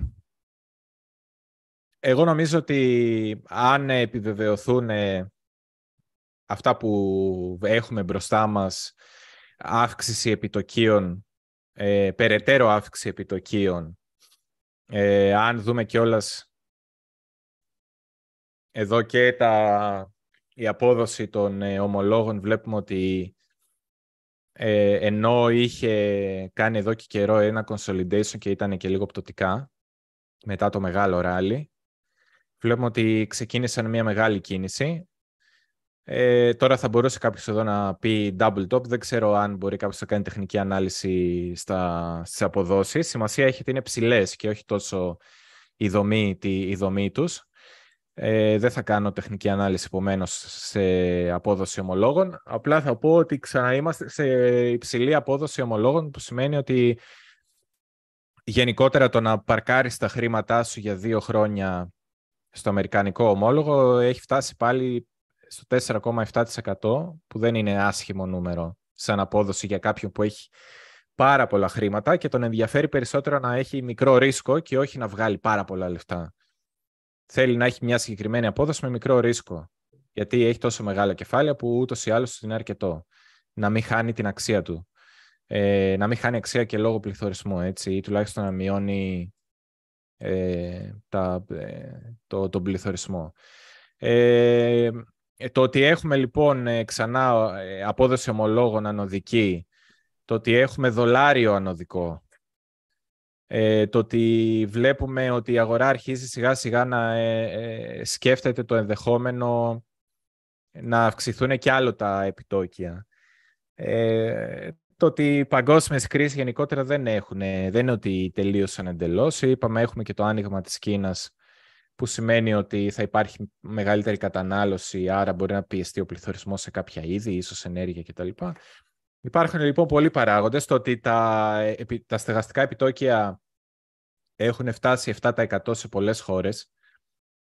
B: εγώ νομίζω ότι αν επιβεβαιωθούν αυτά που έχουμε μπροστά μας, αύξηση επιτοκίων, ε, περαιτέρω αύξηση επιτοκίων. Ε, αν δούμε κιόλας εδώ και τα, η απόδοση των ε, ομολόγων, βλέπουμε ότι ε, ενώ είχε κάνει εδώ και καιρό ένα consolidation και ήταν και λίγο πτωτικά, μετά το μεγάλο ράλι, βλέπουμε ότι ξεκίνησαν μια μεγάλη κίνηση Ε, τώρα θα μπορούσε κάποιος εδώ να πει double top. Δεν ξέρω αν μπορεί κάποιος να κάνει τεχνική ανάλυση στα, στις αποδόσεις. Σημασία έχει ότι είναι ψηλές και όχι τόσο η δομή, τη, η δομή τους. Ε, δεν θα κάνω τεχνική ανάλυση επομένως σε απόδοση ομολόγων. Απλά θα πω ότι ξαναείμαστε σε υψηλή απόδοση ομολόγων, που σημαίνει ότι γενικότερα το να παρκάρεις τα χρήματά σου για δύο χρόνια στο αμερικανικό ομόλογο έχει φτάσει πάλι στο 4,7% που δεν είναι άσχημο νούμερο σαν απόδοση για κάποιον που έχει πάρα πολλά χρήματα και τον ενδιαφέρει περισσότερο να έχει μικρό ρίσκο και όχι να βγάλει πάρα πολλά λεφτά. Θέλει να έχει μια συγκεκριμένη απόδοση με μικρό ρίσκο. Γιατί έχει τόσο μεγάλα κεφάλαια που ούτως ή άλλως είναι αρκετό. Να μην χάνει την αξία του. Ε, να μην χάνει αξία και λόγω πληθωρισμού, έτσι, ή τουλάχιστον να μειώνει ε, τα, ε, το, τον πληθωρισμό. Ε, το ότι έχουμε λοιπόν ε, ξανά ε, απόδοση ομολόγων ανωδική, το ότι έχουμε δολάριο ανωδικό, ε, το ότι βλέπουμε ότι η αγορά αρχίζει σιγά σιγά να ε, σκέφτεται το ενδεχόμενο να αυξηθούν και άλλο τα επιτόκια. Το ότι οι παγκόσμιες κρίσεις γενικότερα δεν έχουν, δεν είναι ότι τελείωσαν εντελώς. Είπαμε έχουμε και το άνοιγμα της Κίνας που σημαίνει ότι θα υπάρχει μεγαλύτερη κατανάλωση, άρα μπορεί να πιεστεί ο πληθωρισμός σε κάποια είδη, ίσως ενέργεια κτλ. Υπάρχουν λοιπόν πολλοί παράγοντες. Το ότι τα, τα στεγαστικά επιτόκια έχουν φτάσει 7% σε πολλές χώρες.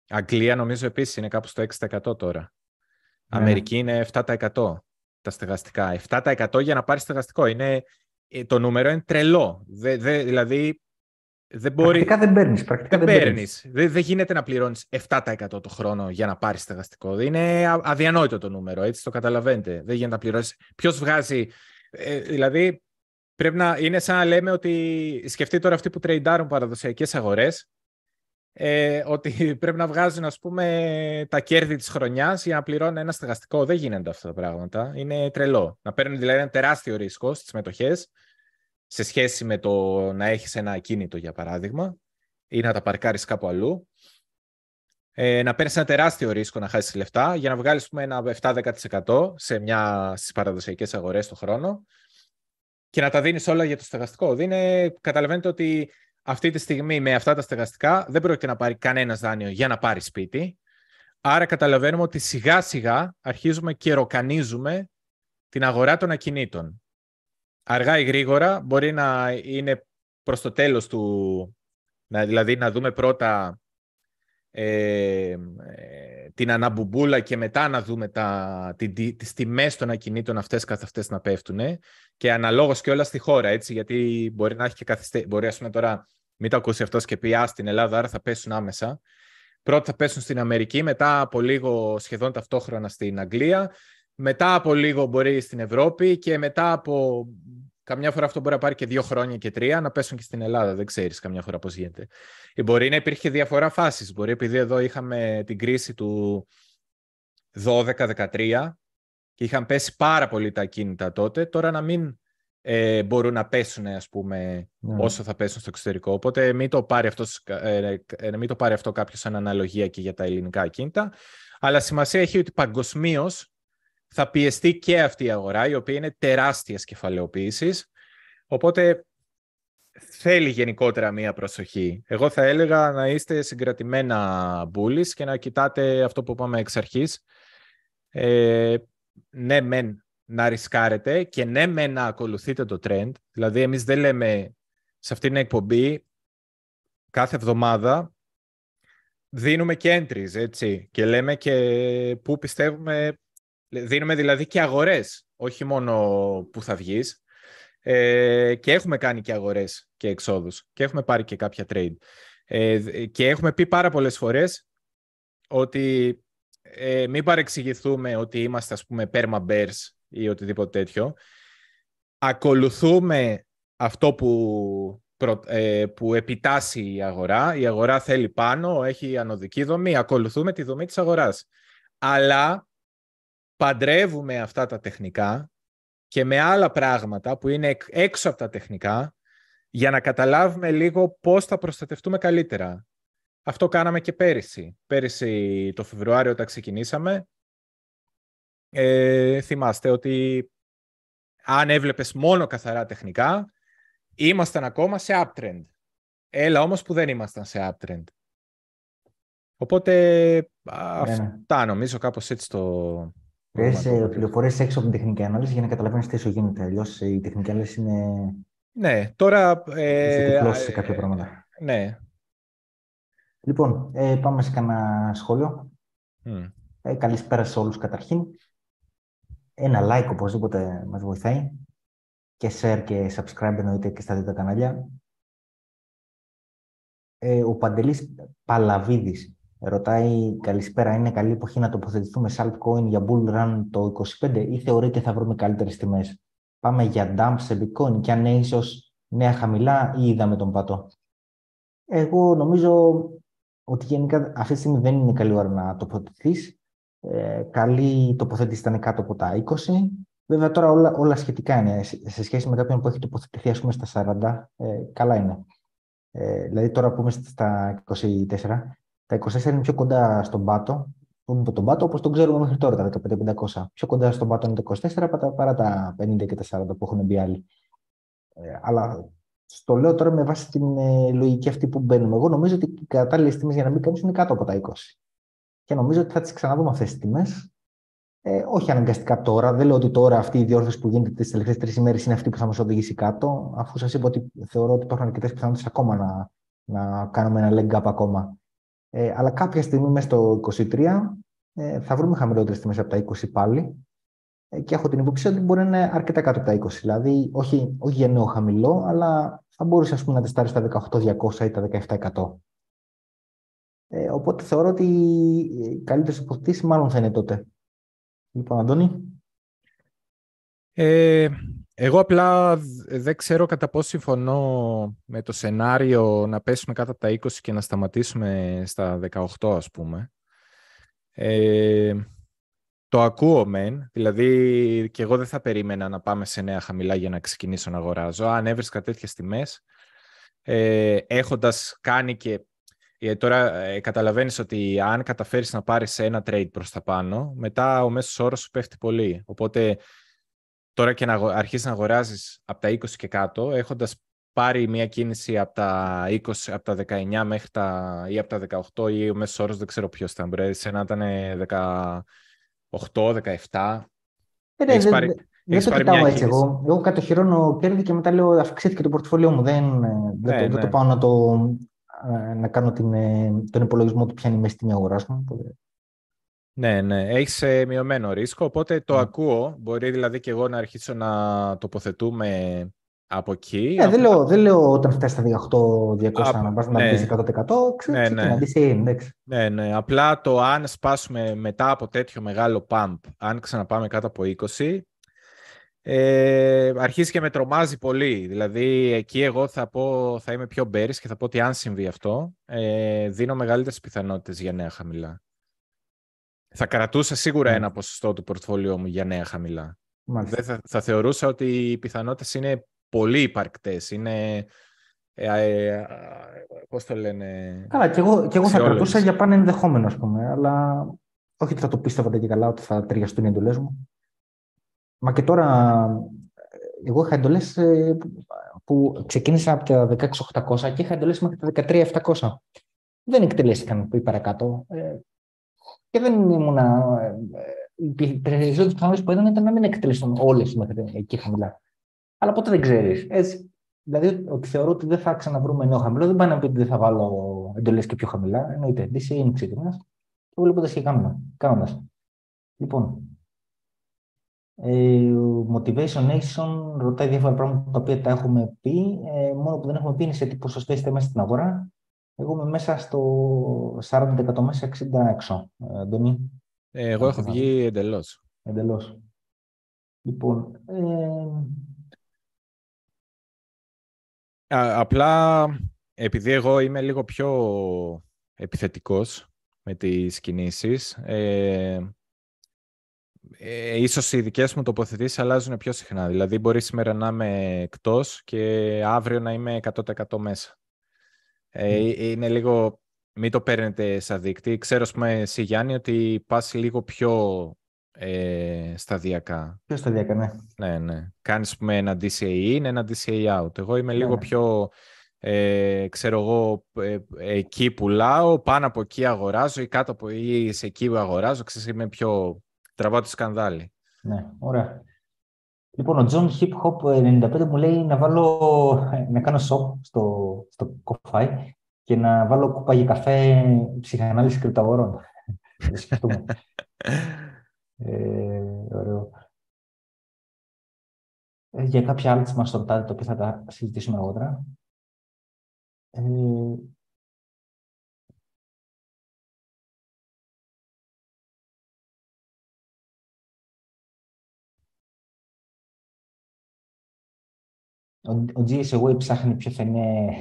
B: Αγγλία νομίζω επίσης είναι κάπου στο 6% τώρα. Ναι. Αμερική είναι 7% τα στεγαστικά. 7% για να πάρεις στεγαστικό. Είναι, ε, το νούμερο είναι τρελό. Δε, δε, δηλαδή
A: δεν μπορεί... Πρακτικά δεν παίρνεις. Πρακτικά
B: δεν, παίρνεις. Δεν, δεν γίνεται να πληρώνεις 7% το χρόνο για να πάρεις στεγαστικό. Είναι αδιανόητο το νούμερο, έτσι το καταλαβαίνετε. Δεν γίνεται να πληρώσεις. Ποιος βγάζει. Ε, δηλαδή, πρέπει να είναι σαν να λέμε ότι σκεφτεί τώρα αυτοί που τρεϊντάρουν παραδοσιακές αγορές, ε, ότι [laughs] πρέπει να βγάζουν ας πούμε, τα κέρδη της χρονιάς για να πληρώνουν ένα στεγαστικό. Δεν γίνονται αυτά τα πράγματα. Είναι τρελό. Να παίρνουν δηλαδή ένα τεράστιο ρίσκο στις μετοχές σε σχέση με το να έχεις ένα ακίνητο, για παράδειγμα, ή να τα παρκάρεις κάπου αλλού, ε, να παίρνεις ένα τεράστιο ρίσκο να χάσεις λεφτά για να βγάλεις ένα 7-10% σε μια, στις παραδοσιακές αγορές το χρόνο και να τα δίνεις όλα για το στεγαστικό. Δίνε, καταλαβαίνετε ότι αυτή τη στιγμή με αυτά τα στεγαστικά δεν πρόκειται να πάρει κανένας δάνειο για να πάρει σπίτι. Άρα καταλαβαίνουμε ότι σιγά σιγά αρχίζουμε και ροκανίζουμε την αγορά των ακινήτων αργά ή γρήγορα μπορεί να είναι προς το τέλος του, να, δηλαδή να δούμε πρώτα ε, ε, την αναμπουμπούλα και μετά να δούμε τα, τι, τις τιμές των ακινήτων αυτές καθ' αυτές να πέφτουν και αναλόγως και όλα στη χώρα, έτσι, γιατί μπορεί να έχει και καθυστέρηση. Μπορεί, ας πούμε, τώρα μην το ακούσει αυτός και πει «Α, στην Ελλάδα, άρα θα πέσουν άμεσα». Πρώτα θα πέσουν στην Αμερική, μετά από λίγο σχεδόν ταυτόχρονα στην Αγγλία, μετά από λίγο μπορεί στην Ευρώπη και μετά από Καμιά φορά αυτό μπορεί να πάρει και δύο χρόνια και τρία να πέσουν και στην Ελλάδα. Δεν ξέρεις καμιά φορά πώς γίνεται. Ή μπορεί να υπήρχε διαφορά φάσης. Μπορεί επειδή εδώ είχαμε την κρίση του 12-13 και είχαν πέσει πάρα πολύ τα ακίνητα τότε, τώρα να μην ε, μπορούν να πέσουν ας πούμε, ναι. όσο θα πέσουν στο εξωτερικό. Οπότε μην το πάρει, αυτός, ε, ε, μην το πάρει αυτό κάποιος σαν αναλογία και για τα ελληνικά ακίνητα. Αλλά σημασία έχει ότι παγκοσμίως θα πιεστεί και αυτή η αγορά, η οποία είναι τεράστιας κεφαλαιοποίησης. Οπότε θέλει γενικότερα μία προσοχή. Εγώ θα έλεγα να είστε συγκρατημένα bullies και να κοιτάτε αυτό που είπαμε εξ αρχής. Ε, ναι, μεν να ρισκάρετε και ναι, μεν να ακολουθείτε το trend. Δηλαδή, εμείς δεν λέμε σε αυτήν την εκπομπή κάθε εβδομάδα δίνουμε και entries, έτσι, και λέμε και πού πιστεύουμε Δίνουμε δηλαδή και αγορές, όχι μόνο που θα βγεις. Ε, και έχουμε κάνει και αγορές και εξόδους και έχουμε πάρει και κάποια trade. Ε, και έχουμε πει πάρα πολλές φορές ότι ε, μην παρεξηγηθούμε ότι είμαστε ας πούμε perma bears ή οτιδήποτε τέτοιο. Ακολουθούμε αυτό που, ε, που επιτάσσει η αγορά. Η αγορά θέλει πάνω, έχει ανωδική δομή. Ακολουθούμε τη δομή της αγοράς. Αλλά παντρεύουμε αυτά τα τεχνικά και με άλλα πράγματα που είναι έξω από τα τεχνικά για να καταλάβουμε λίγο πώς θα προστατευτούμε καλύτερα. Αυτό κάναμε και πέρυσι. Πέρυσι το Φεβρουάριο όταν ξεκινήσαμε ε, θυμάστε ότι αν έβλεπες μόνο καθαρά τεχνικά, ήμασταν ακόμα σε uptrend. Έλα όμως που δεν ήμασταν σε uptrend. Οπότε ναι, αυτά νομίζω κάπως έτσι το...
A: Χρειάζεσαι πληροφορίες έξω από την τεχνική ανάλυση για να καταλαβαίνεις τι σου γίνεται. Αλλιώς η τεχνική ανάλυση είναι.
B: Ναι, τώρα.
A: Ε, σε κάποια πράγματα.
B: Ναι.
A: Λοιπόν, ε, πάμε σε κανένα σχόλιο. Mm. Ε, καλησπέρα σε όλους καταρχήν. Ένα like οπωσδήποτε μας βοηθάει. Και share και subscribe εννοείται και στα δύο τα κανάλια. Ε, ο Παντελής Παλαβίδης ρωτάει καλησπέρα, είναι καλή εποχή να τοποθετηθούμε σε altcoin για bull run το 25 ή θεωρείτε θα βρούμε καλύτερες τιμές; Πάμε για dump σε bitcoin και αν είναι ίσως νέα χαμηλά ή είδαμε τον πατό. Εγώ νομίζω ότι γενικά αυτή τη στιγμή δεν είναι καλή ώρα να τοποθετηθείς. Ε, καλή τοποθέτηση ήταν κάτω από τα 20. Βέβαια τώρα όλα, όλα σχετικά είναι. Σε σχέση με κάποιον που έχει τοποθετηθεί ας πούμε στα 40, ε, καλά είναι. Ε, δηλαδή τώρα που είμαστε στα 24, τα 24 είναι πιο κοντά στον πάτο, τον πάτο όπως τον ξέρουμε μέχρι τώρα, τα 15-500. Πιο κοντά στον πάτο είναι τα 24 παρά τα 50 και τα 40 που έχουν μπει άλλοι. Ε, αλλά στο λέω τώρα με βάση την ε, λογική αυτή που μπαίνουμε. Εγώ νομίζω ότι οι κατάλληλες τιμές για να μπει κανεί είναι κάτω από τα 20. Και νομίζω ότι θα τις ξαναδούμε αυτές τις τιμές. Ε, όχι αναγκαστικά τώρα. Δεν λέω ότι τώρα αυτή η διόρθωση που γίνεται τις τελευταίες τρεις ημέρες είναι αυτή που θα μας οδηγήσει κάτω, αφού σας είπα ότι θεωρώ ότι υπάρχουν αρκετές πιθανότητες ακόμα να, να κάνουμε ένα leg up ακόμα. Ε, αλλά κάποια στιγμή μέσα στο 23 ε, θα βρούμε χαμηλότερες τιμές από τα 20 πάλι. Ε, και έχω την υποψία ότι μπορεί να είναι αρκετά κάτω από τα 20. Δηλαδή, όχι, όχι για νέο χαμηλό, αλλά θα μπορούσε ας πούμε, να τεστάρεις στα 18.200 ή τα 17.100. Ε, οπότε θεωρώ ότι οι καλύτερες υποθέσεις μάλλον θα είναι τότε. Λοιπόν, Αντώνη.
B: Ε, εγώ απλά δεν ξέρω κατά πόσο συμφωνώ με το σενάριο να πέσουμε κάτω από τα 20 και να σταματήσουμε στα 18 ας πούμε. Ε, το ακούω μεν, δηλαδή και εγώ δεν θα περίμενα να πάμε σε νέα χαμηλά για να ξεκινήσω να αγοράζω. Αν έβρισκα τέτοιες τιμές, ε, έχοντας κάνει και... Ε, τώρα ε, καταλαβαίνεις ότι αν καταφέρεις να πάρεις ένα trade προς τα πάνω, μετά ο μέσος όρος σου πέφτει πολύ. Οπότε τώρα και να αρχίσεις να αγοράζεις από τα 20 και κάτω, έχοντας πάρει μια κίνηση από τα 20, από τα 19 μέχρι τα, ή από τα 18 ή ο μέσος όρος δεν ξέρω ποιος ήταν, μπορεί να ήταν 10, 8, 17.
A: Ε, ναι, δεν, πάρει, δεν το κοιτάω έτσι εγώ. Εγώ κατοχυρώνω κέρδη και μετά λέω αυξήθηκε το πορτοφόλιό μου. Δεν, ε, ναι, δεν, ναι. το πάω να, το, ε, να κάνω την, τον υπολογισμό του ποια είναι η μέση τιμή αγοράς μου.
B: Ναι, ναι. Έχεις μειωμένο ρίσκο, οπότε το ναι. ακούω. Μπορεί δηλαδή και εγώ να αρχίσω να τοποθετούμε από εκεί.
A: Ναι, δεν, λέω, δεν λέω όταν φτάσεις στα 18-200 να πας να μπεις 100%. Ξέρεις, ναι, ναι.
B: ναι, ναι. Απλά το αν σπάσουμε μετά από τέτοιο μεγάλο pump, αν ξαναπάμε κάτω από 20, ε, αρχίζει και με τρομάζει πολύ. Δηλαδή, εκεί εγώ θα, πω, θα είμαι πιο μπέρις και θα πω ότι αν συμβεί αυτό, ε, δίνω μεγαλύτερες πιθανότητες για νέα χαμηλά. Θα κρατούσα σίγουρα ένα ποσοστό του πορτφόλιό μου για νέα χαμηλά. Δεν θα, θα θεωρούσα ότι οι πιθανότητες είναι πολύ υπαρκτές. Είναι, ε, ε, πώς το λένε...
A: Καλά, και εγώ, και εγώ θα κρατούσα για πάνε ενδεχόμενο, ας πούμε, αλλά όχι ότι θα το πίστευα και καλά ότι θα ταιριαστούν οι εντολές μου. Μα και τώρα, εγώ είχα εντολές ε, που ξεκίνησα από τα 16.800 και είχα εντολές μέχρι τα 13.700. Δεν εκτελέστηκαν ή παρακάτω. Ε, και δεν ήμουν. Οι περισσότερες πιθανότητες που έδωνα ήταν να μην εκτελέσουν όλες μέχρι εκεί χαμηλά. Αλλά ποτέ δεν ξέρεις. Δηλαδή, ότι θεωρώ ότι δεν θα ξαναβρούμε νέο χαμηλό, δεν πάει να πει ότι δεν θα βάλω εντολές και πιο χαμηλά. Εννοείται. DC είναι ξεκινά και βλέποντας και κάνοντας. Λοιπόν, ε, Motivation Nation ρωτάει διάφορα πράγματα τα οποία τα έχουμε πει. Ε, μόνο που δεν έχουμε πει είναι σε τι ποσοστό είστε μέσα στην αγορά. Εγώ είμαι μέσα στο 40% μέσα, 60% έξω. Ε, Αντώνη.
B: Ε, εγώ έχω βγει εντελώς.
A: Εντελώς. Λοιπόν, ε,
B: απλά επειδή εγώ είμαι λίγο πιο επιθετικός με τις κινήσεις, ε, ε, ίσως οι δικές μου τοποθετήσεις αλλάζουν πιο συχνά. Δηλαδή μπορεί σήμερα να είμαι εκτός και αύριο να είμαι 100% μέσα. Ε, είναι λίγο, μην το παίρνετε σαν δείκτη. Ξέρω, ας πούμε, εσύ Γιάννη, ότι πας λίγο πιο ε, σταδιακά.
A: Πιο σταδιακά, ναι.
B: Ναι, ναι. Κάνεις πούμε, ένα DCA in, ένα DCA out. Εγώ είμαι λίγο ναι. πιο, ε, ξέρω εγώ, ε, εκεί πουλάω, πάνω από εκεί αγοράζω ή κάτω από ή σε εκεί αγοράζω. Ξέρεις, είμαι πιο τραβάω τη σκανδάλη.
A: Ναι, ωραία. Λοιπόν, ο John Hip Hop 95 μου λέει να, βάλω, να κάνω shop στο, στο Ko-Fi και να βάλω κούπα για καφέ ψυχανάλυση κρυπταγορών. [laughs] Δεν σκεφτούμε. ε, ωραίο. Ε, για κάποια άλλα μας ρωτάτε, το οποίο θα τα συζητήσουμε αργότερα. Ε, Ο GSOA ψάχνει ποιος θα είναι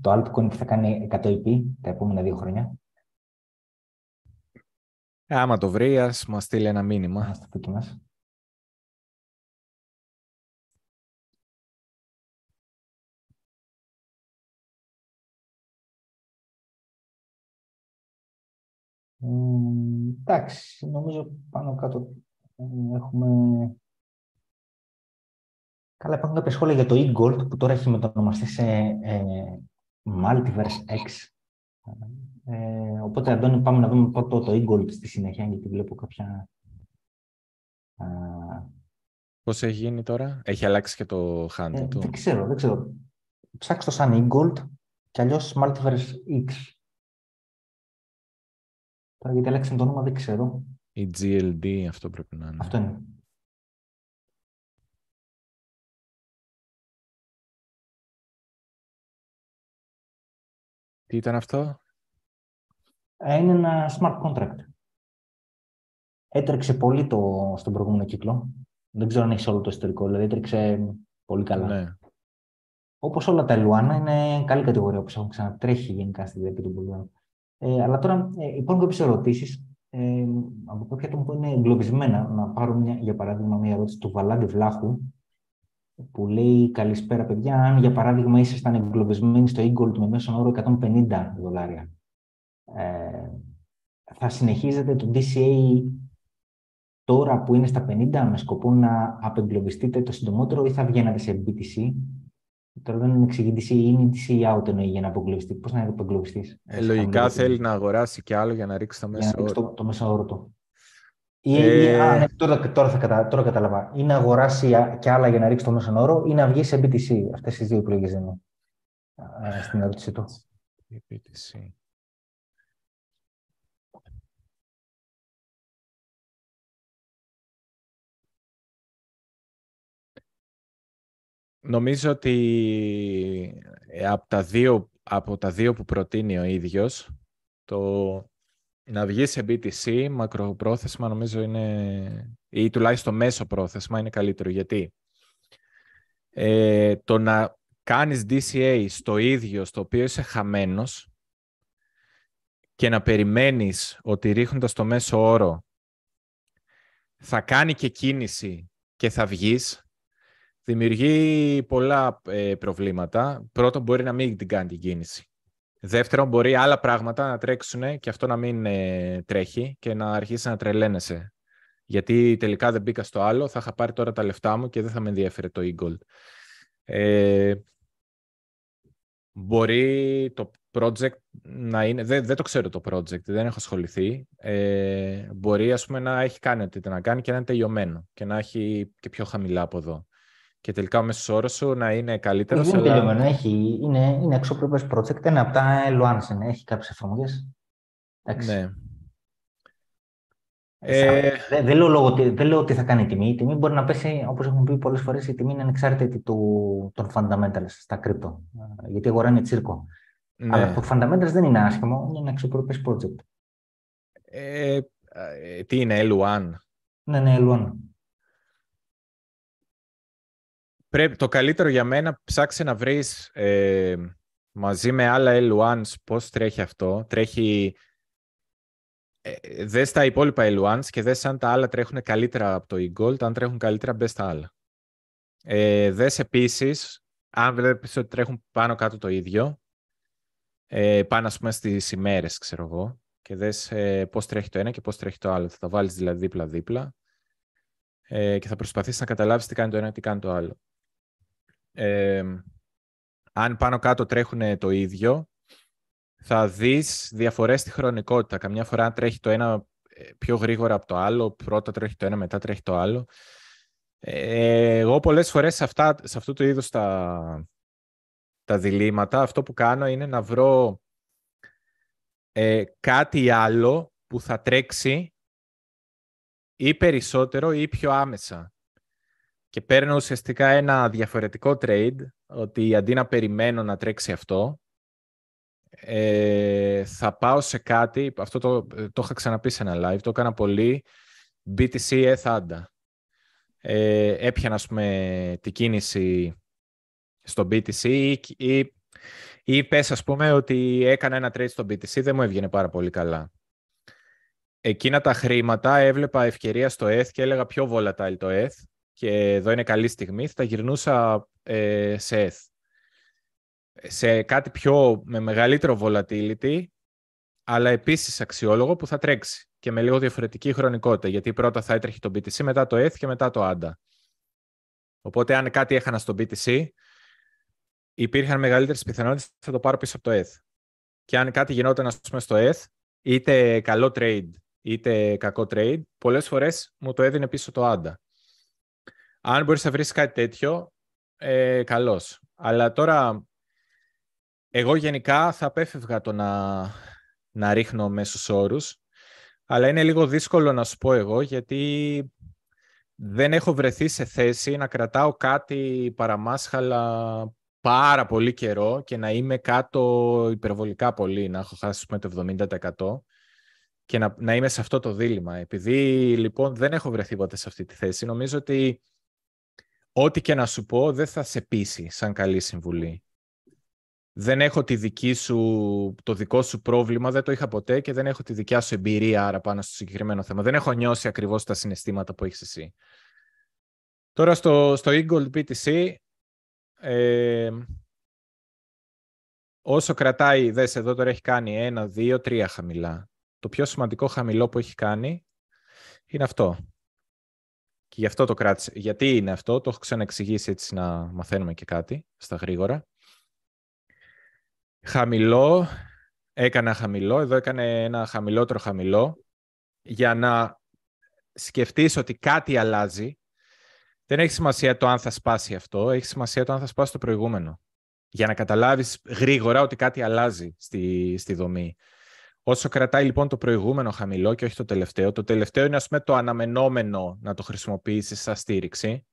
A: το altcoin που θα κάνει 100 EP τα επόμενα δύο χρόνια.
B: Άμα το βρεις, ας μας στείλει ένα μήνυμα.
A: Ας το πει μας. εντάξει, νομίζω πάνω κάτω έχουμε Καλά, υπάρχουν κάποια σχόλια για το e-gold που τώρα έχει μετονομαστεί σε ε, Multiverse X. Ε, οπότε, Αντώνη, πάμε να δούμε πρώτο το e-gold στη συνέχεια, γιατί βλέπω κάποια...
B: Α... Πώς έχει γίνει τώρα, έχει αλλάξει και το handle ε, του.
A: Δεν ξέρω, δεν ξέρω. Ψάξτε το σαν e-gold και αλλιώς Multiverse X. Τώρα γιατί αλλάξαν το όνομα δεν ξέρω.
B: Η GLD αυτό πρέπει να είναι.
A: Αυτό είναι.
B: Τι ήταν αυτό;
A: Ε, είναι ένα smart contract. Έτρεξε πολύ το, στον προηγούμενο κύκλο. Δεν ξέρω αν έχεις όλο το ιστορικό, δηλαδή έτρεξε πολύ καλά. Ναι. Όπως όλα τα Λουάνα, είναι καλή κατηγορία όπως έχουν ξανατρέχει γενικά στη διάρκεια των πολιτών. Ε, αλλά τώρα ε, υπάρχουν κάποιες ερωτήσεις ε, από κάποια άτομα που είναι εγκλωβισμένα. Να πάρω μια, για παράδειγμα μια ερώτηση του Βαλάντι Βλάχου, που λέει καλησπέρα παιδιά, αν για παράδειγμα ήσασταν εγκλωβισμένοι στο e-gold με μέσον όρο 150 δολάρια, ε, θα συνεχίζετε το DCA τώρα που είναι στα 50 με σκοπό να απεγκλωβιστείτε το συντομότερο ή θα βγαίνατε σε BTC. Τώρα δεν είναι εξηγεί DCA, είναι DCA out εννοεί για να απεγκλωβιστεί. Πώς να απεγκλωβιστείς;
B: Ε, λογικά θέλει να αγοράσει κι άλλο για να ρίξει το μέσο όρο.
A: Το, το μέσο όρο του. Ή, ε... α, ναι, τώρα, τώρα, θα κατα, τώρα κατάλαβα. Ή να αγοράσει και άλλα για να ρίξει το μέσο όρο ή να βγει σε BTC. Αυτές τις δύο επιλογές είναι στην ερώτησή του. BTC.
B: Νομίζω ότι ε, από τα δύο, από τα δύο που προτείνει ο ίδιος, το να βγει σε BTC μακροπρόθεσμα νομίζω είναι, ή τουλάχιστον μέσο πρόθεσμα είναι καλύτερο. Γιατί; Ε, το να κάνεις DCA στο ίδιο στο οποίο είσαι χαμένος και να περιμένεις ότι ρίχνοντας το μέσο όρο θα κάνει και κίνηση και θα βγεις, δημιουργεί πολλά ε, προβλήματα. Πρώτον, μπορεί να μην την κάνει την κίνηση. Δεύτερον, μπορεί άλλα πράγματα να τρέξουν και αυτό να μην ε, τρέχει και να αρχίσει να τρελαίνεσαι. Γιατί τελικά δεν μπήκα στο άλλο, θα είχα πάρει τώρα τα λεφτά μου και δεν θα με ενδιαφέρει το e-gold. Ε, μπορεί το project να είναι... Δεν, δεν το ξέρω το project, δεν έχω ασχοληθεί. Ε, μπορεί ας πούμε να έχει κάνει ό,τι να κάνει και να είναι τελειωμένο και να έχει και πιο χαμηλά από εδώ και τελικά ο μέσος όρος σου να είναι καλύτερος.
A: Δεν είναι τελειωμένο. Έχει, είναι, είναι αξιοπρεπέ project. Ένα από τα Luansen. Έχει κάποιες εφαρμογές. Ναι. Ε... Δεν, δεν, λέω δεν λέω ότι θα κάνει η τιμή. Η τιμή μπορεί να πέσει, όπως έχουμε πει πολλές φορές, η τιμή είναι ανεξάρτητη του, των fundamentals στα crypto. Γιατί η αγορά είναι τσίρκο. Ναι. Αλλά το fundamentals δεν είναι άσχημο, είναι ένα αξιοπρεπέ project.
B: Ε, ε, τι είναι, L1.
A: Ναι, ναι, L1
B: πρέπει, το καλύτερο για μένα ψάξε να βρεις ε, μαζί με άλλα L1s πώς τρέχει αυτό. Τρέχει... Ε, δες τα υπόλοιπα L1s και δες αν τα άλλα τρέχουν καλύτερα από το e-gold. Αν τρέχουν καλύτερα, μπες τα άλλα. Ε, δες επίσης, αν βλέπεις ότι τρέχουν πάνω κάτω το ίδιο, ε, πάνω ας πούμε στις ημέρες, ξέρω εγώ, και δες ε, πώς τρέχει το ένα και πώς τρέχει το άλλο. Θα τα βάλεις δηλαδή δίπλα-δίπλα ε, και θα προσπαθήσεις να καταλάβεις τι κάνει το ένα και τι κάνει το άλλο. Ε, αν πάνω κάτω τρέχουν το ίδιο, θα δεις διαφορές στη χρονικότητα. Καμιά φορά τρέχει το ένα ε, πιο γρήγορα από το άλλο, πρώτα τρέχει το ένα, μετά τρέχει το άλλο. Ε, εγώ πολλές φορές σε, αυτά, σε αυτού του είδους τα, τα διλήμματα, αυτό που κάνω είναι να βρω ε, κάτι άλλο που θα τρέξει ή περισσότερο ή πιο άμεσα. Και παίρνω ουσιαστικά ένα διαφορετικό trade, ότι αντί να περιμένω να τρέξει αυτό, ε, θα πάω σε κάτι, αυτό το, το είχα ξαναπεί σε ένα live, το έκανα πολύ, BTC ETH Ε, έπιανα, ας πούμε, την κίνηση στο BTC ή, ή, ή πες, ας πούμε, ότι έκανα ένα trade στο BTC, δεν μου έβγαινε πάρα πολύ καλά. Εκείνα τα χρήματα έβλεπα ευκαιρία στο ETH και έλεγα πιο volatile το ETH και εδώ είναι καλή στιγμή, θα τα γυρνούσα ε, σε ETH σε κάτι πιο με μεγαλύτερο volatility, αλλά επίσης αξιόλογο που θα τρέξει και με λίγο διαφορετική χρονικότητα, γιατί πρώτα θα έτρεχε το BTC, μετά το ETH και μετά το ADA. Οπότε αν κάτι έχανα στο BTC, υπήρχαν μεγαλύτερες πιθανότητες θα το πάρω πίσω από το ETH. Και αν κάτι γινόταν ας πούμε, στο ETH, είτε καλό trade είτε κακό trade, πολλές φορές μου το έδινε πίσω το ADA. Αν μπορείς να βρεις κάτι τέτοιο, ε, καλώς. Αλλά τώρα εγώ γενικά θα απέφευγα το να, να ρίχνω μέσους όρους, αλλά είναι λίγο δύσκολο να σου πω εγώ, γιατί δεν έχω βρεθεί σε θέση να κρατάω κάτι παραμάσχαλα πάρα πολύ καιρό και να είμαι κάτω υπερβολικά πολύ, να έχω χάσει με το 70% και να, να είμαι σε αυτό το δίλημα. Επειδή λοιπόν δεν έχω βρεθεί ποτέ σε αυτή τη θέση, νομίζω ότι ό,τι και να σου πω δεν θα σε πείσει σαν καλή συμβουλή δεν έχω τη δική σου, το δικό σου πρόβλημα, δεν το είχα ποτέ και δεν έχω τη δικιά σου εμπειρία άρα πάνω στο συγκεκριμένο θέμα. Δεν έχω νιώσει ακριβώς τα συναισθήματα που έχεις εσύ. Τώρα στο, στο Eagle BTC, ε, όσο κρατάει, δες εδώ τώρα έχει κάνει ένα, δύο, τρία χαμηλά. Το πιο σημαντικό χαμηλό που έχει κάνει είναι αυτό. Και γι' αυτό το κράτησε. Γιατί είναι αυτό, το έχω ξαναεξηγήσει έτσι να μαθαίνουμε και κάτι στα γρήγορα. Χαμηλό, έκανα χαμηλό, εδώ έκανε ένα χαμηλότερο χαμηλό, για να σκεφτείς ότι κάτι αλλάζει. Δεν έχει σημασία το αν θα σπάσει αυτό, έχει σημασία το αν θα σπάσει το προηγούμενο. Για να καταλάβεις γρήγορα ότι κάτι αλλάζει στη, στη δομή. Όσο κρατάει λοιπόν το προηγούμενο χαμηλό και όχι το τελευταίο, το τελευταίο είναι ας πούμε το αναμενόμενο να το χρησιμοποιήσεις σαν στήριξη.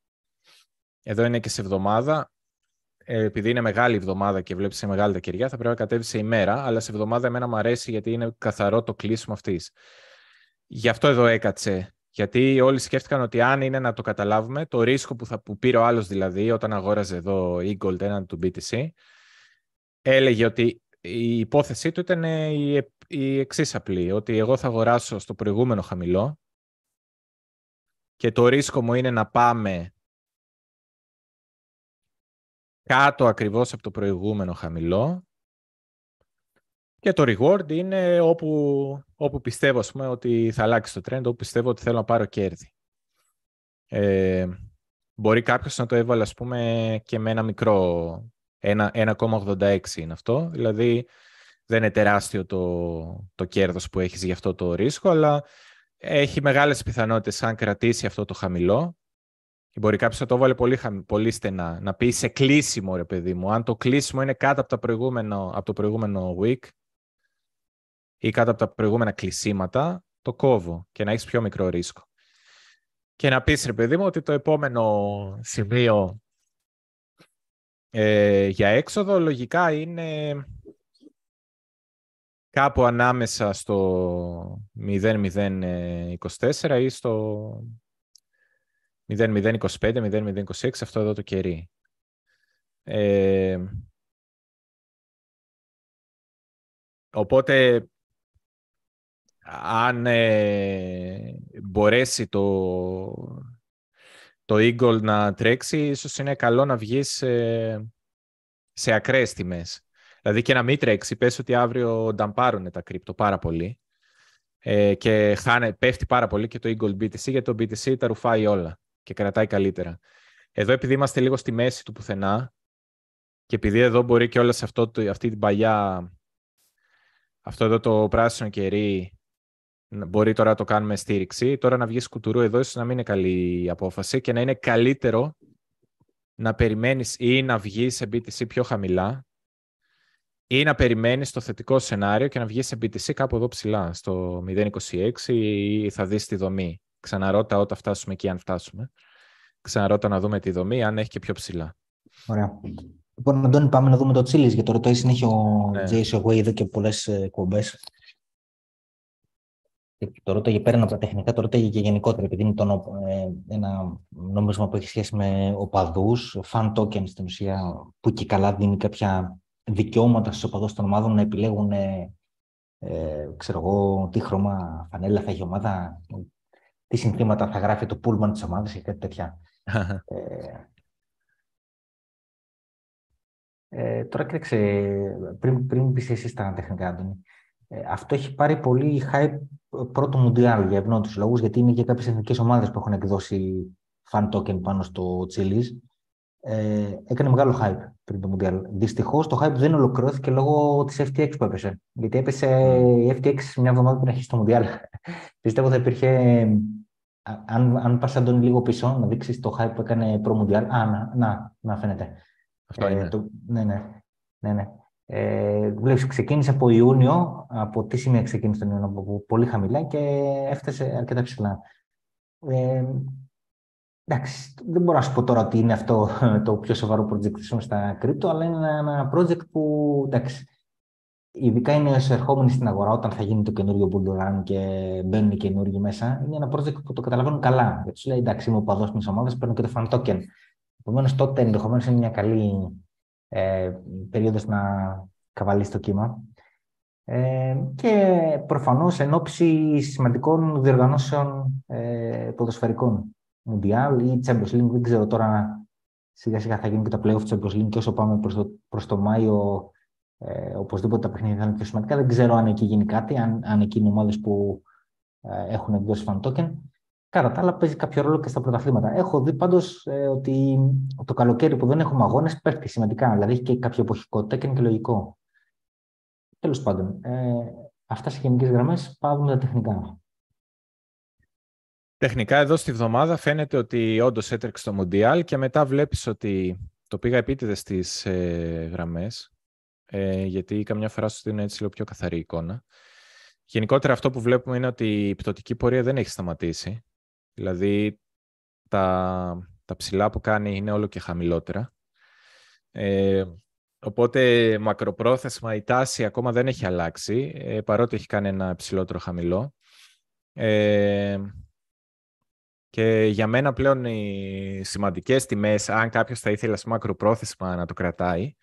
B: Εδώ είναι και σε εβδομάδα. Ε, επειδή είναι μεγάλη εβδομάδα και βλέπεις σε μεγάλη τα κεριά, θα πρέπει να κατέβεις σε ημέρα. Αλλά σε εβδομάδα εμένα μου αρέσει γιατί είναι καθαρό το κλείσιμο αυτής. Γι' αυτό εδώ έκατσε. Γιατί όλοι σκέφτηκαν ότι αν είναι να το καταλάβουμε, το ρίσκο που, θα, που πήρε ο άλλος δηλαδή, όταν αγόραζε εδώ η Gold έναν του BTC, έλεγε ότι η υπόθεσή του ήταν η, η εξής απλή, ότι εγώ θα αγοράσω στο προηγούμενο χαμηλό και το ρίσκο μου είναι να πάμε κάτω ακριβώς από το προηγούμενο χαμηλό και το reward είναι όπου, όπου πιστεύω πούμε, ότι θα αλλάξει το trend, όπου πιστεύω ότι θέλω να πάρω κέρδη. Ε, μπορεί κάποιος να το έβαλε ας πούμε, και με ένα μικρό 1,86 είναι αυτό. Δηλαδή δεν είναι τεράστιο το, το κέρδος που έχεις για αυτό το ρίσκο, αλλά έχει μεγάλες πιθανότητες αν κρατήσει αυτό το χαμηλό Μπορεί κάποιος να το βάλει πολύ, πολύ στενά. Να πει σε κλείσιμο, ρε παιδί μου. Αν το κλείσιμο είναι κάτω από, το προηγούμενο, από το προηγούμενο week ή κάτω από τα προηγούμενα κλεισίματα, το κόβω και να έχεις πιο μικρό ρίσκο. Και να πεις, ρε παιδί μου, ότι το επόμενο σημείο ε, για έξοδο λογικά είναι κάπου ανάμεσα στο 0-0-24 ή στο 0-0-25, 0-0-26, αυτό εδώ το κερί. Ε, οπότε, αν ε, μπορέσει το, το Eagle να τρέξει, ίσως είναι καλό να βγεις ε, σε ακραίες τιμές. Δηλαδή και να μην τρέξει, πες ότι αύριο νταμπάρουν τα κρύπτο πάρα πολύ ε, και χάνε, πέφτει πάρα πολύ και το Eagle BTC, γιατί το BTC τα ρουφάει όλα και κρατάει καλύτερα. Εδώ επειδή είμαστε λίγο στη μέση του πουθενά και επειδή εδώ μπορεί και όλα σε αυτό, αυτή την παλιά, αυτό εδώ το πράσινο κερί μπορεί τώρα να το κάνουμε στήριξη, τώρα να βγει κουτουρού εδώ ίσως να μην είναι καλή απόφαση και να είναι καλύτερο να περιμένεις ή να βγεις σε BTC πιο χαμηλά ή να περιμένεις το θετικό σενάριο και να βγεις σε BTC κάπου εδώ ψηλά, στο 0.26 ή θα δεις τη δομή. Ξαναρώτα όταν φτάσουμε εκεί αν φτάσουμε. Ξαναρώτα να δούμε τη δομή αν έχει και πιο ψηλά.
A: Ωραία. Λοιπόν, Αντώνη, πάμε να δούμε το Τσίλι, γιατί το ρωτάει συνέχεια ο ναι. Jason εδώ και πολλές εκπομπές. Το ρώταγε πέραν από τα τεχνικά, το ρώταγε και γενικότερα, επειδή είναι το, ε, ένα νόμισμα που έχει σχέση με οπαδούς, fan token στην ουσία, που και καλά δίνει κάποια δικαιώματα στους οπαδούς των ομάδων να επιλέγουν ε, ξέρω εγώ, τι χρώμα φανέλα θα έχει η ομάδα, τι συνθήματα θα γράφει το πούλμαν της ομάδας και κάτι τέτοια. [laughs] ε, ε, τώρα κοίταξε, πριν, πριν πεις εσύ στα τεχνικά, Άντωνη, ε, αυτό έχει πάρει πολύ hype πρώτο Μουντιάλ για ευνόητους λόγους, γιατί είναι και κάποιες εθνικές ομάδες που έχουν εκδώσει fan token πάνω στο Chili's ε, έκανε μεγάλο hype πριν το Mundial. Δυστυχώς το hype δεν ολοκληρώθηκε λόγω της FTX που έπεσε. Γιατί έπεσε η FTX μια εβδομάδα πριν αρχίσει το Mundial. [laughs] Πιστεύω θα υπήρχε. Αν, αν πας Αντώνη λίγο πίσω, να δείξεις το hype που έκανε προ Mundial. Α, να, να, να φαίνεται.
B: Αυτό είναι. Ε, το,
A: ναι, ναι. ναι, ναι. Ε, βλέπεις, ξεκίνησε από Ιούνιο, από τι σημεία ξεκίνησε τον Ιούνιο, από πολύ χαμηλά και έφτασε αρκετά ψηλά. Ε, Εντάξει, δεν μπορώ να σου πω τώρα ότι είναι αυτό το πιο σοβαρό project στα κρύπτο, αλλά είναι ένα project που, εντάξει, ειδικά είναι εισερχόμενοι στην αγορά όταν θα γίνει το καινούριο Bull και μπαίνουν οι καινούργοι μέσα, είναι ένα project που το καταλαβαίνουν καλά. Γιατί σου λέει, εντάξει, είμαι ο παδός μιας ομάδας, παίρνω και το fan token. Επομένως, τότε ενδεχομένως είναι μια καλή ε, περίοδος να καβαλείς το κύμα. Ε, και προφανώς εν ώψη σημαντικών διοργανώσεων ε, ποδοσφαιρικών Mundial ή Champions League. Δεν ξέρω τώρα σιγά σιγά θα γίνουν και τα playoff Champions League και όσο πάμε προς το, προς το Μάιο ε, οπωσδήποτε τα παιχνίδια θα είναι πιο σημαντικά. Δεν ξέρω αν εκεί γίνει κάτι, αν, αν εκεί είναι ομάδες που ε, έχουν εκδώσει fan token. Κατά τα άλλα, παίζει κάποιο ρόλο και στα πρωταθλήματα. Έχω δει πάντως ε, ότι το καλοκαίρι που δεν έχουμε αγώνες πέφτει σημαντικά. Δηλαδή έχει και κάποια εποχικότητα και είναι και λογικό. Τέλος πάντων, ε, αυτά σε γενικές γραμμές. Πάμε τα τεχνικά.
B: Τεχνικά εδώ στη βδομάδα φαίνεται ότι όντως έτρεξε το Μοντιάλ και μετά βλέπεις ότι το πήγα επίτηδες στις ε, γραμμές ε, γιατί καμιά φορά σου δίνω έτσι λίγο πιο καθαρή εικόνα. Γενικότερα αυτό που βλέπουμε είναι ότι η πτωτική πορεία δεν έχει σταματήσει. Δηλαδή τα, τα ψηλά που κάνει είναι όλο και χαμηλότερα. Ε, οπότε μακροπρόθεσμα η τάση ακόμα δεν έχει αλλάξει ε, παρότι έχει κάνει ένα ψηλότερο χαμηλό. Ε, και για μένα πλέον οι σημαντικές τιμές, αν κάποιος θα ήθελε σε μακροπρόθεσμα να το κρατάει,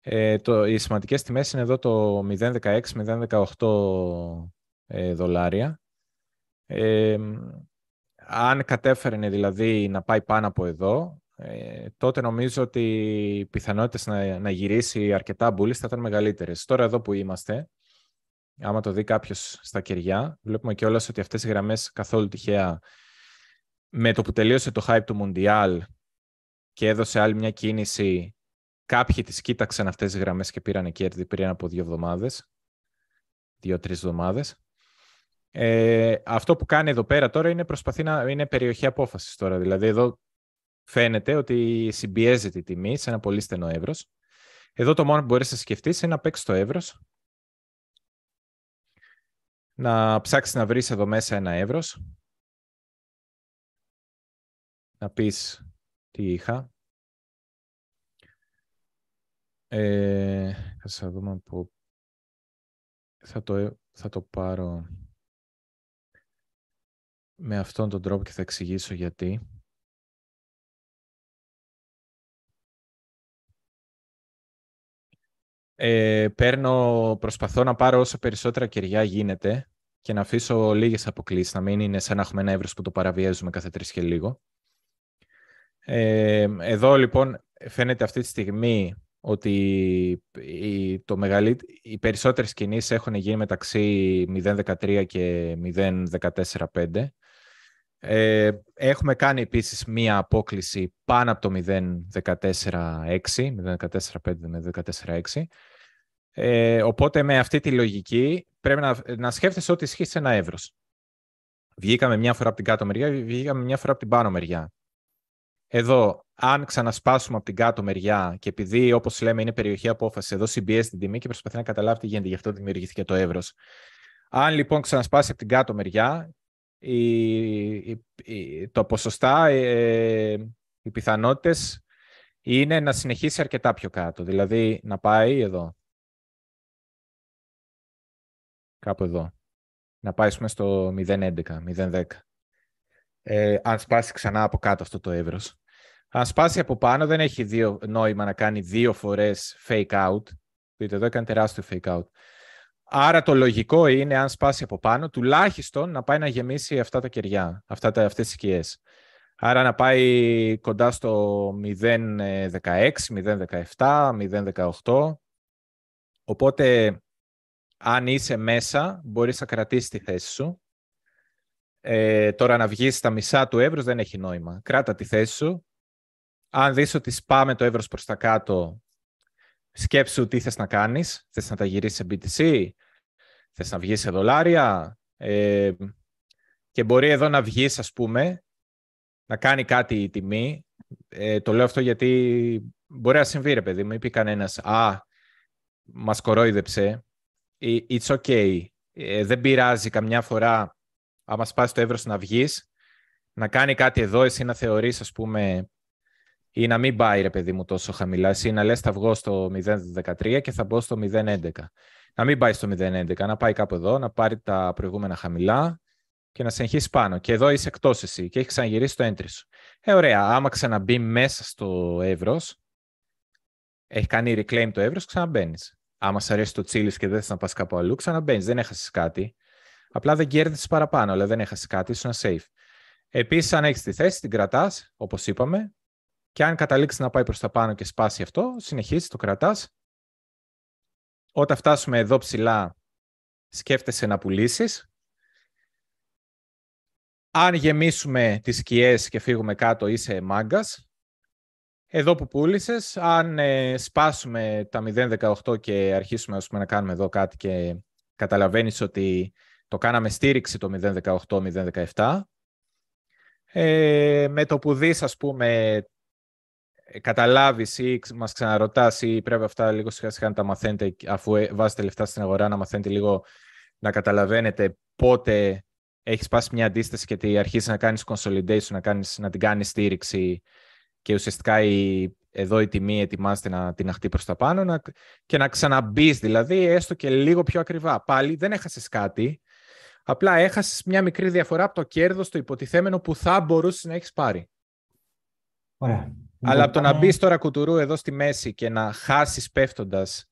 B: ε, το, οι σημαντικές τιμές είναι εδώ το 0,16-0,18 ε, δολάρια. Ε, αν κατέφερνε δηλαδή να πάει πάνω από εδώ, ε, τότε νομίζω ότι οι πιθανότητες να, να γυρίσει αρκετά μπουλής θα ήταν μεγαλύτερες. Τώρα εδώ που είμαστε, άμα το δει κάποιος στα κεριά, βλέπουμε και όλες ότι αυτές οι γραμμές καθόλου τυχαία με το που τελείωσε το hype του Mundial και έδωσε άλλη μια κίνηση, κάποιοι τις κοίταξαν αυτές τις γραμμές και πήραν κέρδη πριν από δύο εβδομάδες, δύο-τρεις εβδομάδες. Ε, αυτό που κάνει εδώ πέρα τώρα είναι προσπαθεί να είναι περιοχή απόφασης τώρα. Δηλαδή εδώ φαίνεται ότι συμπιέζεται η τιμή σε ένα πολύ στενό εύρος. Εδώ το μόνο που μπορείς να σκεφτείς είναι να παίξεις το εύρος, να ψάξεις να βρεις εδώ μέσα ένα εύρος να πεις τι είχα. Ε, θα δούμε που θα το, θα το πάρω με αυτόν τον τρόπο και θα εξηγήσω γιατί. Ε, παίρνω, προσπαθώ να πάρω όσο περισσότερα κεριά γίνεται και να αφήσω λίγες αποκλήσεις, να μην είναι σαν να έχουμε ένα εύρος που το παραβιάζουμε κάθε τρεις και λίγο. Ε, εδώ λοιπόν φαίνεται αυτή τη στιγμή ότι οι, το οι περισσότερες κινήσεις έχουν γίνει μεταξύ 0.13 και 0.14.5. Ε, έχουμε κάνει επίσης μία απόκληση πάνω από το 0.14.6, 0.14.5 με 14.6. Ε, οπότε με αυτή τη λογική πρέπει να, να σκέφτεσαι ότι ισχύει σε ένα εύρος. Βγήκαμε μια φορά από την κάτω μεριά, βγήκαμε μια φορά από την πάνω μεριά. Εδώ, αν ξανασπάσουμε από την κάτω μεριά και επειδή, όπως λέμε, είναι περιοχή απόφασης, εδώ συμπιέζει την τιμή και προσπαθεί να καταλάβει τι γίνεται, γι' αυτό δημιουργήθηκε το εύρος. Αν λοιπόν ξανασπάσει από την κάτω μεριά, η, το ποσοστά, ε, οι πιθανότητες είναι να συνεχίσει αρκετά πιο κάτω. Δηλαδή να πάει εδώ. Κάπου εδώ. Να πάει στο 0,11, 0,10. Ε, αν σπάσει ξανά από κάτω αυτό το εύρος. Αν σπάσει από πάνω δεν έχει δύο, νόημα να κάνει δύο φορές fake out. Δείτε εδώ έκανε τεράστιο fake out. Άρα το λογικό είναι αν σπάσει από πάνω τουλάχιστον να πάει να γεμίσει αυτά τα κεριά, αυτά τα, αυτές τις σκιές. Άρα να πάει κοντά στο 0.16, 0.17, 0.18. Οπότε αν είσαι μέσα μπορείς να κρατήσεις τη θέση σου. Ε, τώρα να βγεις στα μισά του εύρους δεν έχει νόημα. Κράτα τη θέση σου αν δεις ότι σπάμε το εύρος προς τα κάτω, σκέψου τι θες να κάνεις. Θες να τα γυρίσεις σε BTC, θες να βγεις σε δολάρια ε, και μπορεί εδώ να βγεις, ας πούμε, να κάνει κάτι η τιμή. Ε, το λέω αυτό γιατί μπορεί να συμβεί, ρε παιδί μου. Είπε κανένας, α, μας κορόιδεψε. Ε, it's okay. Ε, δεν πειράζει καμιά φορά, άμα σπάσει το εύρος να βγεις, να κάνει κάτι εδώ, εσύ να θεωρείς, ας πούμε, ή να μην πάει ρε παιδί μου τόσο χαμηλά. Ή να λες θα βγω στο 0.13 και θα μπω στο 0.11. Να μην πάει στο 0.11, να πάει κάπου εδώ, να πάρει τα προηγούμενα χαμηλά και να συνεχίσει πάνω. Και εδώ είσαι εκτός εσύ και έχει ξαναγυρίσει το entry σου. Ε, ωραία. Άμα ξαναμπεί μέσα στο ευρώ, έχει κάνει reclaim το ευρώ, ξαναμπαίνεις. Άμα σ' αρέσει το τσίλι και δεν θε να πας κάπου αλλού, ξαναμπαίνεις. Δεν έχασες κάτι. Απλά δεν κέρδισες παραπάνω, αλλά δεν έχασες κάτι, ήσουν safe. Επίσης, αν έχεις τη θέση, την κρατάς, όπως είπαμε, και αν καταλήξεις να πάει προς τα πάνω και σπάσει αυτό, συνεχίζεις, το κρατάς. Όταν φτάσουμε εδώ ψηλά, σκέφτεσαι να πουλήσεις. Αν γεμίσουμε τις σκιές και φύγουμε κάτω, είσαι μάγκας. Εδώ που πούλησες, αν ε, σπάσουμε τα 0.18 και αρχίσουμε πούμε, να κάνουμε εδώ κάτι και καταλαβαίνεις ότι το κάναμε στήριξη το 0.18-0.17, ε, με το που δεις, ας πούμε, ε, καταλάβεις ή μας ξαναρωτάς ή πρέπει αυτά λίγο σιγά σιγά να τα μαθαίνετε αφού ε, βάζετε λεφτά στην αγορά να μαθαίνετε λίγο να καταλαβαίνετε πότε έχεις πάσει μια αντίσταση και αρχίσει να κάνεις consolidation, να, κάνεις, να την κάνεις στήριξη και ουσιαστικά η, εδώ η τιμή ετοιμάζεται να την αχτεί προς τα πάνω να, και να ξαναμπείς δηλαδή έστω και λίγο πιο ακριβά. Πάλι δεν έχασες κάτι, απλά έχασες μια μικρή διαφορά από το κέρδος το υποτιθέμενο που θα μπορούσες να έχεις πάρει.
A: Ωραία.
B: Αλλά από το να μπεις τώρα κουτουρού εδώ στη μέση και να χάσεις πέφτοντας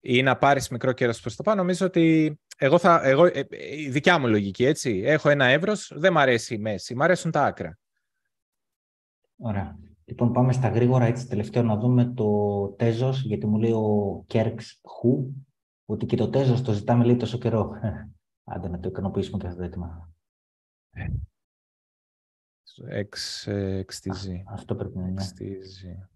B: ή να πάρεις μικρό κέρδο προς το πάνω, νομίζω ότι εγώ θα. Εγώ, ε, η δικιά μου λογική, έτσι. Έχω ένα εύρος, δεν μ' αρέσει η μέση, μ' αρέσουν τα άκρα.
A: Ωραία. Λοιπόν, πάμε στα γρήγορα, έτσι, τελευταίο να δούμε το Τέζος, γιατί μου λέει ο Κέρξ Χου, ότι και το Τέζος το ζητάμε λέει τόσο καιρό. [laughs] Άντε να το ικανοποιήσουμε και αυτό το έτοιμα. Ε,
B: Εξ, XTZ.
A: Αυτό πρέπει να είναι.
B: XTZ.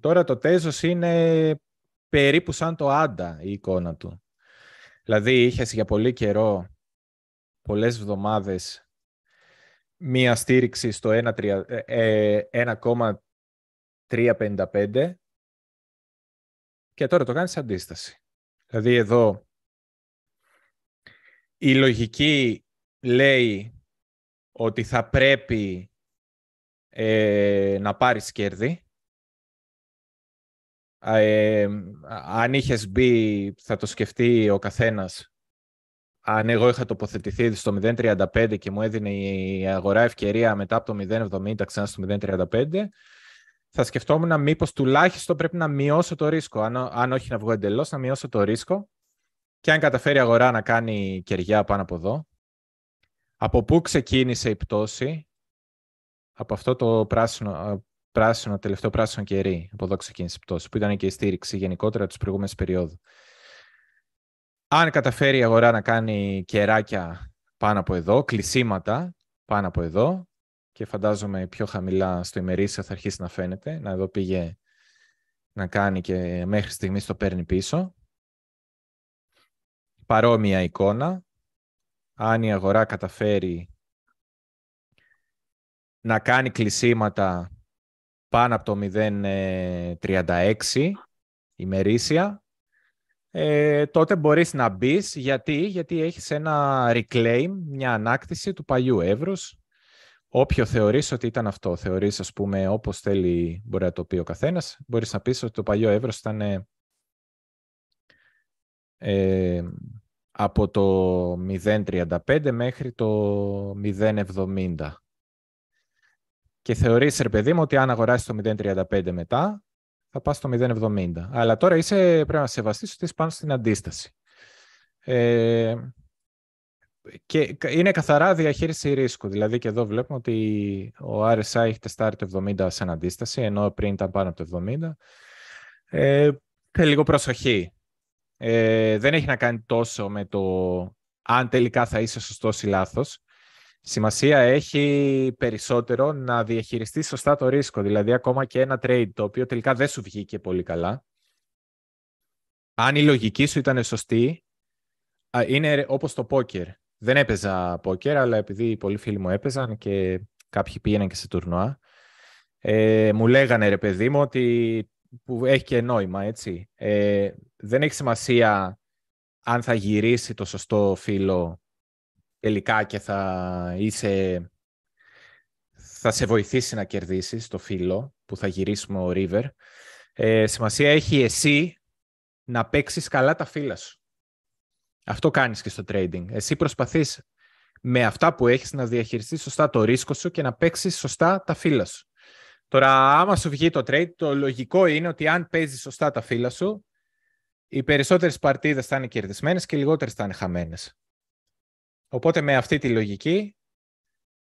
B: Τώρα το τέζος είναι περίπου σαν το άντα η εικόνα του. Δηλαδή είχες για πολύ καιρό, πολλές εβδομάδες μία στήριξη στο 1,355 ε, ε, και τώρα το κάνεις αντίσταση. Δηλαδή εδώ η λογική λέει ότι θα πρέπει ε, να πάρεις κέρδη. Ε, αν είχες μπει, θα το σκεφτεί ο καθένας αν εγώ είχα τοποθετηθεί στο 0.35 και μου έδινε η αγορά ευκαιρία μετά από το 0.70 ξανά στο 0.35, θα σκεφτόμουν μήπως τουλάχιστον πρέπει να μειώσω το ρίσκο. Αν, αν όχι να βγω εντελώς, να μειώσω το ρίσκο. Και αν καταφέρει η αγορά να κάνει κεριά πάνω από εδώ, από πού ξεκίνησε η πτώση, από αυτό το πράσινο, πράσινο, τελευταίο πράσινο κερί, από εδώ ξεκίνησε η πτώση, που ήταν και η στήριξη γενικότερα της προηγούμενης περίοδου. Αν καταφέρει η αγορά να κάνει κεράκια πάνω από εδώ, κλεισίματα πάνω από εδώ, και φαντάζομαι πιο χαμηλά στο ημερήσιο θα αρχίσει να φαίνεται, να εδώ πήγε να κάνει και μέχρι στιγμής το παίρνει πίσω. Παρόμοια εικόνα, αν η αγορά καταφέρει να κάνει κλεισίματα πάνω από το 0,36 ημερήσια, ε, τότε μπορείς να μπεις γιατί, γιατί έχεις ένα reclaim, μια ανάκτηση του παλιού εύρους. Όποιο θεωρείς ότι ήταν αυτό, θεωρείς ας πούμε όπως θέλει μπορεί να το πει ο καθένας, μπορείς να πεις ότι το παλιό εύρος ήταν ε, από το 0,35 μέχρι το 0,70. Και θεωρείς, ρε παιδί μου, ότι αν αγοράσεις το 0,35 μετά, θα πας στο 0,70. Αλλά τώρα είσαι, πρέπει να σεβαστείς ότι είσαι πάνω στην αντίσταση. Ε, και είναι καθαρά διαχείριση ρίσκου. Δηλαδή και εδώ βλέπουμε ότι ο RSI έχει τεστάρει το 70 σαν αντίσταση, ενώ πριν ήταν πάνω από το 70. Ε, λίγο προσοχή. Ε, δεν έχει να κάνει τόσο με το αν τελικά θα είσαι σωστός ή λάθος. Σημασία έχει περισσότερο να διαχειριστείς σωστά το ρίσκο. Δηλαδή ακόμα και ένα trade το οποίο τελικά δεν σου βγήκε πολύ καλά. Αν η λογική σου ήταν σωστή, είναι όπως το poker. Δεν έπαιζα poker, αλλά επειδή πολλοί φίλοι μου έπαιζαν και κάποιοι πήγαιναν και σε τουρνουά, ε, μου λέγανε ρε παιδί μου ότι που έχει και νόημα, έτσι. Ε, δεν έχει σημασία αν θα γυρίσει το σωστό φύλλο τελικά και θα είσαι... θα σε βοηθήσει να κερδίσεις το φύλλο που θα γυρίσουμε ο River. Ε, σημασία έχει εσύ να παίξεις καλά τα φύλλα σου. Αυτό κάνεις και στο trading. Εσύ προσπαθείς με αυτά που έχεις να διαχειριστείς σωστά το ρίσκο σου και να παίξεις σωστά τα φύλλα σου. Τώρα, άμα σου βγει το trade, το λογικό είναι ότι αν παίζεις σωστά τα φύλλα σου, οι περισσότερες παρτίδες θα είναι κερδισμένες και οι λιγότερες θα είναι χαμένες. Οπότε με αυτή τη λογική,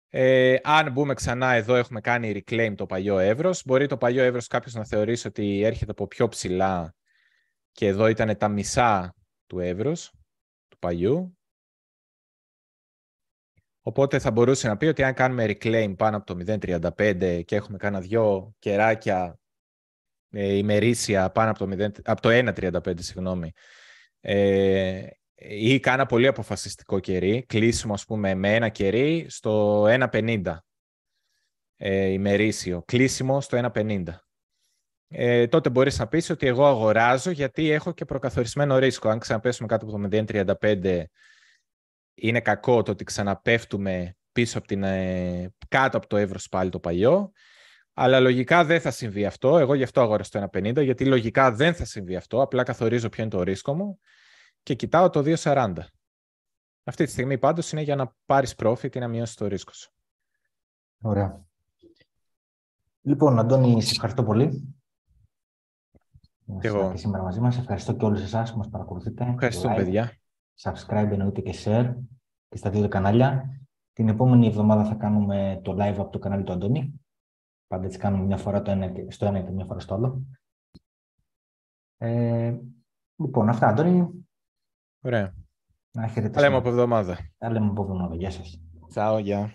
B: ε, αν μπούμε ξανά εδώ έχουμε κάνει reclaim το παλιό εύρος, μπορεί το παλιό εύρος κάποιος να θεωρήσει ότι έρχεται από πιο ψηλά και εδώ ήταν τα μισά του εύρους, του παλιού. Οπότε θα μπορούσε να πει ότι αν κάνουμε reclaim πάνω από το 0.35 και έχουμε κάνα δυο κεράκια ε, ημερήσια πάνω από το, 0, από το 1.35, συγγνώμη, ε, ή κάνα πολύ αποφασιστικό κερί, κλείσιμο ας πούμε με ένα κερί στο 1.50 ε, ημερήσιο, κλείσιμο στο 1.50. Ε, τότε μπορείς να πεις ότι εγώ αγοράζω γιατί έχω και προκαθορισμένο ρίσκο. Αν ξαναπέσουμε κάτω από το 0.35 είναι κακό το ότι ξαναπέφτουμε πίσω από την, ε, κάτω από το εύρος πάλι το παλιό. Αλλά λογικά δεν θα συμβεί αυτό. Εγώ γι' αυτό αγόρασα το 1,50, γιατί λογικά δεν θα συμβεί αυτό. Απλά καθορίζω ποιο είναι το ρίσκο μου και κοιτάω το 2,40. Αυτή τη στιγμή πάντως είναι για να πάρεις profit ή να μειώσεις το ρίσκο σου.
A: Ωραία. Λοιπόν, Αντώνη, σε ευχαριστώ πολύ. Και εγώ. Και σήμερα μαζί μας. Ευχαριστώ και όλους εσάς που μας παρακολουθείτε.
B: Ευχαριστώ, παιδιά.
A: Subscribe εννοείται και share και στα δύο κανάλια. Την επόμενη εβδομάδα θα κάνουμε το live από το κανάλι του Αντώνη. Πάντα έτσι κάνουμε μια φορά το ένα, στο ένα και μια φορά στο άλλο. Ε, λοιπόν, αυτά, Αντώνη.
B: Ωραία.
A: Να χαιρετήσουμε.
B: Τα λέμε από εβδομάδα.
A: Τα λέμε από εβδομάδα. Γεια σας.
B: Τσάω, γεια.